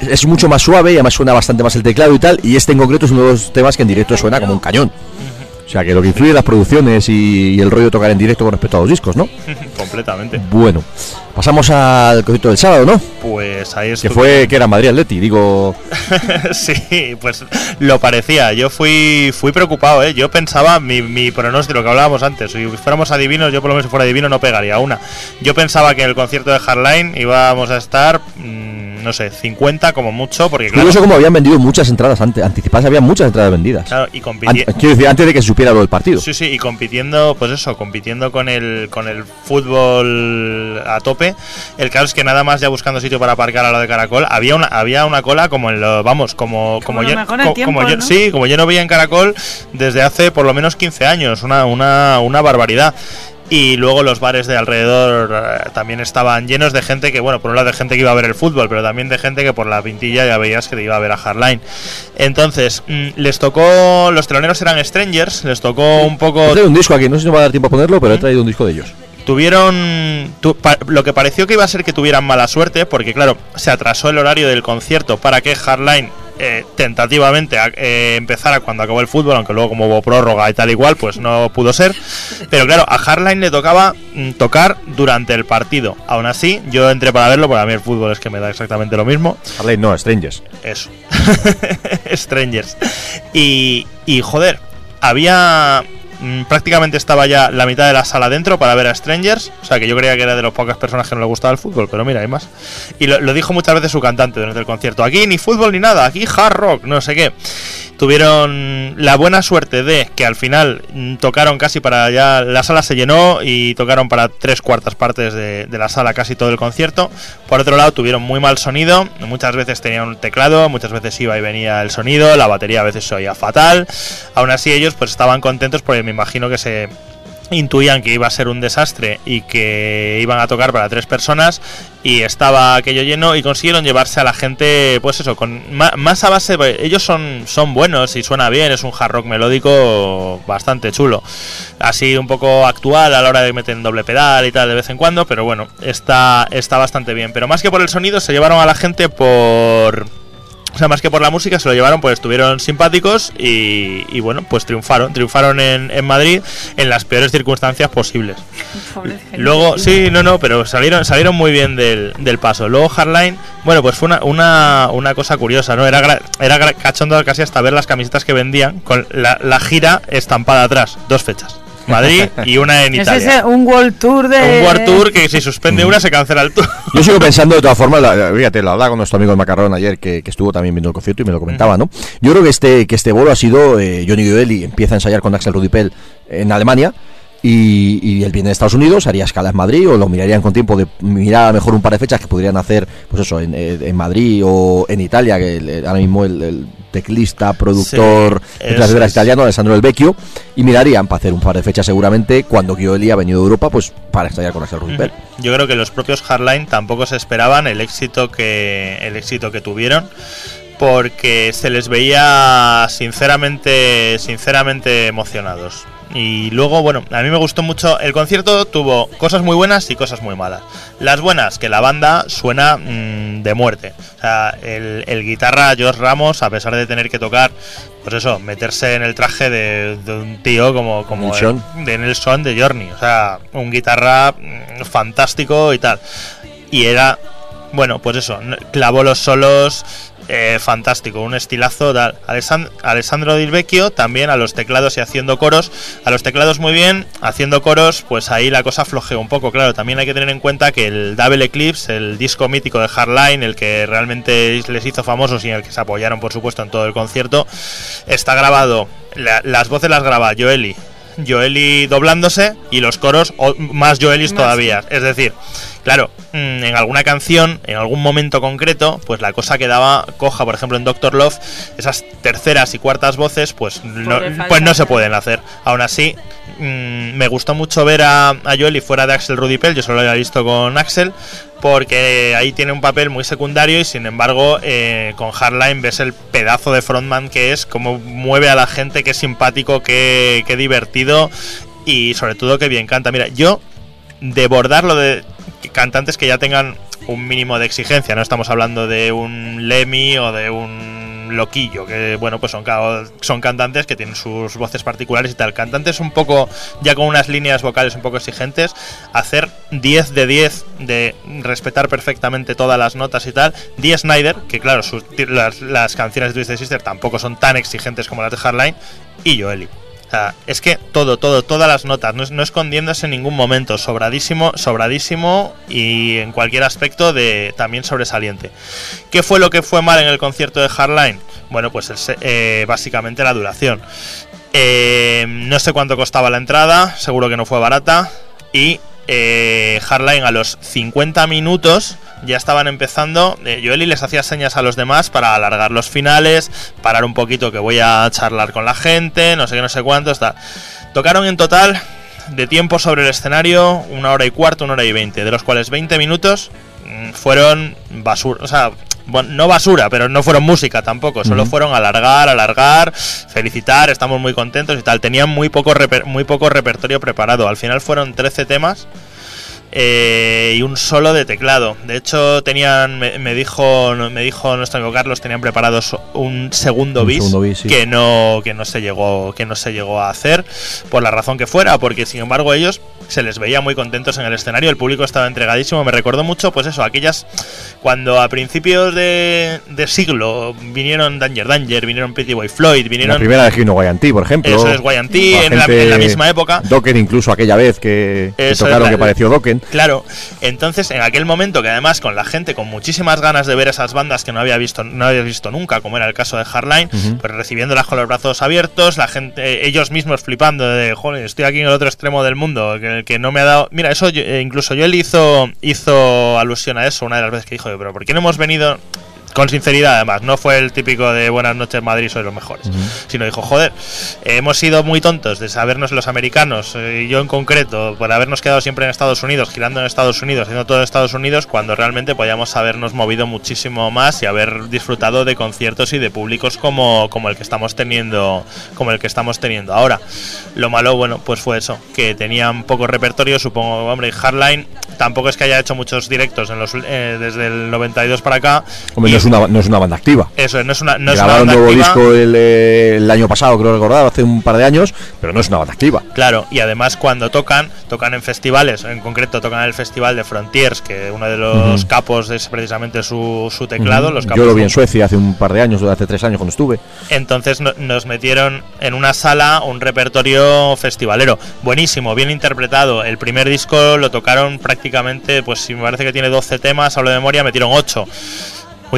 es mucho más suave y además suena bastante más el teclado y tal. Y este en concreto es uno de los temas que en directo suena como un cañón. O sea, que lo que influye las producciones y, y el rollo de tocar en directo con respecto a los discos, ¿no? Completamente. Bueno, pasamos al concierto del sábado, ¿no? Pues ahí Que estuve. fue que era Madrid Atleti, digo. sí, pues lo parecía. Yo fui fui preocupado, ¿eh? Yo pensaba, mi, mi pronóstico, lo que hablábamos antes, si fuéramos adivinos, yo por lo menos si fuera adivino no pegaría una. Yo pensaba que en el concierto de Hardline íbamos a estar, mm, no sé, 50 como mucho, porque claro, Curioso como habían vendido muchas entradas ante- anticipadas, había muchas entradas vendidas. claro, y An- compiti- quiero decir, antes de que se supiera lo del partido. Sí, sí, y compitiendo, pues eso, compitiendo con el, con el fútbol a tope. El caso es que nada más ya buscando sitio para aparcar a lo de Caracol, había una, había una cola como en lo, vamos, como, como, lo yo, co- tiempo, como yo- ¿no? sí, como yo no veía en Caracol desde hace por lo menos 15 años, una, una, una barbaridad. Y luego los bares de alrededor eh, también estaban llenos de gente que, bueno, por un lado de gente que iba a ver el fútbol, pero también de gente que por la pintilla ya veías que te iba a ver a Hardline. Entonces, mm, les tocó, los teloneros eran Strangers, les tocó un He poco traído un disco aquí, no sé si me va a dar tiempo a ponerlo, pero he traído un disco de ellos. tuvieron tu- pa- lo que pareció que iba a ser que tuvieran mala suerte porque claro se atrasó el horario del concierto para que Hardline eh, tentativamente a- eh, empezara cuando acabó el fútbol aunque luego como hubo prórroga y tal igual pues no pudo ser pero claro a Hardline le tocaba mm, tocar durante el partido aún así yo entré para verlo porque a mí el fútbol es que me da exactamente lo mismo Harley, no, Strangers. eso. Strangers. Y, y joder, había. Mm, Prácticamente estaba ya la mitad de la sala dentro para ver a Strangers. O sea que yo creía que era de las pocas personas que no le gustaba el fútbol, pero mira, hay más. Y lo, dijo muchas veces su cantante durante el concierto. Aquí ni fútbol ni nada, aquí hard rock, no sé qué. Tuvieron la buena suerte de que al final mm, tocaron casi para ya. La sala se llenó y tocaron para tres cuartas partes de, de la sala casi todo el concierto. Por otro lado, tuvieron muy mal sonido. Muchas veces tenían un teclado, muchas veces iba y venía el sonido. La batería a veces se oía fatal. Aún así, ellos pues estaban contentos porque me imagino que se intuían que iba a ser un desastre y que iban a tocar para tres personas y estaba aquello lleno y consiguieron llevarse a la gente pues eso con más, a base pues, ellos son son buenos y suena bien es un hard rock melódico bastante chulo. Así un poco actual a la hora de meter en doble pedal y tal de vez en cuando pero bueno está está bastante bien. Pero más que por el sonido se llevaron a la gente por o sea, más que por la música, se lo llevaron, pues estuvieron simpáticos y, y bueno, pues triunfaron. Triunfaron en, en Madrid en las peores circunstancias posibles. Pobre. Luego, sí, no, no, pero salieron, salieron muy bien del, del paso. Luego Hardline, bueno, pues fue una, una, una cosa curiosa, ¿no? Era, era cachondo casi hasta ver las camisetas que vendían con la, la gira estampada atrás, dos fechas. Madrid y una en Es Italia. ese, un World Tour de. Un World Tour que si suspende una se cancela el tour. Yo sigo pensando de todas formas, la- fíjate, lo hablaba con nuestro amigo el Macarrón ayer que, que estuvo también viendo el concierto y me lo comentaba, ¿no? Yo creo que este, que este bolo ha sido eh, Johnny Goelli empieza a ensayar con Axel Rudipel en Alemania y, y él viene de Estados Unidos, haría escala en Madrid o lo mirarían con tiempo de mirar a lo mejor un par de fechas que podrían hacer, pues eso, en, eh, en Madrid o en Italia, que el- el- ahora mismo el, el teclista, productor, Sí, etcétera, italiano, Alessandro Del Vecchio, y mirarían para hacer un par de fechas seguramente cuando Goelli ha venido de Europa, pues para ensayar con Axel Rudipel. Yo creo que los propios Hardline tampoco se esperaban el éxito que el éxito que tuvieron porque se les veía sinceramente sinceramente emocionados. Y luego, bueno, a mí me gustó mucho. El concierto tuvo cosas muy buenas y cosas muy malas. Las buenas, que la banda suena mm, de muerte. O sea, el, el guitarra George Ramos, a pesar de tener que tocar, pues eso, meterse en el traje de, de un tío como, como Nelson. el- de Nelson de Journey. O sea, un guitarra mm, fantástico y tal. Y era, bueno, pues eso, clavó los solos. Eh, fantástico, un estilazo. Alessan- Alessandro Del Vecchio también a los teclados y haciendo coros. A los teclados muy bien, haciendo coros, pues ahí la cosa flojeó un poco. Claro, también hay que tener en cuenta que el Double Eclipse, el disco mítico de Hardline, el que realmente les hizo famosos y en el que se apoyaron, por supuesto, en todo el concierto, está grabado. la- las voces las graba Joeli, Joeli doblándose y los coros más Joelis Más. todavía. Es decir, claro, mm, en alguna canción, en algún momento concreto, pues la cosa quedaba coja. Por ejemplo, en Doctor Love, esas terceras y cuartas voces, pues no, pues no se pueden hacer. Aún así, mm, me gustó mucho ver a, a Joeli fuera de Axel Rudy Pell. Yo solo lo había visto con Axel. Porque ahí tiene un papel muy secundario y sin embargo eh, con Hardline ves el pedazo de frontman que es, cómo mueve a la gente, qué simpático, qué, qué divertido y sobre todo que bien canta. Mira, yo de bordar lo de cantantes que ya tengan un mínimo de exigencia, no estamos hablando de un Lemmy o de un Loquillo, que bueno, pues son, son cantantes que tienen sus voces particulares y tal. Cantantes un poco, ya con unas líneas vocales un poco exigentes, hacer 10 de 10 de respetar perfectamente todas las notas y tal. Dee Snyder, que claro, las, las canciones de Twisted Sister tampoco son tan exigentes como las de Hardline, y Joely. Es que todo, todo, todas las notas, no, es- no escondiéndose en ningún momento, sobradísimo, sobradísimo y en cualquier aspecto de también sobresaliente. ¿Qué fue lo que fue mal en el concierto de Hardline? Bueno, pues eh, básicamente la duración. Eh, no sé cuánto costaba la entrada, seguro que no fue barata. Y eh, Hardline a los 50 minutos ya estaban empezando. Eh, Joeli les hacía señas a los demás para alargar los finales, parar un poquito que voy a charlar con la gente, no sé qué, no sé cuánto. Está. Tocaron en total de tiempo sobre el escenario una hora y cuarto, una hora y veinte, de los cuales 20 minutos mm, fueron basura, o sea, bueno, no basura, pero no fueron música tampoco, solo fueron alargar, alargar, felicitar, estamos muy contentos y tal. Tenían muy poco, reper- muy poco repertorio preparado, al final fueron 13 temas. Eh, y un solo de teclado. De hecho, tenían, me, me dijo, me dijo nuestro amigo Carlos, tenían preparados un segundo Un bis, segundo bis, sí. que no, que no se llegó, que no se llegó a hacer, por la razón que fuera, porque sin embargo ellos se les veía muy contentos en el escenario, el público estaba entregadísimo. Me recordó mucho, pues eso, aquellas cuando a principios de, de siglo vinieron Danger Danger, vinieron Pretty Boy Floyd, La vinieron primera de Gino Guayantí, por ejemplo. Eso es Guayantí, La en la- en la misma época. Dokken incluso aquella vez que, que es tocaron la- que pareció Dokken. Claro, entonces en aquel momento que además con la gente con muchísimas ganas de ver esas bandas que no había visto, no había visto nunca, como era el caso de Hardline, Ujú. pues recibiéndolas con los brazos abiertos, la gente, ellos mismos flipando de, joder, estoy aquí en el otro extremo del mundo, que, que no me ha dado, mira, eso yo- eh, incluso yo él hizo, hizo alusión a eso una de las veces que dijo, pero ¿por qué no hemos venido? Con sinceridad, además, no fue el típico de buenas noches Madrid, sois los mejores. Sino dijo, joder, hemos sido muy tontos de sabernos los americanos, eh, y yo en concreto, por habernos quedado siempre en Estados Unidos, girando en Estados Unidos, haciendo todo en Estados Unidos, cuando realmente podíamos habernos movido muchísimo más y haber disfrutado de conciertos y de públicos como, como el que estamos teniendo, como el que estamos teniendo ahora. Lo malo, bueno, pues fue eso, que tenían poco repertorio, supongo, hombre, y Hardline tampoco es que haya hecho muchos directos en los, eh, desde el 92 para acá. Hombre, una, no es una banda activa. Eso, no es una, no es una Grabaron banda nuevo activa. disco el, el año pasado, creo recordar, hace un par de años, pero no es una banda activa. Claro, y además cuando tocan, tocan en festivales, en concreto tocan en el festival de Frontiers, que uno de los Ujú. capos es precisamente su, su teclado. Los capos Yo lo vi en Suecia hace un par de años, hace tres años cuando estuve. Entonces no- nos metieron en una sala un repertorio festivalero. Buenísimo, bien interpretado. El primer disco lo tocaron prácticamente, pues si me parece que tiene 12 temas, hablo de memoria, metieron 8.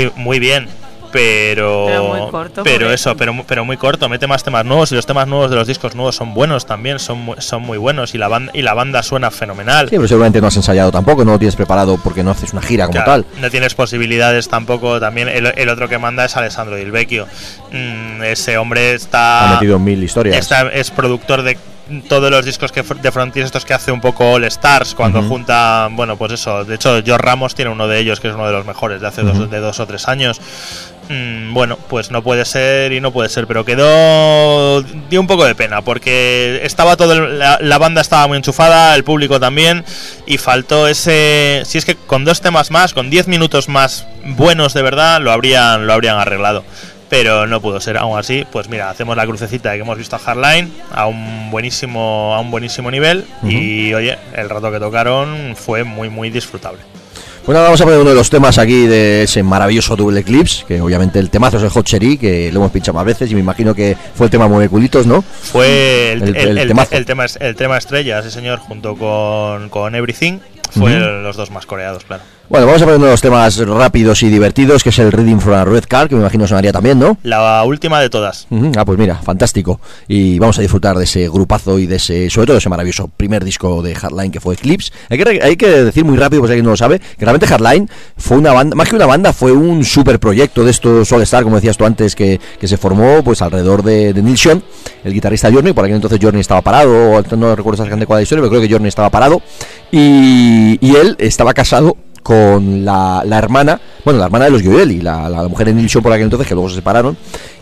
Muy, muy bien. Pero, Pero muy corto, pero eso, pero, pero muy corto, mete más temas nuevos y los temas nuevos de los discos nuevos son buenos también, son muy, son muy buenos y la banda y la banda suena fenomenal. Sí, pero seguramente no has ensayado tampoco, no lo tienes preparado porque no haces una gira como Claro, tal. No tienes posibilidades tampoco. También el, el otro que manda es Alessandro Del Vecchio. Mm, ese hombre está. Ha metido en mil historias. Está- es productor de todos los discos que de Frontiers estos que hace un poco All Stars cuando Ujú. junta bueno pues eso de hecho George Ramos tiene uno de ellos que es uno de los mejores de hace dos, de dos o tres años. Mm, bueno pues no puede ser y no puede ser pero quedó dio un poco de pena porque estaba todo el- la, la banda estaba muy enchufada el público también y faltó ese si es que con dos temas más con 10 minutos más buenos de verdad lo habrían lo habrían arreglado pero no pudo ser. Aún así pues mira hacemos la crucecita de que hemos visto a Hardline a un buenísimo a un buenísimo nivel y oye el rato que tocaron fue muy muy disfrutable. Bueno, ahora vamos a poner uno de los temas aquí de ese maravilloso Double Eclipse, que obviamente el temazo es el Hot Cherry, que lo hemos pinchado más veces y me imagino que fue el tema Moleculitos, ¿no? fue el, El- el- el tema el tema estrella sí señor junto con, con Everything fue Ujú. los dos más coreados, claro. Bueno, vamos a poner uno de los temas rápidos y divertidos, que es el Reading from a Red Card, que me imagino sonaría también, ¿no? La última de todas. Ujú, Ah, pues mira, fantástico. Y vamos a disfrutar de ese grupazo y de ese, sobre todo ese maravilloso primer disco de Hardline que fue Eclipse. Hay que, hay que decir muy rápido, pues alguien no lo sabe, que realmente Hardline fue una banda, más que una banda, fue un super proyecto de estos All Star, como decías tú antes, que, que se formó pues alrededor de, de Neil Sean, el guitarrista de Journey, por aquel entonces Journey estaba parado, o no recuerdo exactamente cuál es la historia, pero creo que Journey estaba parado. Y, y él estaba casado con la, la hermana, bueno, la hermana de los Gioeli, la, la, la mujer Neil Sean por aquel entonces, que luego se separaron,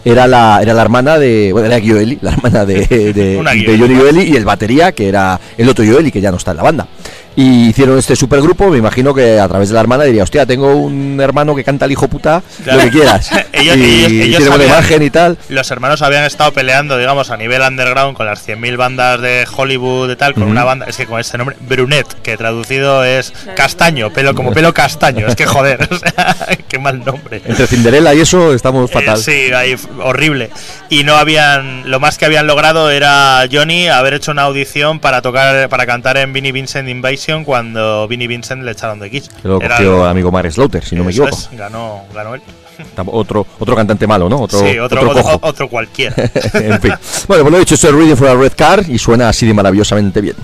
era la, era la hermana de, bueno, era Gioeli, la hermana de, de. Johnny Gioeli y el batería, que era el otro Gioeli, que ya no está en la banda. Y hicieron este supergrupo, me imagino que a través de la hermana diría, hostia, tengo un hermano que canta el hijo puta, Claro. lo que quieras. Ellos- y ellos- ellos tiene buena sabían- imagen y tal. Los hermanos habían estado peleando, digamos, a nivel underground con las 100.000 bandas de Hollywood y tal, con una banda, es que con ese nombre, Brunette, que traducido es castaño, pelo como pelo castaño, es que joder, o sea, qué mal nombre. Entre Cinderella y eso estamos Eh, fatal. sí, ahí, horrible. Y no habían, lo más que habían logrado era Johnny haber hecho una audición para tocar, para cantar en Vinnie Vincent Invasion cuando Vinnie Vincent le echaron de Kiss. Lo cogió el amigo Mark Slaughter, si no me equivoco. es, ganó, ganó él. Otro, otro cantante malo, ¿no? Otro, sí, otro, otro otro, cualquiera. en fin. Bueno, pues lo he dicho, esto es Reading for a Red Card y suena así de maravillosamente bien.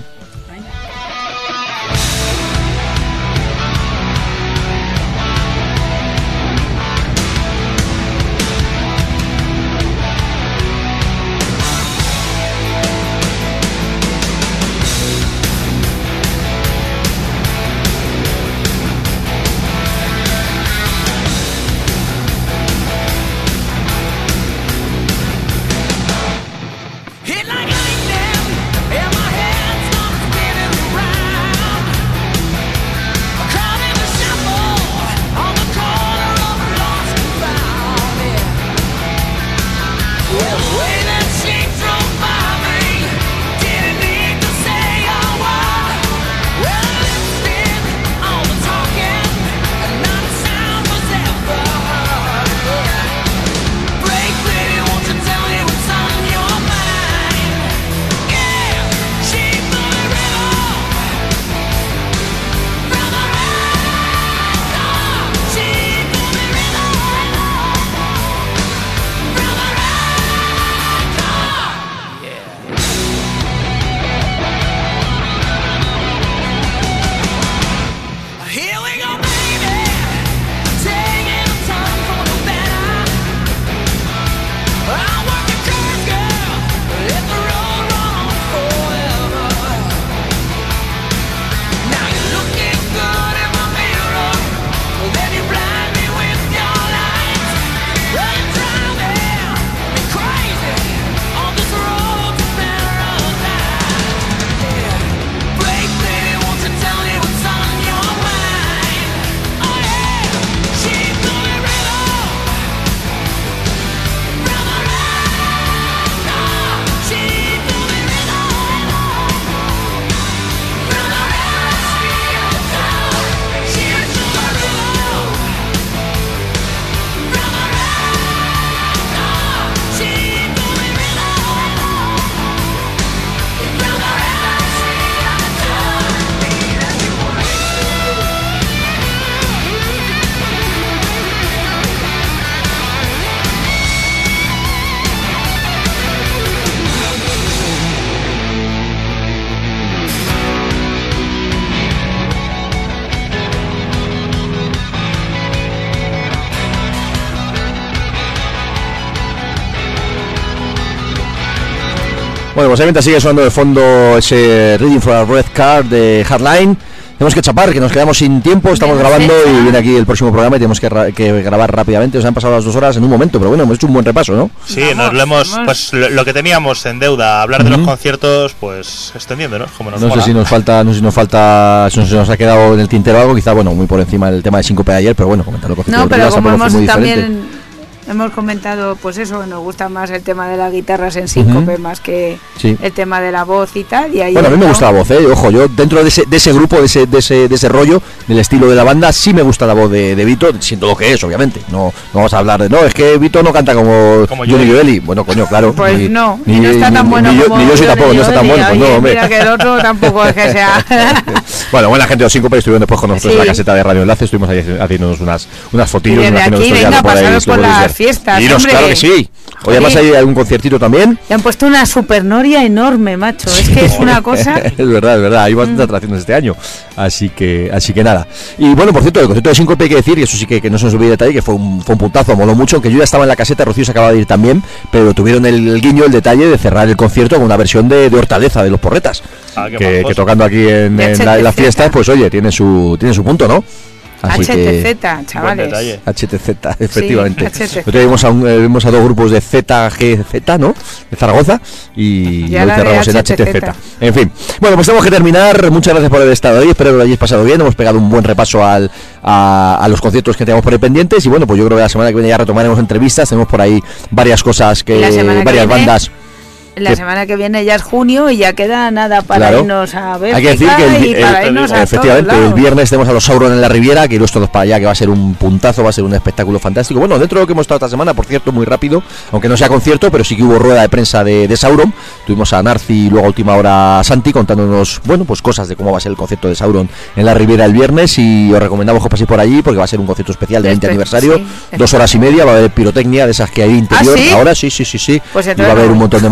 Mientras sigue sonando de fondo ese Reading for a Red Card de Hardline. Tenemos que chapar, que nos quedamos sin tiempo, estamos grabando fecha. y viene aquí el próximo programa y tenemos que, ra- que grabar rápidamente. Nos han pasado las dos horas en un momento, pero bueno, hemos hecho un buen repaso, ¿no? Sí, Vamos, nos lo hemos, vamos. pues lo, lo que teníamos en deuda, hablar de Ujú. los conciertos, pues extendiéndonos, como nos No sé si nos falta, no sé si nos falta, si nos, se nos ha quedado en el tintero algo, quizá, bueno, muy por encima del tema de 5P de ayer, pero bueno, comentar lo que No, pero como hemos también hemos comentado, pues eso, que nos gusta más el tema de las guitarras en síncope más que Sí. el tema de la voz y tal. Y ahí Bueno, a mí me gusta la voz, ¿eh? Ojo, yo dentro de ese, de ese grupo, de ese, de, ese, de ese rollo, del estilo de la banda, sí me gusta la voz de, de Vito, siento lo que es, obviamente. No, no vamos a hablar de, no, es que Vito no canta como, Como Johnny. Joeli. Bueno, coño, claro. Pues ni- no, ni- y no está ni- tan ni- bueno ni yo, como ni yo soy Johnny tampoco, no está tan bueno, pues no, hombre. Mira que el otro tampoco es que sea. Bueno, buena gente de los Síncope estuvieron después con nosotros en la Sí. caseta de Radio Enlace, estuvimos ahí haciéndonos unas, unas Y fotillos. que aquí, venga, pasaros lo por podéis las fiestas, Iros, hombre. claro que sí. Hoy además hay algún conciertito también. Le han puesto una supernoria enorme, macho. Es que es una cosa. es verdad, es verdad, hay bastantes atracciones este año. Así que, así que nada. Y bueno, por cierto, el concierto de Síncope hay que decir, y eso sí que, que no se nos olvide detalle, que fue un, fue un puntazo, moló mucho, aunque yo ya estaba en la caseta, Rocío se acaba de ir también, pero tuvieron el, el guiño, el detalle de cerrar el concierto con una versión de, de Hortaleza, de los porretas. Ah, que, que tocando aquí en, la- en las fiestas, pues oye, tiene su, tiene su punto, ¿no? Así que- HTZ, chavales. detalle. HTZ, efectivamente. HTZ. Nosotros vimos a, un- eh, vimos a dos grupos de ZGZ, ¿no? De Zaragoza y Y hoy cerramos en HTZ. HTZ. En fin, bueno, pues tenemos que terminar. Muchas gracias por haber estado ahí. Espero que lo hayáis pasado bien. Hemos pegado un buen repaso al, a, a los conciertos que tenemos por ahí pendientes. Y bueno, pues yo creo que la semana que viene ya retomaremos entrevistas. Tenemos por ahí varias cosas que. Que varias viene, bandas. La que- semana que viene ya es junio y ya queda nada para Claro. irnos a ver. Hay que decir que el, y el- para irnos a efectivamente todos el viernes tenemos a los Sauron en la Riviera, que iros todos para allá, que va a ser un puntazo, va a ser un espectáculo fantástico. Bueno, dentro de lo que hemos estado esta semana, por cierto, muy rápido, aunque no sea concierto, pero sí que hubo rueda de prensa de, de Sauron. Tuvimos a Narci y luego a última hora a Santi contándonos, bueno, pues cosas de cómo va a ser el concierto de Sauron en la Riviera el viernes y os recomendamos que paséis por allí porque va a ser un concierto especial de 20 Espe- aniversario, sí, dos horas y media, va a haber pirotecnia de esas que hay interior. ¿Ah, sí? Ahora sí, sí, sí, sí. Pues y va a haber un montón de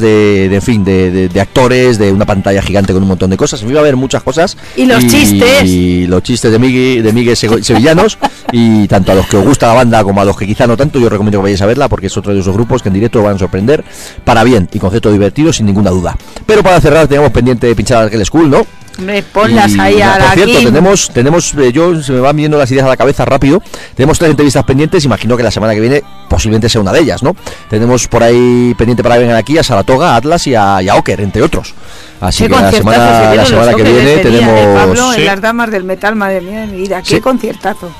de, fin, de, de- de actores, de una pantalla gigante con un montón de cosas. Va a haber muchas cosas. Y los chistes. Y los chistes de Miguel, de Miguel Sevillanos. y tanto a los que os gusta la banda como a los que quizá no tanto, yo os recomiendo que vayáis a verla porque es otro de esos grupos que en directo van a sorprender para bien y concepto divertido sin ninguna duda. Pero para cerrar, tenemos pendiente de pinchar aquel school, ¿no? Hombre, ponlas Y, ahí a por la cierto, Kim. tenemos, tenemos eh, yo se me van viendo las ideas a la cabeza rápido. Tenemos tres entrevistas pendientes, imagino que la semana que viene posiblemente sea una de ellas, ¿no? Tenemos por ahí pendiente para que vengan aquí a Saratoga, a Atlas y a, y a Oker, entre otros. Así que la se semana, la semana que viene ese día, tenemos... eh, Pablo, Sí. en las damas del metal, madre mía de mi vida. Qué Sí. conciertazo.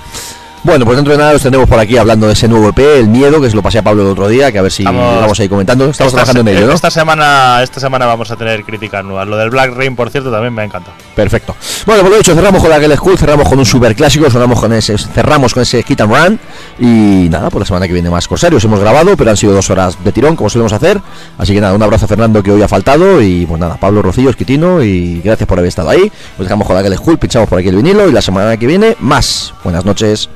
Bueno, pues dentro de nada os tendremos por aquí hablando de ese nuevo EP, El Miedo, que se lo pasé a Pablo el otro día, que a ver si Estamos- vamos ahí comentando. Estamos Esta trabajando en ello, ¿no? Esta semana, esta semana vamos a tener críticas nuevas. Lo del Black Rain, por cierto, también me ha encantado. Perfecto. Bueno, por lo dicho, cerramos con la Girl School, cerramos con un super clásico, sonamos con ese, cerramos con ese Hit and Run. Y nada, por la semana que viene más Corsarios. Hemos grabado, pero han sido dos horas de tirón, como solemos hacer. Así que nada, un abrazo a Fernando que hoy ha faltado. Y pues nada, Pablo Rocío, Esquitino, y gracias por haber estado ahí. Os dejamos con la Girl School, pinchamos por aquí el vinilo. Y la semana que viene, más. Buenas noches.